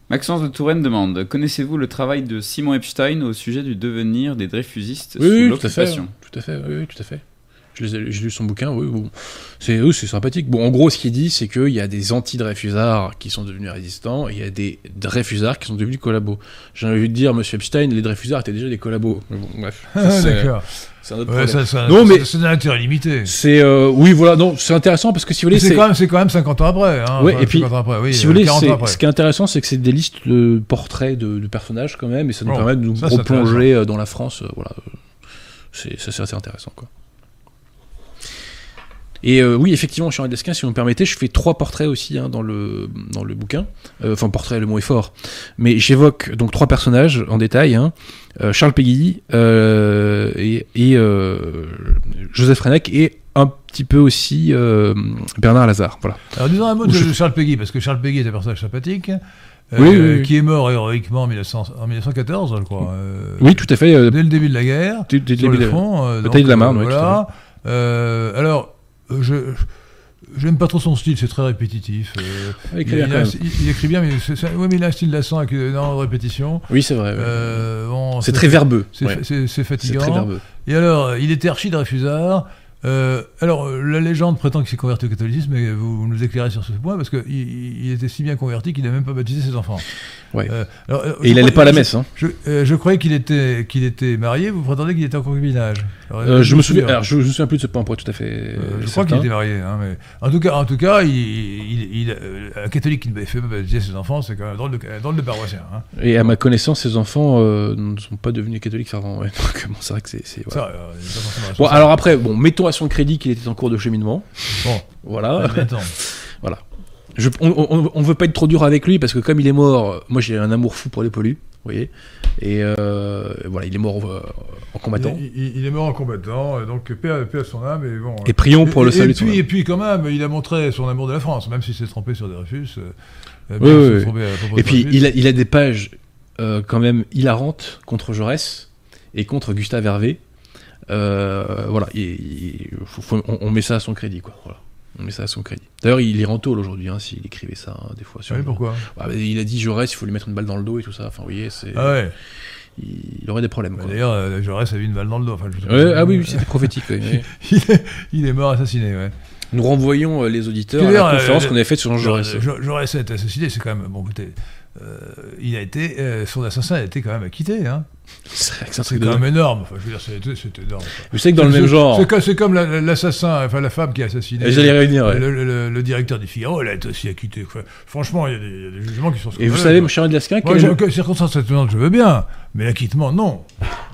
Maxence de Touraine demande Connaissez-vous le travail de Simon Epstein au sujet du devenir des Dreyfusistes Oui, sous oui, tout à fait. l'occupation? Tout à fait, oui, oui, tout à fait. J'ai lu son bouquin, oui, bon. c'est oui, c'est sympathique. Bon, en gros, ce qu'il dit, c'est qu'il y a des anti-Dreyfusards qui sont devenus résistants, et il y a des Dreyfusards qui sont devenus collabos. J'ai envie de dire, monsieur Epstein, les Dreyfusards étaient déjà des collabos. Bon, bref. c'est- D'accord. C'est un autre Ouais, problème. ça, ça, Non, mais- c'est- d'un intérêt limité. C'est euh, oui, voilà, non, c'est intéressant parce que si vous voulez, C'est quand, même- c'est quand même 50 ans après. Hein, Ouais, Enfin, et puis, 50 ans après, oui, si vous voulez, 40 c'est- ans après. ce qui est intéressant, c'est que c'est des listes de portraits de, de personnages quand même, et ça nous Bon, permet de nous replonger euh, dans la France. euh, voilà, c'est assez intéressant, quoi. Et euh, oui, effectivement, Charles Desquin, si vous me permettez, je fais trois portraits aussi hein, dans le dans le bouquin. Euh, Enfin, portrait, le mot est fort, mais j'évoque donc trois personnages en détail hein. Euh, Charles euh, et, et, Joseph Renek et un petit peu aussi Bernard Lazare. Voilà. Alors disons un mot de je- Charles Péguy, parce que Charles Péguy est un personnage sympathique, euh, Oui, oui, oui. qui est mort héroïquement en, 1900 en 1914, je crois. euh, Oui, tout à fait. euh, Dès le début de la guerre, dès- le sur début le de- euh, bataille de la Marne, oui, tout voilà. Alors, je... J'aime pas trop son style, c'est très répétitif. euh, Il écrit il, bien, écrit bien, mais, c'est- c'est- ouais, mais il a un style d'accent avec énormément de répétition. Oui, c'est vrai. ouais. Euh, bon, c'est très verbeux. C'est ouais. c'est- fatigant. très verbeux. Et alors, euh, il était archi Dreyfusard. Euh, alors, la légende prétend qu'il s'est converti au catholicisme, mais vous, nous éclairez sur ce point, parce qu'il il, était si bien converti qu'il n'a même pas baptisé ses enfants. Ouais. Euh, alors, euh, Et il allait crois- pas à la messe. Hein. Je, euh, je croyais qu'il était, qu'il était marié, vous prétendez qu'il était en concubinage. Alors, je me souviens. Alors, je, je me souviens plus de ce point pour être tout à fait. Je crois qu'il était marié, hein, mais en tout cas, en tout cas, il, il- il- un catholique qui ne fait pas baptiser ses enfants, c'est quand même un drôle de, un drôle de paroissien. hein. Et à ma connaissance, ses enfants ne sont pas devenus catholiques fervents. Ouais. Donc, bon, c'est vrai que c'est. voilà. Bon, alors après, bon, mettons à son crédit qu'il était en cours de cheminement. Bon, Voilà. Je, on, on veut pas être trop dur avec lui parce que comme il est mort, euh, moi j'ai un amour fou pour les pollus, vous voyez. Et euh, voilà, il est mort euh, en combattant. Il, il- il est mort en combattant, euh, donc paix à, paix à son âme. Et, bon, Et prions pour et, le salut et de son puis, âme. et puis, quand même, il a montré son amour de la France, même s'il s'est trompé sur Dreyfus. euh, euh, Oui, Et puis il a, il a des pages euh, quand même hilarantes contre Jaurès et contre Gustave Hervé. Euh, voilà, il- il- faut- faut- on, on met ça à son crédit, quoi. Voilà. On met ça à son crédit. D'ailleurs, il est rentaux aujourd'hui, hein, s'il écrivait ça hein, des fois. Ah Sur oui, pourquoi? Ah, bah, il a dit Jaurès, il faut lui mettre une balle dans le dos et tout ça. Enfin, vous voyez, c'est, Ah ouais. il, il aurait des problèmes. Bah, quoi. D'ailleurs, euh, Jaurès a eu une balle dans le dos. Enfin, je. Ouais, ah oui, oui, c'était prophétique. il, est, il est mort assassiné, ouais. Nous renvoyons euh, les auditeurs à la conférence euh, qu'on avait faite sur. Jaurès, Jaurès a été assassiné, c'est quand même. Bon, écoutez, euh, il a été, euh, son assassin a été quand même acquitté. Hein. C'est un truc de quand même énorme. Enfin, je veux dire, c'est énorme. Vous savez que dans le C'est- même genre, C'est comme, l'assassin, enfin la femme qui a assassiné. j'allais ouais. Le, le- le- le directeur du Figaro, elle a été aussi acquittée. Franchement, il y, a des- il y a des jugements qui sont Et vous savez, mon cher Lasquin, Moi, quel, je- je veux bien, mais l'acquittement, non.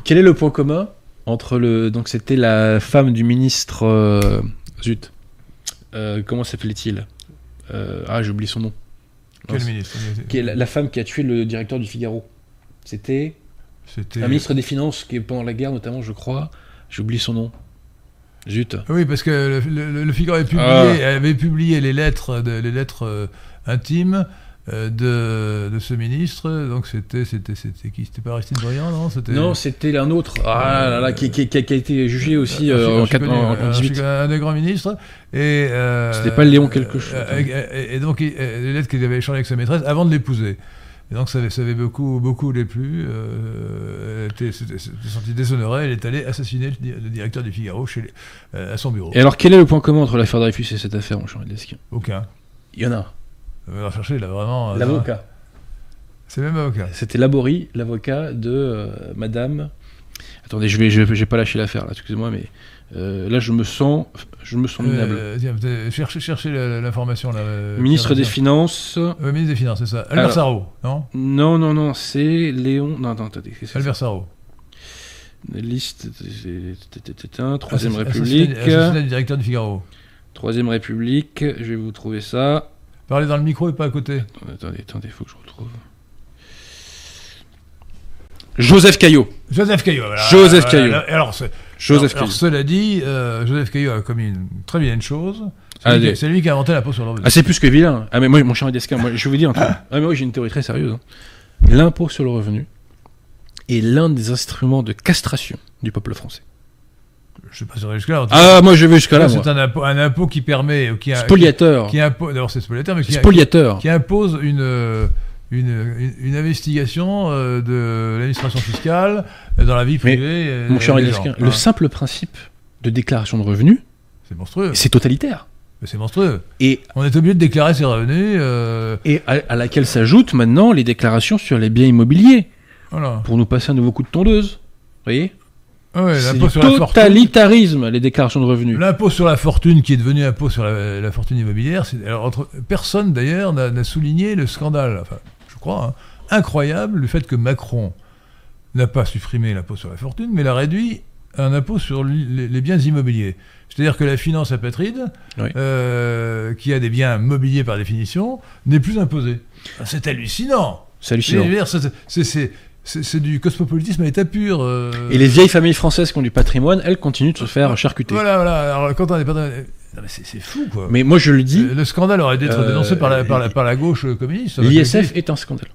quel est le point commun entre le. Donc, c'était la femme du ministre. euh, Zut. Euh, comment s'appelait-il Euh, Ah, j'ai oublié son nom. Quel ministre? La femme qui a tué le directeur du Figaro. C'était C'était. un ministre des Finances qui est pendant la guerre, notamment, je crois. J'ai oublié son nom. Zut. Oui, parce que le, le- le Figaro avait publié, Ah. avait publié les lettres, de- les lettres euh, intimes euh, de, de ce ministre. Donc c'était, c'était, c'était qui? C'était pas Aristide Briand, non? C'était Non, c'était un autre. Ah là là, qui, qui- qui a, été jugé aussi euh, en, je suis quatre- connu, en- en un 18. Figaro, un des grands ministres. Et C'était pas Léon quelque chose. et, et donc les lettres qu'il avait échangées avec sa maîtresse avant de l'épouser. Et donc ça avait, ça avait beaucoup, beaucoup déplu. Euh, elle était, s'était sentie déshonorée. Elle est allée assassiner le, di- le directeur du Figaro chez, les- euh, à son bureau. Et alors, quel est le point commun entre l'affaire Dreyfus et cette affaire, mon cher Lesquin Aucun. Il y en a. On va chercher là vraiment. euh, L'avocat. C'est même avocat. C'était Laborie, l'avocat de euh, Madame. Attendez, je vais, je vais, j'ai pas lâché l'affaire là, excusez-moi, mais euh, là je me sens, je me sens minable. Euh, tiens, cherchez, l'information là. euh, Ministre des. Finances. Euh, ministre des Finances, c'est ça. Albert. Sarrault, non Non, non, non, c'est Léon. Non, attends, attendez. Albert Sarrault. Liste. Troisième République. Assassinat, du directeur du Figaro. Troisième République. Je vais vous trouver ça. Parlez dans le micro et pas à côté. Attendez, attendez, attendez, faut que je retrouve. Joseph Caillot. Joseph Caillot. voilà. Joseph Caillot. Alors, Joseph alors, cela dit, euh, Joseph Caillot a commis une très vilaine chose. C'est Ah, lui, qui- c'est lui qui a inventé l'impôt sur le revenu. Ah, c'est plus que vilain. Ah, mais moi, mon cher Desquin, moi, je vous dire un truc. Ah, mais moi, j'ai une théorie très sérieuse. hein. L'impôt sur le revenu est l'un des instruments de castration du peuple français. Je sais pas si jusque-là. Ah, moi, je vais jusqu'à là, moi. c'est un impôt, un impôt qui permet. ou Qui, a- Spoliateur. Qui, qui. D'abord, c'est spoliateur, mais qui, Spoliateur. qui impose une, euh, une, une, une investigation euh, de l'administration fiscale euh, dans la vie privée. euh, Mon cher le Hein. simple principe de déclaration de revenus, C'est monstrueux. c'est totalitaire. C'est monstrueux. Et, On est obligé de déclarer ses revenus. euh, et à, à laquelle s'ajoutent maintenant les déclarations sur les biens immobiliers voilà. pour nous passer un nouveau coup de tondeuse. Vous voyez? Ah ouais, C'est fortune. totalitarisme, les déclarations de revenus. L'impôt sur la fortune qui est devenu impôt sur la, la fortune immobilière. Alors, entre- personne d'ailleurs n'a souligné le scandale, enfin, crois, hein, incroyable, le fait que Macron n'a pas supprimé l'impôt sur la fortune, mais l'a réduit à un impôt sur les, les biens immobiliers. C'est-à-dire que la finance apatride, Oui. euh, qui a des biens mobiliers par définition, n'est plus imposée. Ah, C'est hallucinant. C'est hallucinant. du cosmopolitisme à l'état pur. euh. Et les vieilles familles françaises qui ont du patrimoine, elles continuent de se faire charcuter. Voilà, voilà. Alors, quand on n'est c'est fou, quoi. Mais moi je le dis, Le scandale aurait dû être Euh, dénoncé par la, par la, par la gauche communiste. l'ISF est un scandale.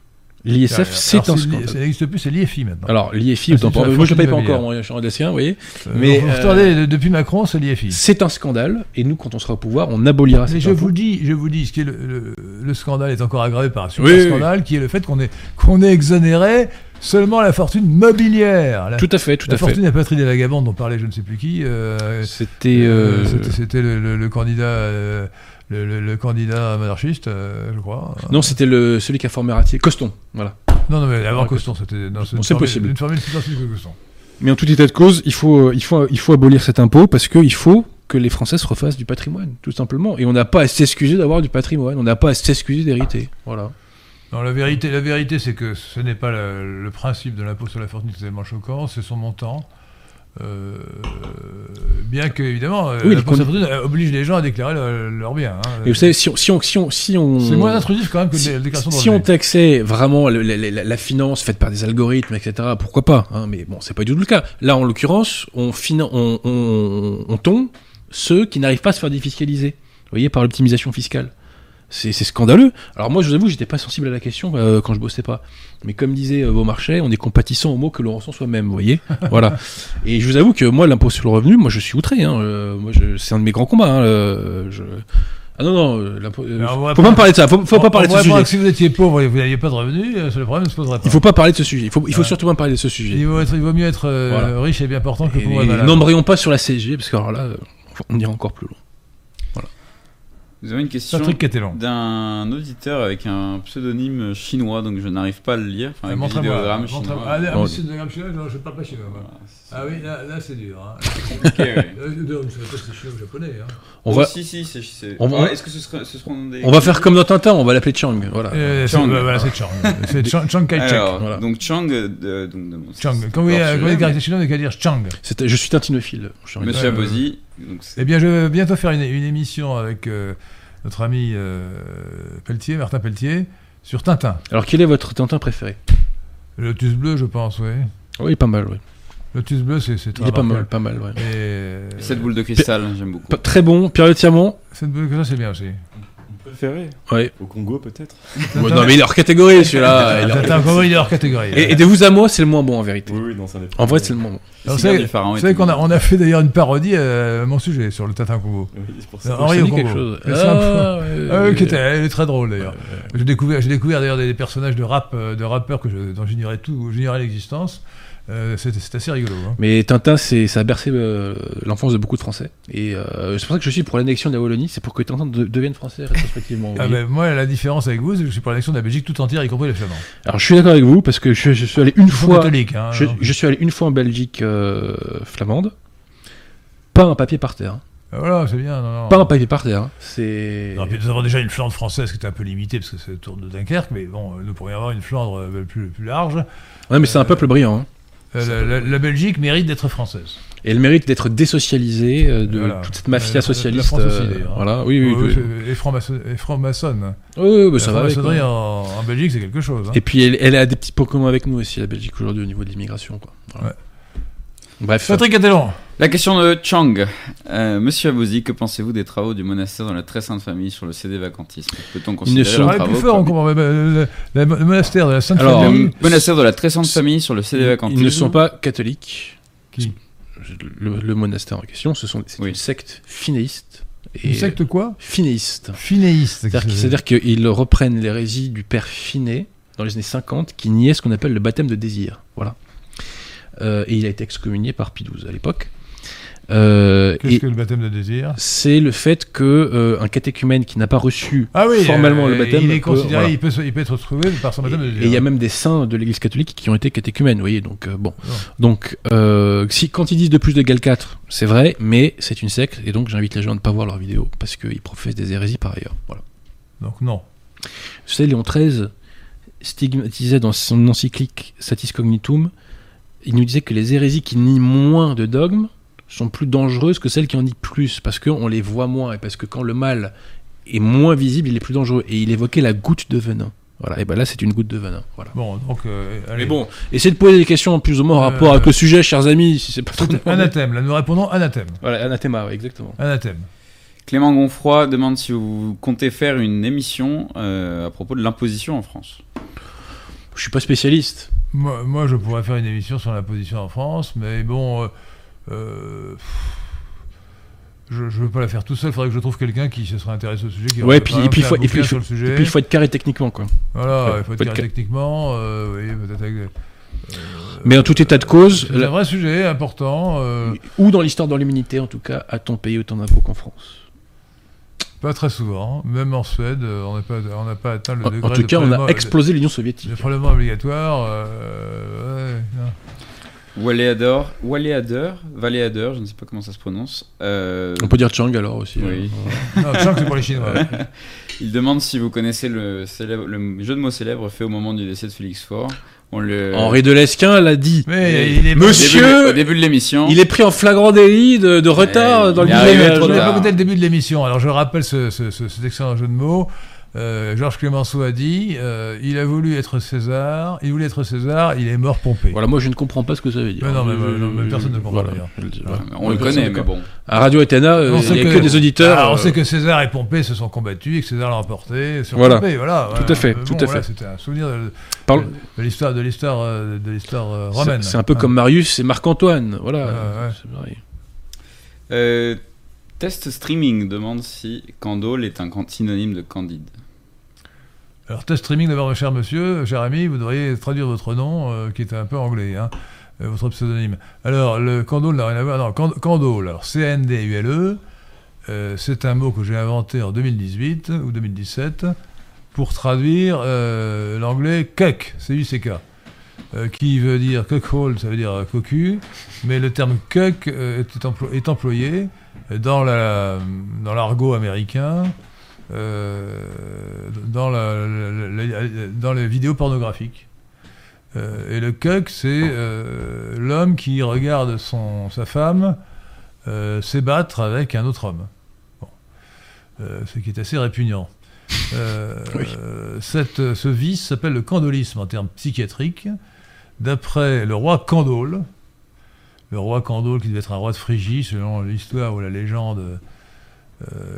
L'ISF, c'est un scandale. Ça n'existe plus, c'est l'IFI maintenant. Alors, l'IFI, Ah, moi je ne paye pas encore, moi je suis vous voyez. Euh, mais, euh, de- depuis Macron, c'est l'IFI. C'est un scandale, et nous, quand on sera au pouvoir, on abolira Mais cet je impôt. vous dis, je vous dis, ce qui est le, le- le scandale est encore aggravé par un super Oui, oui, scandale, qui est le fait qu'on ait, qu'on ait exonéré seulement la fortune mobilière. La, Tout à fait, tout la à fait. fortune patrie des vagabonds dont parlait je ne sais plus qui. euh, C'était. euh, euh, c'était- C'était le, le- le candidat, euh, le, le- le candidat monarchiste, euh, je crois. Non, c'était le, celui qui a formé Ratier. Coston, voilà. Non, non, mais avant Ouais, Coston, c'était. non, Bon, une c'est formule- possible. Une formule plus ancienne que Coston. Mais en tout état de cause, il faut, il faut, il faut abolir cet impôt parce qu'il faut que les Français se refassent du patrimoine, tout simplement. Et on n'a pas à s'excuser d'avoir du patrimoine, on n'a pas à s'excuser d'hériter. Voilà. Non, la vérité, la vérité, c'est que ce n'est pas le, le principe de l'impôt sur la fortune qui est tellement choquant, c'est son montant. Euh, bien que, évidemment, euh, Oui, l'impôt les sur la fortune euh, oblige les gens à déclarer leur- leurs biens. hein. Et vous savez, si on, si on, si on, si on- c'est moins intrusif quand même que si, la déclaration de si on taxait vraiment le- la, la- la finance faite par des algorithmes, etc., pourquoi pas hein, Mais bon, c'est pas du tout le cas. Là, en l'occurrence, on, on, on tombe ceux qui n'arrivent pas à se faire défiscaliser. Vous voyez, par l'optimisation fiscale. C'est scandaleux. Alors moi, je vous avoue, j'étais pas sensible à la question euh, quand je bossais pas. Mais comme disait euh, Beaumarchais, on est compatissant au mot que l'on ressent soi-même, vous voyez? Voilà. Et je vous avoue que moi, l'impôt sur le revenu, moi, je suis outré. Hein. Euh, c'est un de mes grands combats. Hein. euh, je... Ah non, non, euh, euh, faut pas- pas me parler de ça. Faut, faut On- pas parler de ce sujet. si vous étiez pauvre et que vous n'aviez pas de revenus, le problème ne se poserait pas. Il faut pas parler de ce sujet. Il faut, il faut Ouais. surtout pas parler de ce sujet. Il vaut, être- il vaut mieux être euh, Voilà. riche et bien portant que pauvre. N'embrayons pas sur la CSG parce que alors là, on ira encore plus loin. Vous avez une question d'un auditeur avec un pseudonyme chinois, donc je n'arrive pas à le lire. Enfin, Ah, avec des Montre-moi. idéogrammes chinois. Ah, ah, Bon. chinois, non, je parle pas chinois. Voilà, c'est- Ah oui, là, là c'est dur. Hein. Ok, ouais. Euh, non, je sais pas si c'est chinois ou japonais. Hein. On Oh, va, Si, si, c'est. c'est- on va- Ah, Est-ce que ce, serait, ce seront des. on va faire comme dans Tintin, on va l'appeler Chang. Voilà. Euh, c'est- Chang. bah, voilà, c'est Chang. C'est Chang. Alors, voilà. donc Chang. De, de- donc, de- Chang. Quand vous voyez caractères chinois, vous n'avez qu'à dire Chang. Je suis tintinophile. Monsieur Abosi. Donc Eh bien, je vais bientôt faire une, une émission avec euh, notre ami euh, Pelletier, Martin Pelletier, sur Tintin. Alors, quel est votre Tintin préféré? Le Lotus bleu, je pense, oui. Oui, pas mal, oui. Lotus bleu, c'est c'est Il très est pas mal, pas mal, ouais. Et euh, Cette boule de cristal, j'aime beaucoup. Très bon, Pierre Le Tiamont. cette boule que ça, c'est bien aussi. Préféré Ouais. Au Congo, peut-être Bon, non, mais il est hors catégorie, celui-là. Il est hors- Tintin, comment il est hors catégorie. Et, et de vous à moi, c'est le moins bon en vérité. Oui, oui, non, ça. En vrai, c'est le moins bon. Alors, C'est vous savez- qu'on a, on a fait d'ailleurs une parodie à mon sujet sur le Tintin Congo. Oui, c'est pour ça. Henri au Congo. quelque chose. Ah, Ah oui, ouais. qui était, elle est très drôle d'ailleurs. J'ai découvert, j'ai découvert d'ailleurs des, personnages de rap, euh, de rappeurs que je, dont j'ignorais tout, j'ignorais l'existence. Euh, c'est assez rigolo. hein. Mais Tintin, ça a bercé euh, l'enfance de beaucoup de Français. Et euh, c'est pour ça que je suis pour l'annexion de la Wallonie, c'est pour que Tintin de- devienne français rétrospectivement. Ah moi, la différence avec vous, c'est que je suis pour l'élection de la Belgique tout entière, y compris les Flamands. Alors je suis d'accord avec vous, parce que je, je suis allé une fois. Hein, Je, suis allé une fois en Belgique euh, flamande. Pas un papier par terre. hein. Ah, Voilà, c'est bien. Non, non. Pas un papier par terre. hein. C'est. Nous avons déjà une Flandre française qui est un peu limitée parce que c'est autour de Dunkerque, mais bon, nous pourrions avoir une Flandre plus, plus large. Ouais, mais c'est un peuple brillant. hein. Euh, la, la- la Belgique mérite d'être française. Et elle mérite d'être désocialisée euh, de Voilà. toute cette la- mafia la socialiste. France aussi, euh, voilà, oui, oui. Ouais, oui. Et franc-maçon- et franc-maçonne. Oui, oui, bah, La ça va. avec, franc-maçonnerie hein. en, en Belgique, c'est quelque chose. hein. Et puis elle, elle a des petits points communs avec nous aussi, la Belgique aujourd'hui au niveau de l'immigration. Quoi. Voilà. Ouais. Bref. Patrick Catelon. La question de Chang. Euh, Monsieur Abosi, que pensez-vous des travaux du monastère dans la très sainte famille sur le CD vacantisme? Peut-on considérer Ouais, travaux plus fort, bah, Le, le- le monastère de la Sainte Alors, Famille. Le monastère de la très sainte famille sur le CD vacantisme Ils ne sont pas catholiques. Qui le, le monastère en question, ce sont Oui. une secte finéiste. Et Une secte quoi? finéiste. Finéiste. C'est-à-dire qu'ils- C'est-à-dire qu'ils reprennent l'hérésie du père Finet dans les années 50 qui niait ce qu'on appelle le baptême de désir. Voilà. Euh, et il a été excommunié par Pie XII à l'époque. Euh, Qu'est-ce et que le baptême de désir c'est le fait que euh, un catéchumène qui n'a pas reçu Ah oui, formellement euh, le baptême Il est peut- considéré, voilà. il, peut, se- il peut être retrouvé par son baptême de Et désir. il y a même des saints de l'Église catholique qui ont été catéchumènes, vous voyez. Donc bon, donc si quand ils disent de plus de égal 4, c'est vrai, mais c'est une secte et donc j'invite les gens à ne pas voir leurs vidéos parce qu'ils professent des hérésies par ailleurs. Voilà. Donc non. Vous savez, Léon XIII stigmatisait dans son encyclique Satis Cognitum, il nous disait que les hérésies qui nient moins de dogmes sont plus dangereuses que celles qui en nient plus, parce qu'on les voit moins, et parce que quand le mal est moins visible, il est plus dangereux. Et il évoquait la goutte de venin. Voilà, et ben là c'est une goutte de venin. Voilà. Bon, donc. euh, allez. Mais bon, essayez de poser des questions plus ou moins en Euh, rapport avec le sujet, chers amis, si c'est pas trop anathème. Là, nous répondons anathème. Voilà, anathema, ouais, exactement. Anathème. Clément Gonfroy demande si vous comptez faire une émission euh, à propos de l'imposition en France. Je suis pas spécialiste. Moi, moi, je pourrais faire une émission sur la position en France, mais bon. Euh, je ne veux pas la faire tout seul. Il faudrait que je trouve quelqu'un qui se serait intéressé au sujet. Qui Ouais, puis- et puis faut- et sur le sujet. Et puis il faut être carré techniquement, quoi. Voilà, il faut faut être carré ca- techniquement. euh, oui, peut-être avec. euh, Mais en tout état de cause, C'est la- un vrai sujet important. ou dans l'histoire de l'humanité en tout cas, a-t-on payé autant d'impôts qu'en France Pas très souvent. Même en Suède, on n'a pas, on n'a pas atteint le En, degré en tout de cas, on a explosé l'Union soviétique. Le prélèvement obligatoire. euh, ouais, non. Waléador, Valéador, je ne sais pas comment ça se prononce. euh, On peut dire Chang alors aussi. Oui. hein. Non, je sens que c'est pour les Chinois. Il demande si vous connaissez le, célèbre- le jeu de mots célèbre fait au moment du décès de Félix Faure. On le... Henri de Lesquin l'a dit. Mais il est Au début de- Monsieur, au début de l'émission. il est pris en flagrant délit de, de retard dans le il est arrivé village. trop On n'a tard. pas écouté le début de l'émission. Alors je rappelle ce, ce- ce- cet excellent jeu de mots. Euh, Georges Clémenceau a dit euh, il a voulu être César, il voulait être César, il est mort pompé. Voilà, moi je ne comprends pas ce que ça veut dire. Mais non, mais- Je- non, mais personne ne comprend voilà, on le connaît, mais bon. À Radio Athéna, euh, On il sait n'y a que- que des auditeurs. Ah, on euh, sait que César et Pompée se sont combattus et que César l'a emporté sur Voilà. Pompée, voilà. Tout à fait, Euh, tout bon, à voilà, fait. C'était un souvenir de, l'histoire de l'histoire de l'histoire c'est- romaine. C'est un peu comme Marius et Marc-Antoine. Voilà. Euh, Test Streaming demande si Candole est un synonyme de Candide. Alors, test streaming d'abord, cher monsieur, cher ami, vous devriez traduire votre nom, euh, qui est un peu anglais, hein, euh, votre pseudonyme. Alors, le Candole n'a rien à voir. Non, Can- Candole, alors C-N-D-U-L-E. euh, c'est un mot que j'ai inventé en 2018 ou 2017 pour traduire l'anglais cuck, C-U-C-K, qui veut dire cuckold, ça veut dire cocu, mais le terme cuck est, emplo- est employé dans l'argot américain, euh, dans la, la- la- la- dans les vidéos pornographiques. Euh, et le cuck, c'est euh, l'homme qui regarde son, sa femme s'ébattre avec un autre homme. Bon. Ce qui est assez répugnant. Oui. cette, ce vice s'appelle le candolisme en termes psychiatriques, d'après le roi Candole. Le roi Candole, qui devait être un roi de Phrygie, selon l'histoire ou la légende,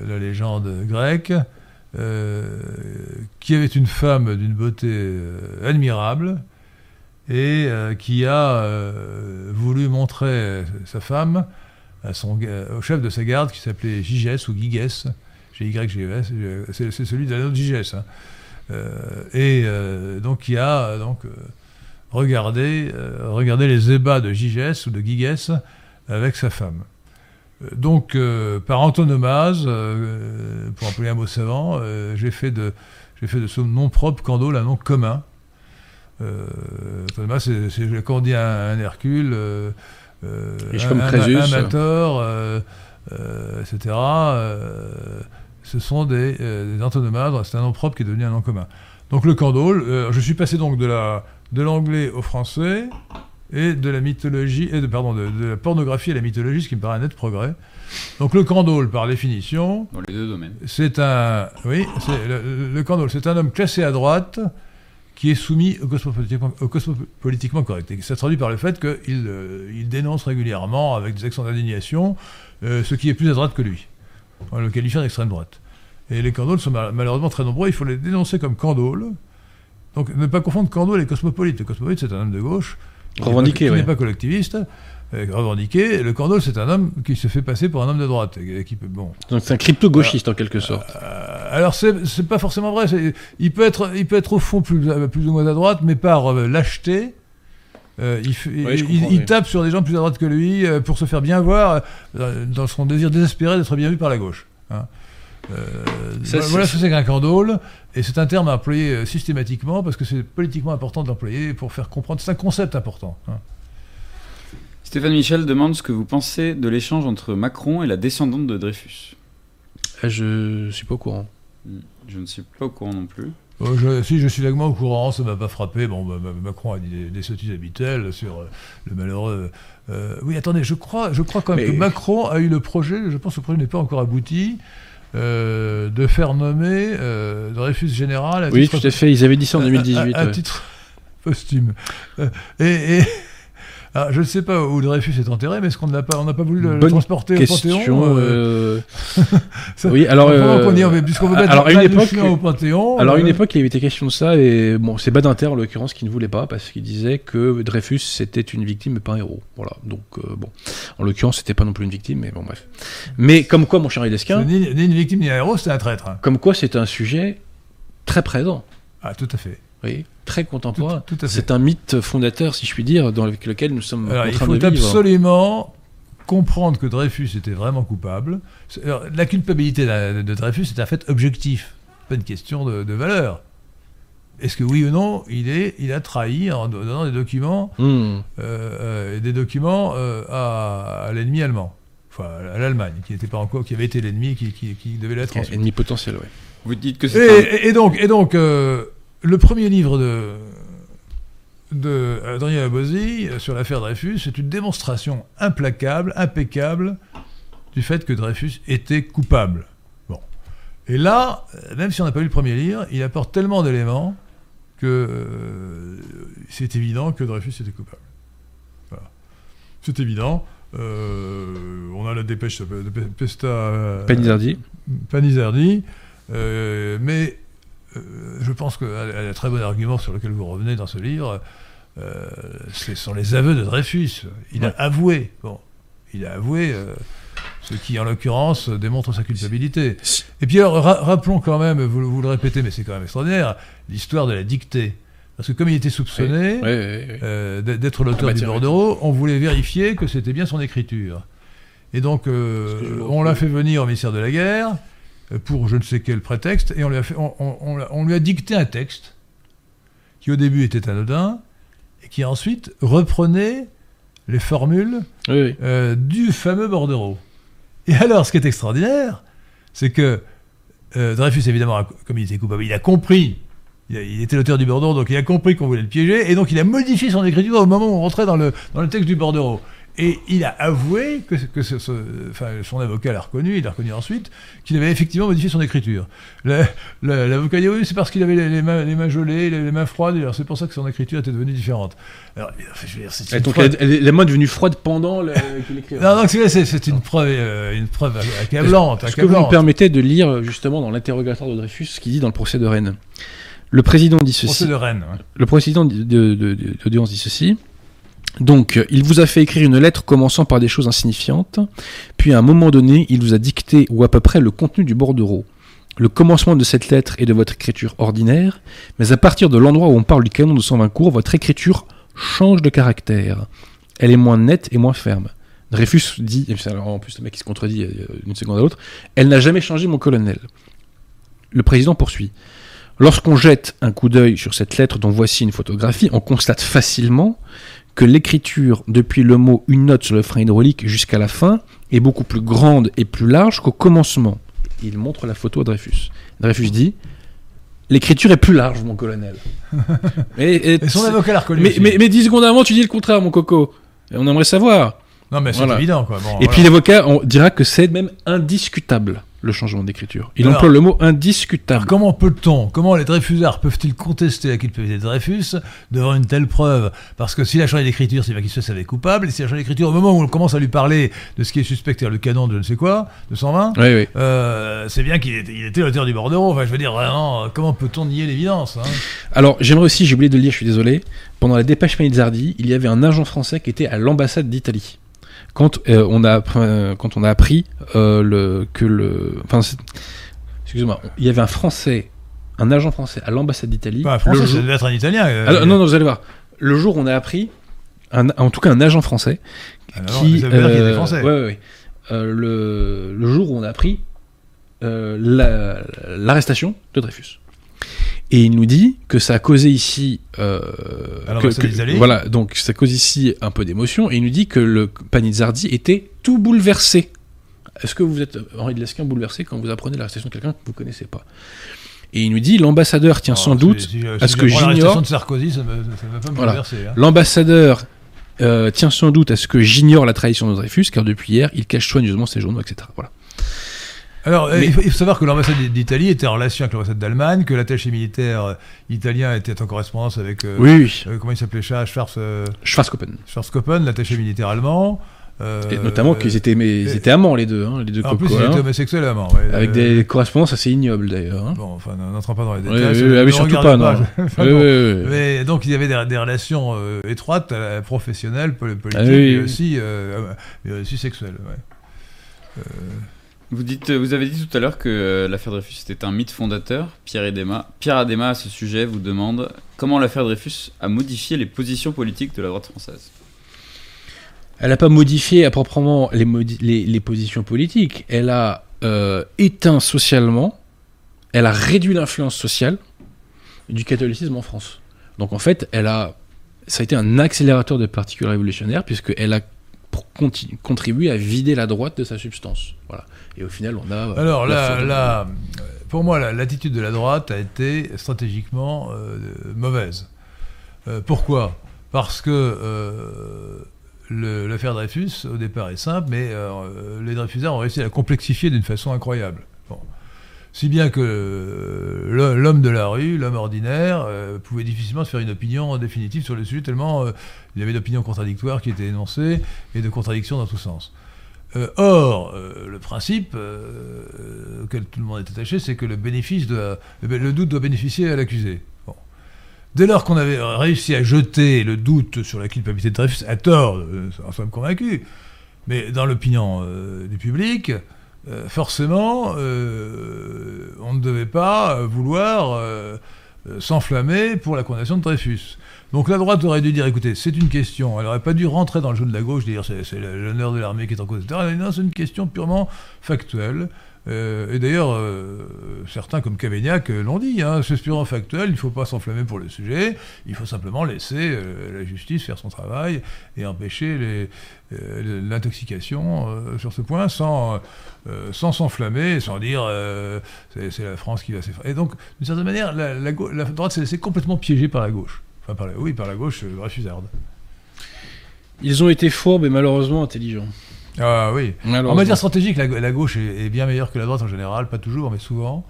la légende grecque, euh, qui avait une femme d'une beauté euh, admirable et euh, qui a euh, voulu montrer sa femme à au chef de sa garde qui s'appelait Gigès ou Gigès, G-Y-G-E-S, euh, c'est celui de la note Gigès. hein. Euh, et euh, donc qui a euh, donc, euh, euh, les ébats de Gigès ou de Gigès avec sa femme. Euh, Donc, euh, par antonomase, euh, pour employer un mot savant, euh, j'ai fait de, j'ai fait de ce nom propre Candole un nom commun. Antonomase, c'est, c'est quand on dit un, un Hercule, un, Crésus. un euh, etc. ce sont des, des antonomases, c'est un nom propre qui est devenu un nom commun. Donc le Candole, je suis passé donc de la de l'anglais au français et de la mythologie et de pardon de, de la pornographie à la mythologie, ce qui me paraît un net progrès. Donc le Candole, par définition, Dans les deux domaines. c'est un oui, le, le Candole, c'est un homme classé à droite qui est soumis au cosmopolitiquement, au cosmopolitiquement correct. Et ça se traduit par le fait qu'il euh, il dénonce régulièrement avec des accents d'indignation euh, ce qui est plus à droite que lui, en le qualifiant d'extrême droite. Et les candoles sont mal- malheureusement très nombreux, il faut les dénoncer comme candoles. Donc ne pas confondre candole et cosmopolite. Le cosmopolite, c'est un homme de gauche, qui n'est pas- Revendiqué, qui ouais. n'est pas collectiviste, euh, revendiqué. Le candole, c'est un homme qui se fait passer pour un homme de droite. qui peut, bon, Donc c'est un crypto-gauchiste en quelque sorte. euh, alors c'est pas forcément vrai. Il peut être il peut être au fond plus euh, plus ou moins à droite, mais par euh, lâcheté. euh, il, tape sur des gens plus à droite que lui euh, pour se faire bien voir euh, dans son désir désespéré d'être bien vu par la gauche. hein. Euh, Ça, voilà ce que c'est qu'un candole, et c'est un terme à employer euh, systématiquement parce que c'est politiquement important de l'employer pour faire comprendre. C'est un concept important. hein. Stéphane Michel demande ce que vous pensez de l'échange entre Macron et la descendante de Dreyfus. Ah, je suis pas au courant. Je ne suis pas au courant non plus. Euh, je- si je suis vaguement au courant, ça m'a pas frappé. Bon, bah, bah, Macron a dit des, des sottises habituelles sur euh, le malheureux. euh, oui, attendez, je crois, je crois quand même Mais- que Macron a eu le projet. Je pense que le projet n'est pas encore abouti. Euh, de faire nommer euh, Dreyfus général à Oui, titre, tout à fait. Ils avaient dit ça en à- 2018. à, à ouais. titre posthume. Euh, et, et- alors, je ne sais pas où Dreyfus est enterré, mais est-ce qu'on n'a pas, on n'a pas voulu le, Bonne transporter au. Panthéon euh, euh, ça- oui, alors. euh, qu'on y mais puisqu'on veut mettre alors, à une époque- au Panthéon. Alors à une euh, époque, il avait été question de ça, et bon, c'est Badinter en l'occurrence qui ne voulait pas, parce qu'il disait que Dreyfus c'était une victime et pas un héros. Voilà, donc euh, bon, en l'occurrence, c'était pas non plus une victime, mais bon, bref. Mais comme quoi, mon cher c'est Hidesquin, ni, ni une victime ni un héros, c'est un traître. hein. comme quoi c'est un sujet très présent, Ah, tout à fait. Voyez, très contemporain. tout. C'est un mythe fondateur, si je puis dire, dans avec lequel nous sommes Alors, en il train faut de vivre. absolument comprendre que Dreyfus était vraiment coupable. Alors, la culpabilité de, Dreyfus est un fait objectif, pas une question de, de valeur. Est-ce que oui ou non, il, est, il a trahi en donnant des documents, Hmm. euh, euh, des documents euh, à, à l'ennemi allemand, enfin à l'Allemagne, qui n'était pas encore, qui avait été l'ennemi, qui, qui- qui devait l'être ensuite. Ennemi potentiel, ouais. Vous dites que Et, c'est un... et- et donc, et donc euh, le premier livre de, de Adrien Abosi euh, sur l'affaire Dreyfus, c'est une démonstration implacable, impeccable, du fait que Dreyfus était coupable. Bon. Et là, euh, même si on n'a pas lu le premier livre, il apporte tellement d'éléments que euh, c'est évident que Dreyfus était coupable. Voilà. C'est évident. Euh, on a la dépêche de Pesta. Panizardi. Panizardi, euh, mais je pense qu'elle elle a un très bon argument sur lequel vous revenez dans ce livre. Euh, ce sont les aveux de Dreyfus. Il Ouais. a avoué. Bon, il a avoué. euh, ce qui, en l'occurrence, démontre sa culpabilité. Et puis, alors, ra- rappelons quand même, vous, vous le répétez, mais c'est quand même extraordinaire, l'histoire de la dictée. Parce que comme il était soupçonné, euh, d'être l'auteur Ah bah du bordereau, on voulait vérifier que c'était bien son écriture. Et donc, euh, on l'a fait venir au ministère de la Guerre euh, pour je ne sais quel prétexte, et on lui a, fait, on, on- on l'a- on lui a dicté un texte qui au début était anodin, et qui ensuite reprenait les formules Oui, oui. euh, du fameux bordereau. Et alors, ce qui est extraordinaire, c'est que euh, Dreyfus, évidemment, comme il était coupable, il a compris, il, a- il était l'auteur du bordereau, donc il a compris qu'on voulait le piéger, et donc il a modifié son écriture au moment où on rentrait dans le, dans le texte du bordereau. Et il a avoué que, que ce- ce- enfin, son avocat l'a reconnu, il l'a reconnu ensuite, qu'il avait effectivement modifié son écriture. L'avocat dit oui, c'est parce qu'il avait les, les mains, les mains gelées, les, les mains froides, et alors c'est pour ça que son écriture était devenue différente. Alors, je veux dire, c'est Et une donc, fois- elle, elle- la main est devenue froide pendant qu'il écrivait. non, donc c'est une preuve, euh, une preuve accablante. Est-ce que vous me permettez de lire justement dans l'interrogatoire de Dreyfus ce qu'il dit dans le procès de Rennes? Le président dit Procès ceci. de Rennes. ouais. Le président de- de- de- de l'audience dit ceci. Donc, euh, il vous a fait écrire une lettre commençant par des choses insignifiantes, puis à un moment donné, il vous a dicté, ou à peu près, le contenu du bordereau. Le commencement de cette lettre est de votre écriture ordinaire, mais à partir de l'endroit où on parle du canon de 120 cours, votre écriture change de caractère. Elle est moins nette et moins ferme. Dreyfus dit, et alors, en plus le mec qui se contredit euh, d'une seconde à l'autre, elle n'a jamais changé mon colonel. Le président poursuit. Lorsqu'on jette un coup d'œil sur cette lettre dont voici une photographie, on constate facilement que l'écriture, depuis le mot une note sur le frein hydraulique jusqu'à la fin, est beaucoup plus grande et plus large qu'au commencement. Il montre la photo à Dreyfus. Dreyfus dit L'écriture est plus large, mon colonel. et, et- Et son avocat l'a reconnu. mais, mais, mais 10 secondes avant, tu dis le contraire, mon coco. Et on aimerait savoir. non, mais c'est voilà. évident, quoi. Bon, Et voilà. puis l'avocat on dira que c'est même indiscutable, le changement d'écriture. Il Alors- emploie le mot indiscutable. comment peut-on, comment les Dreyfusards peuvent-ils contester la culpabilité de Dreyfus devant une telle preuve? Parce que s'il a changé d'écriture, c'est bien qu'il se savait coupable, et s'il a changé d'écriture au moment où on commence à lui parler de ce qui est suspecté, le canon de je ne sais quoi, de 120, Oui, oui. euh, c'est bien qu'il était, il était l'auteur du bordereau. Enfin, je veux dire, vraiment, comment peut-on nier l'évidence hein? Alors, j'aimerais aussi, j'ai oublié de le dire, je suis désolé. Pendant la dépêche Manizzardi, il y avait un agent français qui était à l'ambassade d'Italie. Quand, euh, on a, euh, quand on a appris euh, le, que le. Enfin, excusez-moi, il y avait un français, un agent français à l'ambassade d'Italie. Un français, ça jour- devait être un italien. Alors, non, non, vous allez voir. Le jour où on a appris, un- en tout cas un agent français, alors, qui. ça veut dire français. ouais, ouais, ouais. Le, le jour où on a appris la- l'arrestation de Dreyfus. Et il nous dit que ça a causé ici. euh, que- que- d'Italie. Voilà, donc ça cause ici un peu d'émotion. Et il nous dit que le Panizzardi était tout bouleversé. Est-ce que vous êtes, Henri de Lesquin, bouleversé quand vous apprenez l'arrestation de quelqu'un que vous ne connaissez pas? Et il nous dit l'ambassadeur tient Alors, sans doute si, à ce que j'ignore- de Sarkozy, ça ne va pas me Voilà. bouleverser. hein. L'ambassadeur euh, tient sans doute à ce que j'ignore la trahison de Dreyfus, car depuis hier, il cache soigneusement ses journaux, etc. Voilà. Alors, euh, Mais- il, faut, savoir que l'ambassade d'Italie était en relation avec l'ambassade d'Allemagne, que l'attaché militaire euh, italien était en correspondance avec. euh, oui, oui. euh, comment il s'appelait Schwarz, euh, Schwarzkoppen. Schwarzkoppen, l'attaché militaire allemand. Et notamment qu'ils étaient, mais, ils étaient amants, les deux, hein, les deux En plus, cocos. il hein. était homosexuel allemand. ouais, Avec des correspondances assez ignobles, d'ailleurs. hein. Bon, enfin, n'entrons pas dans les Oui, détails. oui, oui, ah oui, me surtout regarde pas, non. Enfin, Oui, bon. oui, oui. Mais donc, il y avait des, des relations étroites, professionnelles, politiques, Ah oui, mais, oui. aussi, euh, mais aussi sexuelles. ouais. Vous, dites, vous avez dit tout à l'heure que euh, l'affaire Dreyfus était un mythe fondateur. Pierre Adema, Pierre Adema, à ce sujet, vous demande comment l'affaire Dreyfus a modifié les positions politiques de la droite française. Elle n'a pas modifié à proprement les, positions politiques. Elle a euh, éteint socialement, elle a réduit l'influence sociale du catholicisme en France. Donc en fait, elle a, ça a été un accélérateur de particules révolutionnaires puisqu'elle a contribué à vider la droite de sa substance. Voilà. Et au final, on a. euh, Alors là, là, pour moi, la- l'attitude de la droite a été stratégiquement euh, mauvaise. Euh, pourquoi? Parce que euh, l'affaire Dreyfus, au départ, est simple, mais les Dreyfusards ont réussi à la complexifier d'une façon incroyable. Bon. Si bien que l'ho- l'homme de la rue, l'homme ordinaire, pouvait difficilement se faire une opinion définitive sur le sujet, tellement il y avait d'opinions contradictoires qui étaient énoncées et de contradictions dans tous sens. Euh, or, euh, le principe euh, auquel tout le monde est attaché, c'est que le doute doit bénéficier à l'accusé. Dès lors qu'on avait réussi à jeter le doute sur la culpabilité de Dreyfus, à tort, en sommes convaincus, mais dans l'opinion du public, forcément, on ne devait pas vouloir s'enflammer pour la condamnation de Dreyfus. Donc la droite aurait dû dire, écoutez, c'est une question, elle n'aurait pas dû rentrer dans le jeu de la gauche, dire c'est l'honneur de l'armée qui est en cause, etc. Non, c'est une question purement factuelle. Euh, et d'ailleurs, euh, certains comme Cavaignac euh, l'ont dit, hein, c'est purement factuel, il ne faut pas s'enflammer pour le sujet, il faut simplement laisser la justice faire son travail et empêcher l'intoxication sur ce point sans s'enflammer, sans dire c'est la France qui va s'effrayer. Et donc, d'une certaine manière, la, la droite s'est laissée complètement piégée par la gauche. Enfin, par la, oui, par la gauche euh, Dreyfusarde. Ils ont été fourbes et malheureusement intelligents. Ah oui. En matière stratégique, la, la gauche est, est bien meilleure que la droite en général, pas toujours, mais souvent.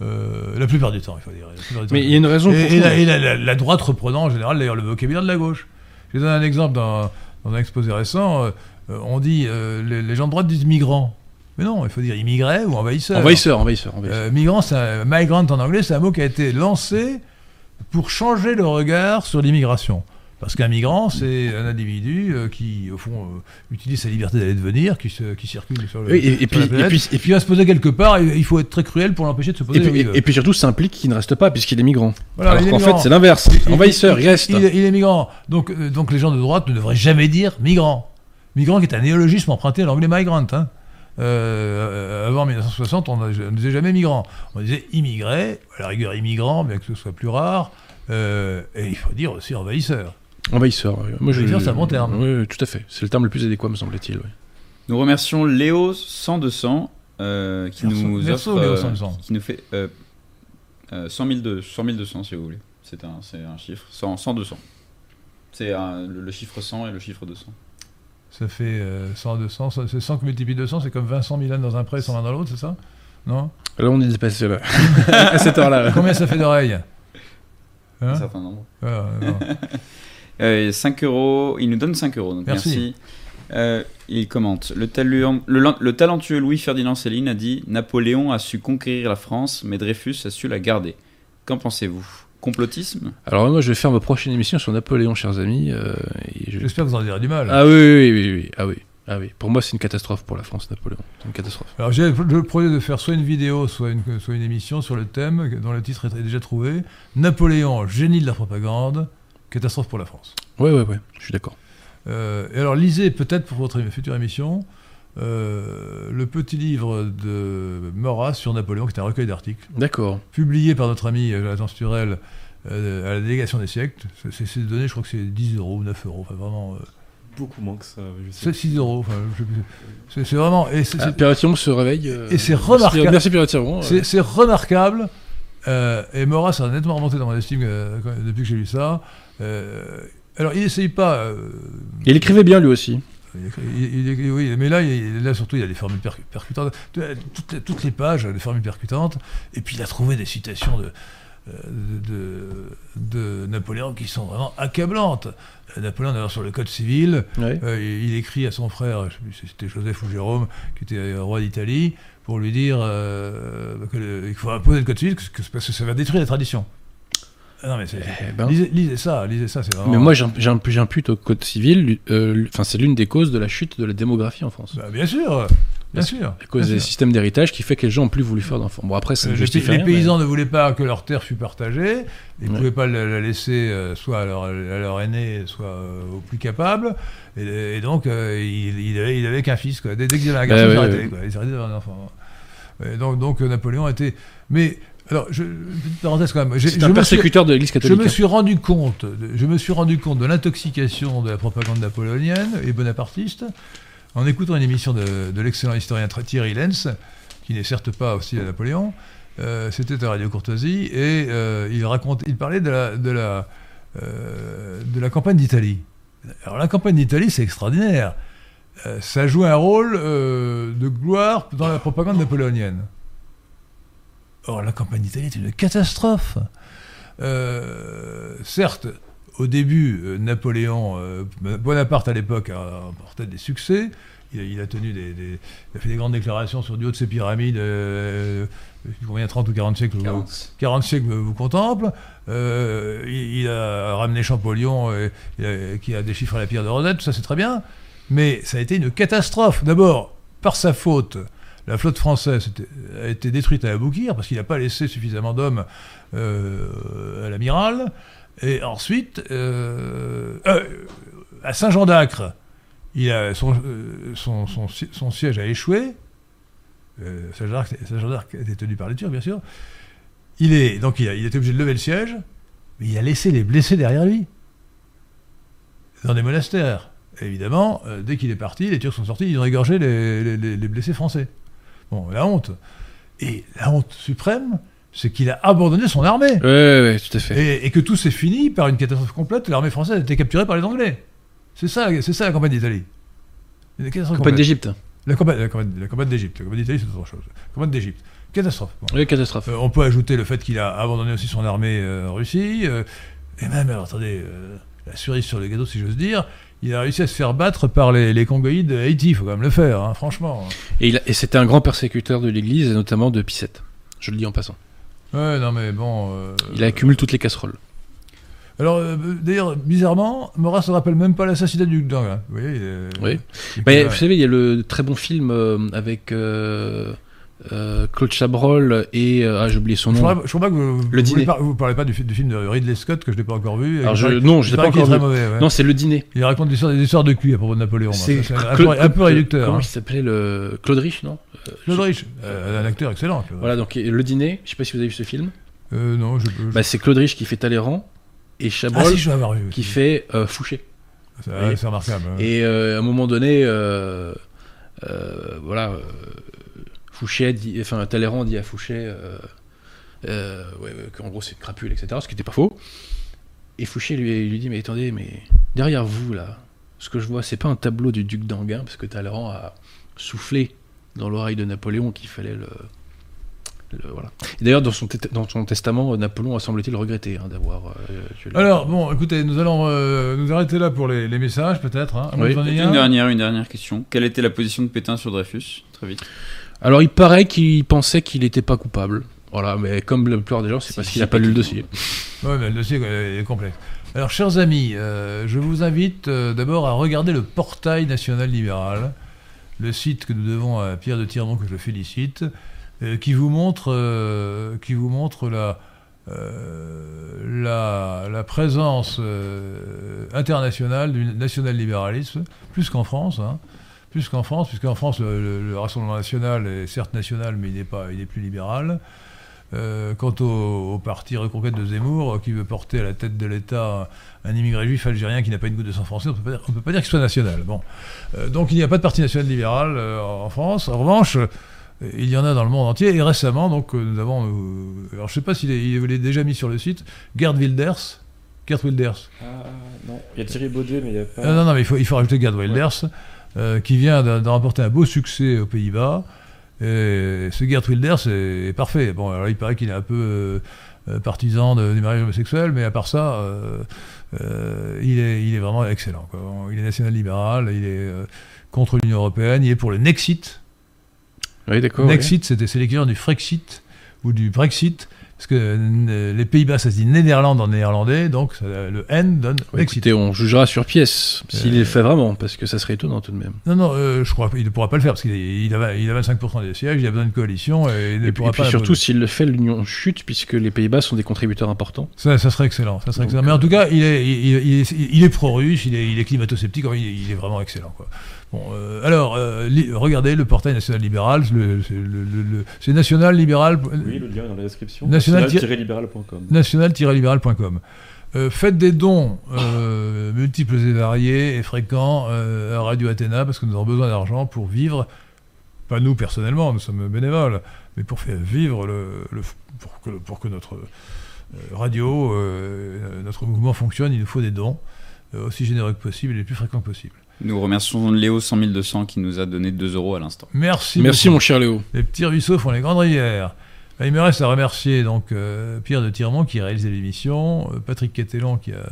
Euh, la plupart du temps, il faut dire. La Mais il y a une raison et, pour et la, et la- la- la droite reprenant en général d'ailleurs le vocabulaire de la gauche. Je vais donner un exemple dans, dans un exposé récent. euh, on dit, euh, les, les gens de droite disent migrants. Mais non, il faut dire immigrés ou envahisseurs. Envahisseur, envahisseur, envahisseur. Euh, migrant, c'est un- migrant en anglais, c'est un mot qui a été lancé pour changer le regard sur l'immigration. Parce qu'un migrant, c'est un individu euh, qui, au fond, euh, utilise sa liberté d'aller et de venir, qui, se- qui circule sur, le, Oui, et- puis- la et puis- et puis va se poser quelque part, et il faut être très cruel pour l'empêcher de se poser Et puis, et- puis surtout, ça implique qu'il ne reste pas puisqu'il est migrant. Voilà, Alors qu'en fait, c'est l'inverse. Envahisseur, il reste. Il, est- il est migrant. Donc, euh, donc les gens de droite ne devraient jamais dire migrant. Migrant qui est un néologisme emprunté à l'anglais migrant. hein. Euh, avant 1960, on ne disait jamais migrant. On disait immigré, à la rigueur immigrant, bien que ce soit plus rare. Euh, et il faut dire aussi envahisseur. Envahisseur. oui. Moi, Envahisseur, c'est un bon terme. Oui, oui, tout à fait. C'est le terme le plus adéquat, me semble-t-il. oui. Nous remercions Léo 100 200 euh, qui Merci. nous Merci, offre, Léo euh, 100 200. qui nous fait euh, euh, 100 000 de- 100 200 si vous voulez. C'est un, c'est un chiffre 100, 100 200. C'est un- le, le chiffre 100 et le chiffre 200. Ça fait euh, 100, 200. ça- C'est 100 que multiplie 200, c'est comme Vincent Milan dans un prêt, 100 l'un dans l'autre, c'est ça? Non? Là, on est dépassé là. à cette heure-là. Combien ça fait d'oreilles? Un Hein certain nombre. Voilà, non. Euh, 5 euros, il nous donne 5 euros, donc Merci. merci. Euh, il commente le, taluant- le, lan- le talentueux Louis-Ferdinand Céline a dit Napoléon a su conquérir la France, mais Dreyfus a su la garder. Qu'en pensez-vous? Complotisme? Alors, moi, je vais faire ma prochaine émission sur Napoléon, chers amis. euh, je- J'espère que vous en direz du mal. Ah oui, oui, oui, oui, Ah oui. Ah oui. Pour moi, c'est une catastrophe pour la France, Napoléon. C'est une catastrophe. Alors j'ai le projet de faire soit une vidéo, soit une, soit une émission sur le thème dont le titre est déjà trouvé. Napoléon, génie de la propagande, catastrophe pour la France. Ouais, ouais, ouais. Je suis d'accord. Euh, et alors lisez peut-être pour votre future émission euh, le petit livre de Maurras sur Napoléon, qui est un recueil d'articles, D'accord. publié par notre ami Jonathan Sturel euh, à la délégation des siècles. C'est donné, je crois que c'est 10 euros ou 9 euros, enfin vraiment... Beaucoup moins que ça. c'est 6 euros, je. C'est- vraiment... Et c'est- Ah, c'est- Pierre Thiron se réveille. euh, Et c'est remarquable. Merci, Pierre Thiron. C'est c'est remarquable. euh, et Maurras a nettement remonté dans mon estime euh, depuis que j'ai lu ça. Euh, alors, il n'essaye pas. euh, Il écrivait bien, lui aussi. il écrit- il- il- oui, mais là, il- là, surtout, il y a des formules percu- percutantes. Toutes les, toutes les pages, des formules percutantes. Et puis, il a trouvé des citations de, de, de- Napoléon qui sont vraiment accablantes. Euh, Napoléon, d'ailleurs, sur le Code civil, euh, il écrit à son frère, je sais plus si c'était Joseph ou Jérôme, qui était euh, roi d'Italie, pour lui dire euh, qu'il faut imposer le code civil, parce que ça va détruire les traditions. Ah non, mais Eh ben. lisez, lisez ça, lisez ça, c'est vraiment. Mais moi, j'imp- j'imp- j'impute au Code civil, euh, c'est l'une des causes de la chute de la démographie en France. Bah, bien sûr, bien Parce- sûr. À cause des sûr. systèmes d'héritage qui fait que les gens ont plus voulu faire d'enfants. Bon, après, Euh, les, paysans ne voulaient pas que leur terre fût partagée, ils ne Ouais. pouvaient pas la, la laisser euh, soit à leur, à leur aîné, soit euh, au plus capable, et, et donc euh, il, avait qu'un fils. Quoi. Dès, dès qu'ils avaient un garçon, Bah, ils ouais, arrêtaient. ouais. Quoi. Ils arrêtaient d'avoir un enfant. Et donc, donc euh, Napoléon était. Mais alors, je, petite parenthèse quand même. J'ai- C'est je un me suis- persécuteur de l'Église Je catholique. me hein. suis rendu compte, de, je me suis rendu compte de l'intoxication de la propagande napoléonienne et bonapartiste en écoutant une émission de, l'excellent historien Thierry Lenz, qui n'est certes pas hostile à Napoléon. Euh, C'était à Radio Courtoisie et euh, il parlait euh, de la campagne d'Italie. Alors la campagne d'Italie, c'est extraordinaire. Ça joue un rôle de gloire dans la propagande napoléonienne. Or, la campagne d'Italie est une catastrophe. Certes, au début, euh, Napoléon, euh, Bonaparte à l'époque a remporté des succès. Il a, tenu des, des- il a fait des grandes déclarations sur du haut de ses pyramides. Euh, combien 30 ou 40 siècles vous- 40 siècles vous contemple. Euh, il, il a ramené Champollion, il a- qui a déchiffré la pierre de Rosette, tout ça c'est très bien. Mais ça a été une catastrophe. D'abord, par sa faute, la flotte française a été détruite à Aboukir parce qu'il n'a pas laissé suffisamment d'hommes euh, à l'amiral. Et ensuite, euh, euh, à Saint-Jean d'Acre, il a son, euh, son, son, son siège a échoué. Saint-Jean d'Arc Saint-Jean d'Arc était tenu par les Turcs, bien sûr. Il est, donc il, a, était obligé de lever le siège, mais il a laissé les blessés derrière lui, dans des monastères. Évidemment, dès qu'il est parti, les Turcs sont sortis, ils ont égorgé les blessés français. Bon, la honte. Et la honte suprême, c'est qu'il a abandonné son armée. Ouais, ouais, tout à fait. Et, et que tout s'est fini par une catastrophe complète. L'armée française a été capturée par les Anglais. C'est ça, c'est ça la campagne d'Italie. Catastrophe Campagne d'Égypte. La campagne, la campagne- la campagne d'Égypte. La campagne d'Italie, c'est autre chose. La campagne d'Égypte. Catastrophe. Bon. Oui, catastrophe. Euh, on peut ajouter le fait qu'il a abandonné aussi son armée euh, en Russie. euh, et même, alors, attendez, euh, la cerise sur le gâteau, si j'ose dire, il a réussi à se faire battre par les, les Congoïdes de Haïti. Il faut quand même le faire, hein, franchement. Et, c'était un grand persécuteur de l'Église, et notamment de Pissette. Je le dis en passant. Ouais, non, mais bon. euh, Il accumule toutes les casseroles. Alors, euh, d'ailleurs, bizarrement, Maurras ne rappelle même pas l'assassinat du. Vous voyez il est- Oui. vous savez, il y a le très bon film euh, avec euh, Claude Chabrol et. euh, ah, j'ai oublié son Je nom. crois, je crois pas que vous, Le vous, dîner. vous parlez pas du, fi- du film de Ridley Scott que je n'ai pas encore vu. Alors il je- paraît- non, je l'ai pas encore très vu. mauvais. ouais. Non, c'est le dîner. Il raconte des histoires, des histoires de cul à propos de Napoléon. C'est un, Claude- peu, un peu Claude- réducteur. Comment hein. il s'appelait le Claude Rich, non? Claude Rich, euh, un acteur excellent. Voilà, donc le dîner. Je sais pas si vous avez vu ce film. Euh, non, je peux. Bah, c'est Claude Rich qui fait Talleyrand et ah, Chabrol si, je dois avoir vu. qui fait euh, Fouché. C'est remarquable. hein. Et euh, à un moment donné, euh, euh, voilà, euh, Fouché dit, enfin Talleyrand dit à Fouché, euh, euh, ouais, qu'en gros c'est une crapule, etc. Ce qui n'était pas faux. Et Fouché lui, lui dit, mais attendez, mais derrière vous là, ce que je vois, c'est pas un tableau du duc d'Anguin, parce que Talleyrand a soufflé dans l'oreille de Napoléon qu'il fallait le. le- voilà. Et D'ailleurs, dans son, té- dans son testament, Napoléon a semble-t-il regretté hein, d'avoir. euh, tué le- Alors, bon, écoutez, nous allons euh, nous arrêter là pour les, les messages, peut-être. Hein. Oui. Une dernière, une dernière question. Quelle était la position de Pétain sur Dreyfus? Très vite. Alors, il paraît qu'il pensait qu'il n'était pas coupable. Voilà, mais comme la plupart des gens, c'est parce qu'il n'a pas lu le dossier. Oui, mais le dossier est complexe. Alors, chers amis, euh, je vous invite euh, d'abord à regarder le portail national libéral, le site que nous devons à Pierre de Tirmont, que je félicite, euh, qui vous montre, qui vous montre la, la, la présence internationale du national-libéralisme, plus qu'en France. hein. Plus qu'en France, puisqu'en France, le, le- le Rassemblement national est certes national, mais il n'est pas, il est plus libéral. Euh, quant au, au parti Reconquête de Zemmour, euh, qui veut porter à la tête de l'État un, immigré juif algérien qui n'a pas une goutte de sang français, on on peut pas dire qu'il soit national. Bon. Euh, donc il n'y a pas de parti national libéral euh, en France. En revanche, il y en a dans le monde entier. Et récemment, donc, nous avons. alors je ne sais pas s'il est, il est déjà mis sur le site, Gerd Wilders. Gerd Wilders. Ah non, il y a Thierry Baudet, mais il n'y a pas. Non, non, mais il faut, il faut rajouter Gerd Wilders, euh, qui vient de, remporter un beau succès aux Pays-Bas. Et ce Gerd Wilders est, est parfait. Bon, alors il paraît qu'il est un peu euh, partisan de- du mariage homosexuel, mais à part ça, euh, il, est, il est vraiment excellent. quoi. Il est national-libéral, il est contre l'Union Européenne, il est pour le Nexit. Oui, d'accord. Nexit, c'était- c'est l'équivalent du Frexit ou du Brexit. Parce que euh, les Pays-Bas, ça se dit Néderlande en néerlandais, donc ça- le N donne Ouais, Nexit. écoutez, on jugera sur pièce s'il Euh, le fait vraiment, parce que ça serait étonnant tout de même. Non, non, euh, je crois qu'il ne pourra pas le faire parce qu'il est- il a, il a 25% des sièges, il a besoin d'une coalition et il Et puis, pourra et puis pas surtout, s'il le fait, l'Union chute, puisque les Pays-Bas sont des contributeurs importants. Ça, ça serait excellent. Ça serait Donc, excellent. Mais en tout cas, il est, il, il- est, est pro-russe, il est, il est climato-sceptique, enfin, il, est- il est vraiment excellent. Quoi. Bon, euh, alors, euh, regardez le portail national libéral, c'est national libéral. Oui, le lien est dans la description. National- National-libéral.com. national-libéral.com. Euh, faites des dons multiples et variés et fréquents à Radio Athéna parce que nous avons besoin d'argent pour vivre, pas nous personnellement, nous sommes bénévoles, mais pour faire vivre le, le- pour, que, pour que notre radio, notre mouvement fonctionne, il nous faut des dons aussi généreux que possible et les plus fréquents que possible. Nous remercions Léo 100 200 qui nous a donné 2 euros à l'instant. Merci. Merci, beaucoup. mon cher Léo. Les petits ruisseaux font les grandes rivières. Ben, Il me reste à remercier donc euh, Pierre de Tirmont qui a réalisé l'émission, euh, Patrick Quetelon qui a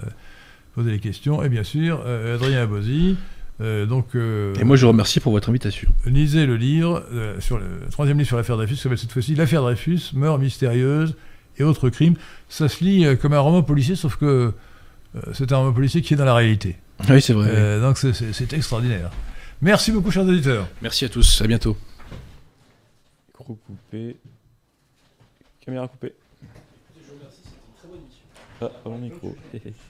posé les questions, et bien sûr euh, Adrien Abosi. Euh, donc, euh, Et moi, je vous remercie pour votre invitation. lisez le livre, euh, sur le troisième livre sur l'affaire Dreyfus, qui s'appelle cette fois-ci L'affaire Dreyfus, meurtre mystérieuse et autres crimes. Ça se lit euh, comme un roman policier, sauf que euh, c'est un policier qui est dans la réalité. Oui, c'est vrai. Euh, donc c'est- extraordinaire. Merci beaucoup, chers auditeurs. Merci à tous. À bientôt. Micro coupé. Caméra coupée. Ah, pas mon micro.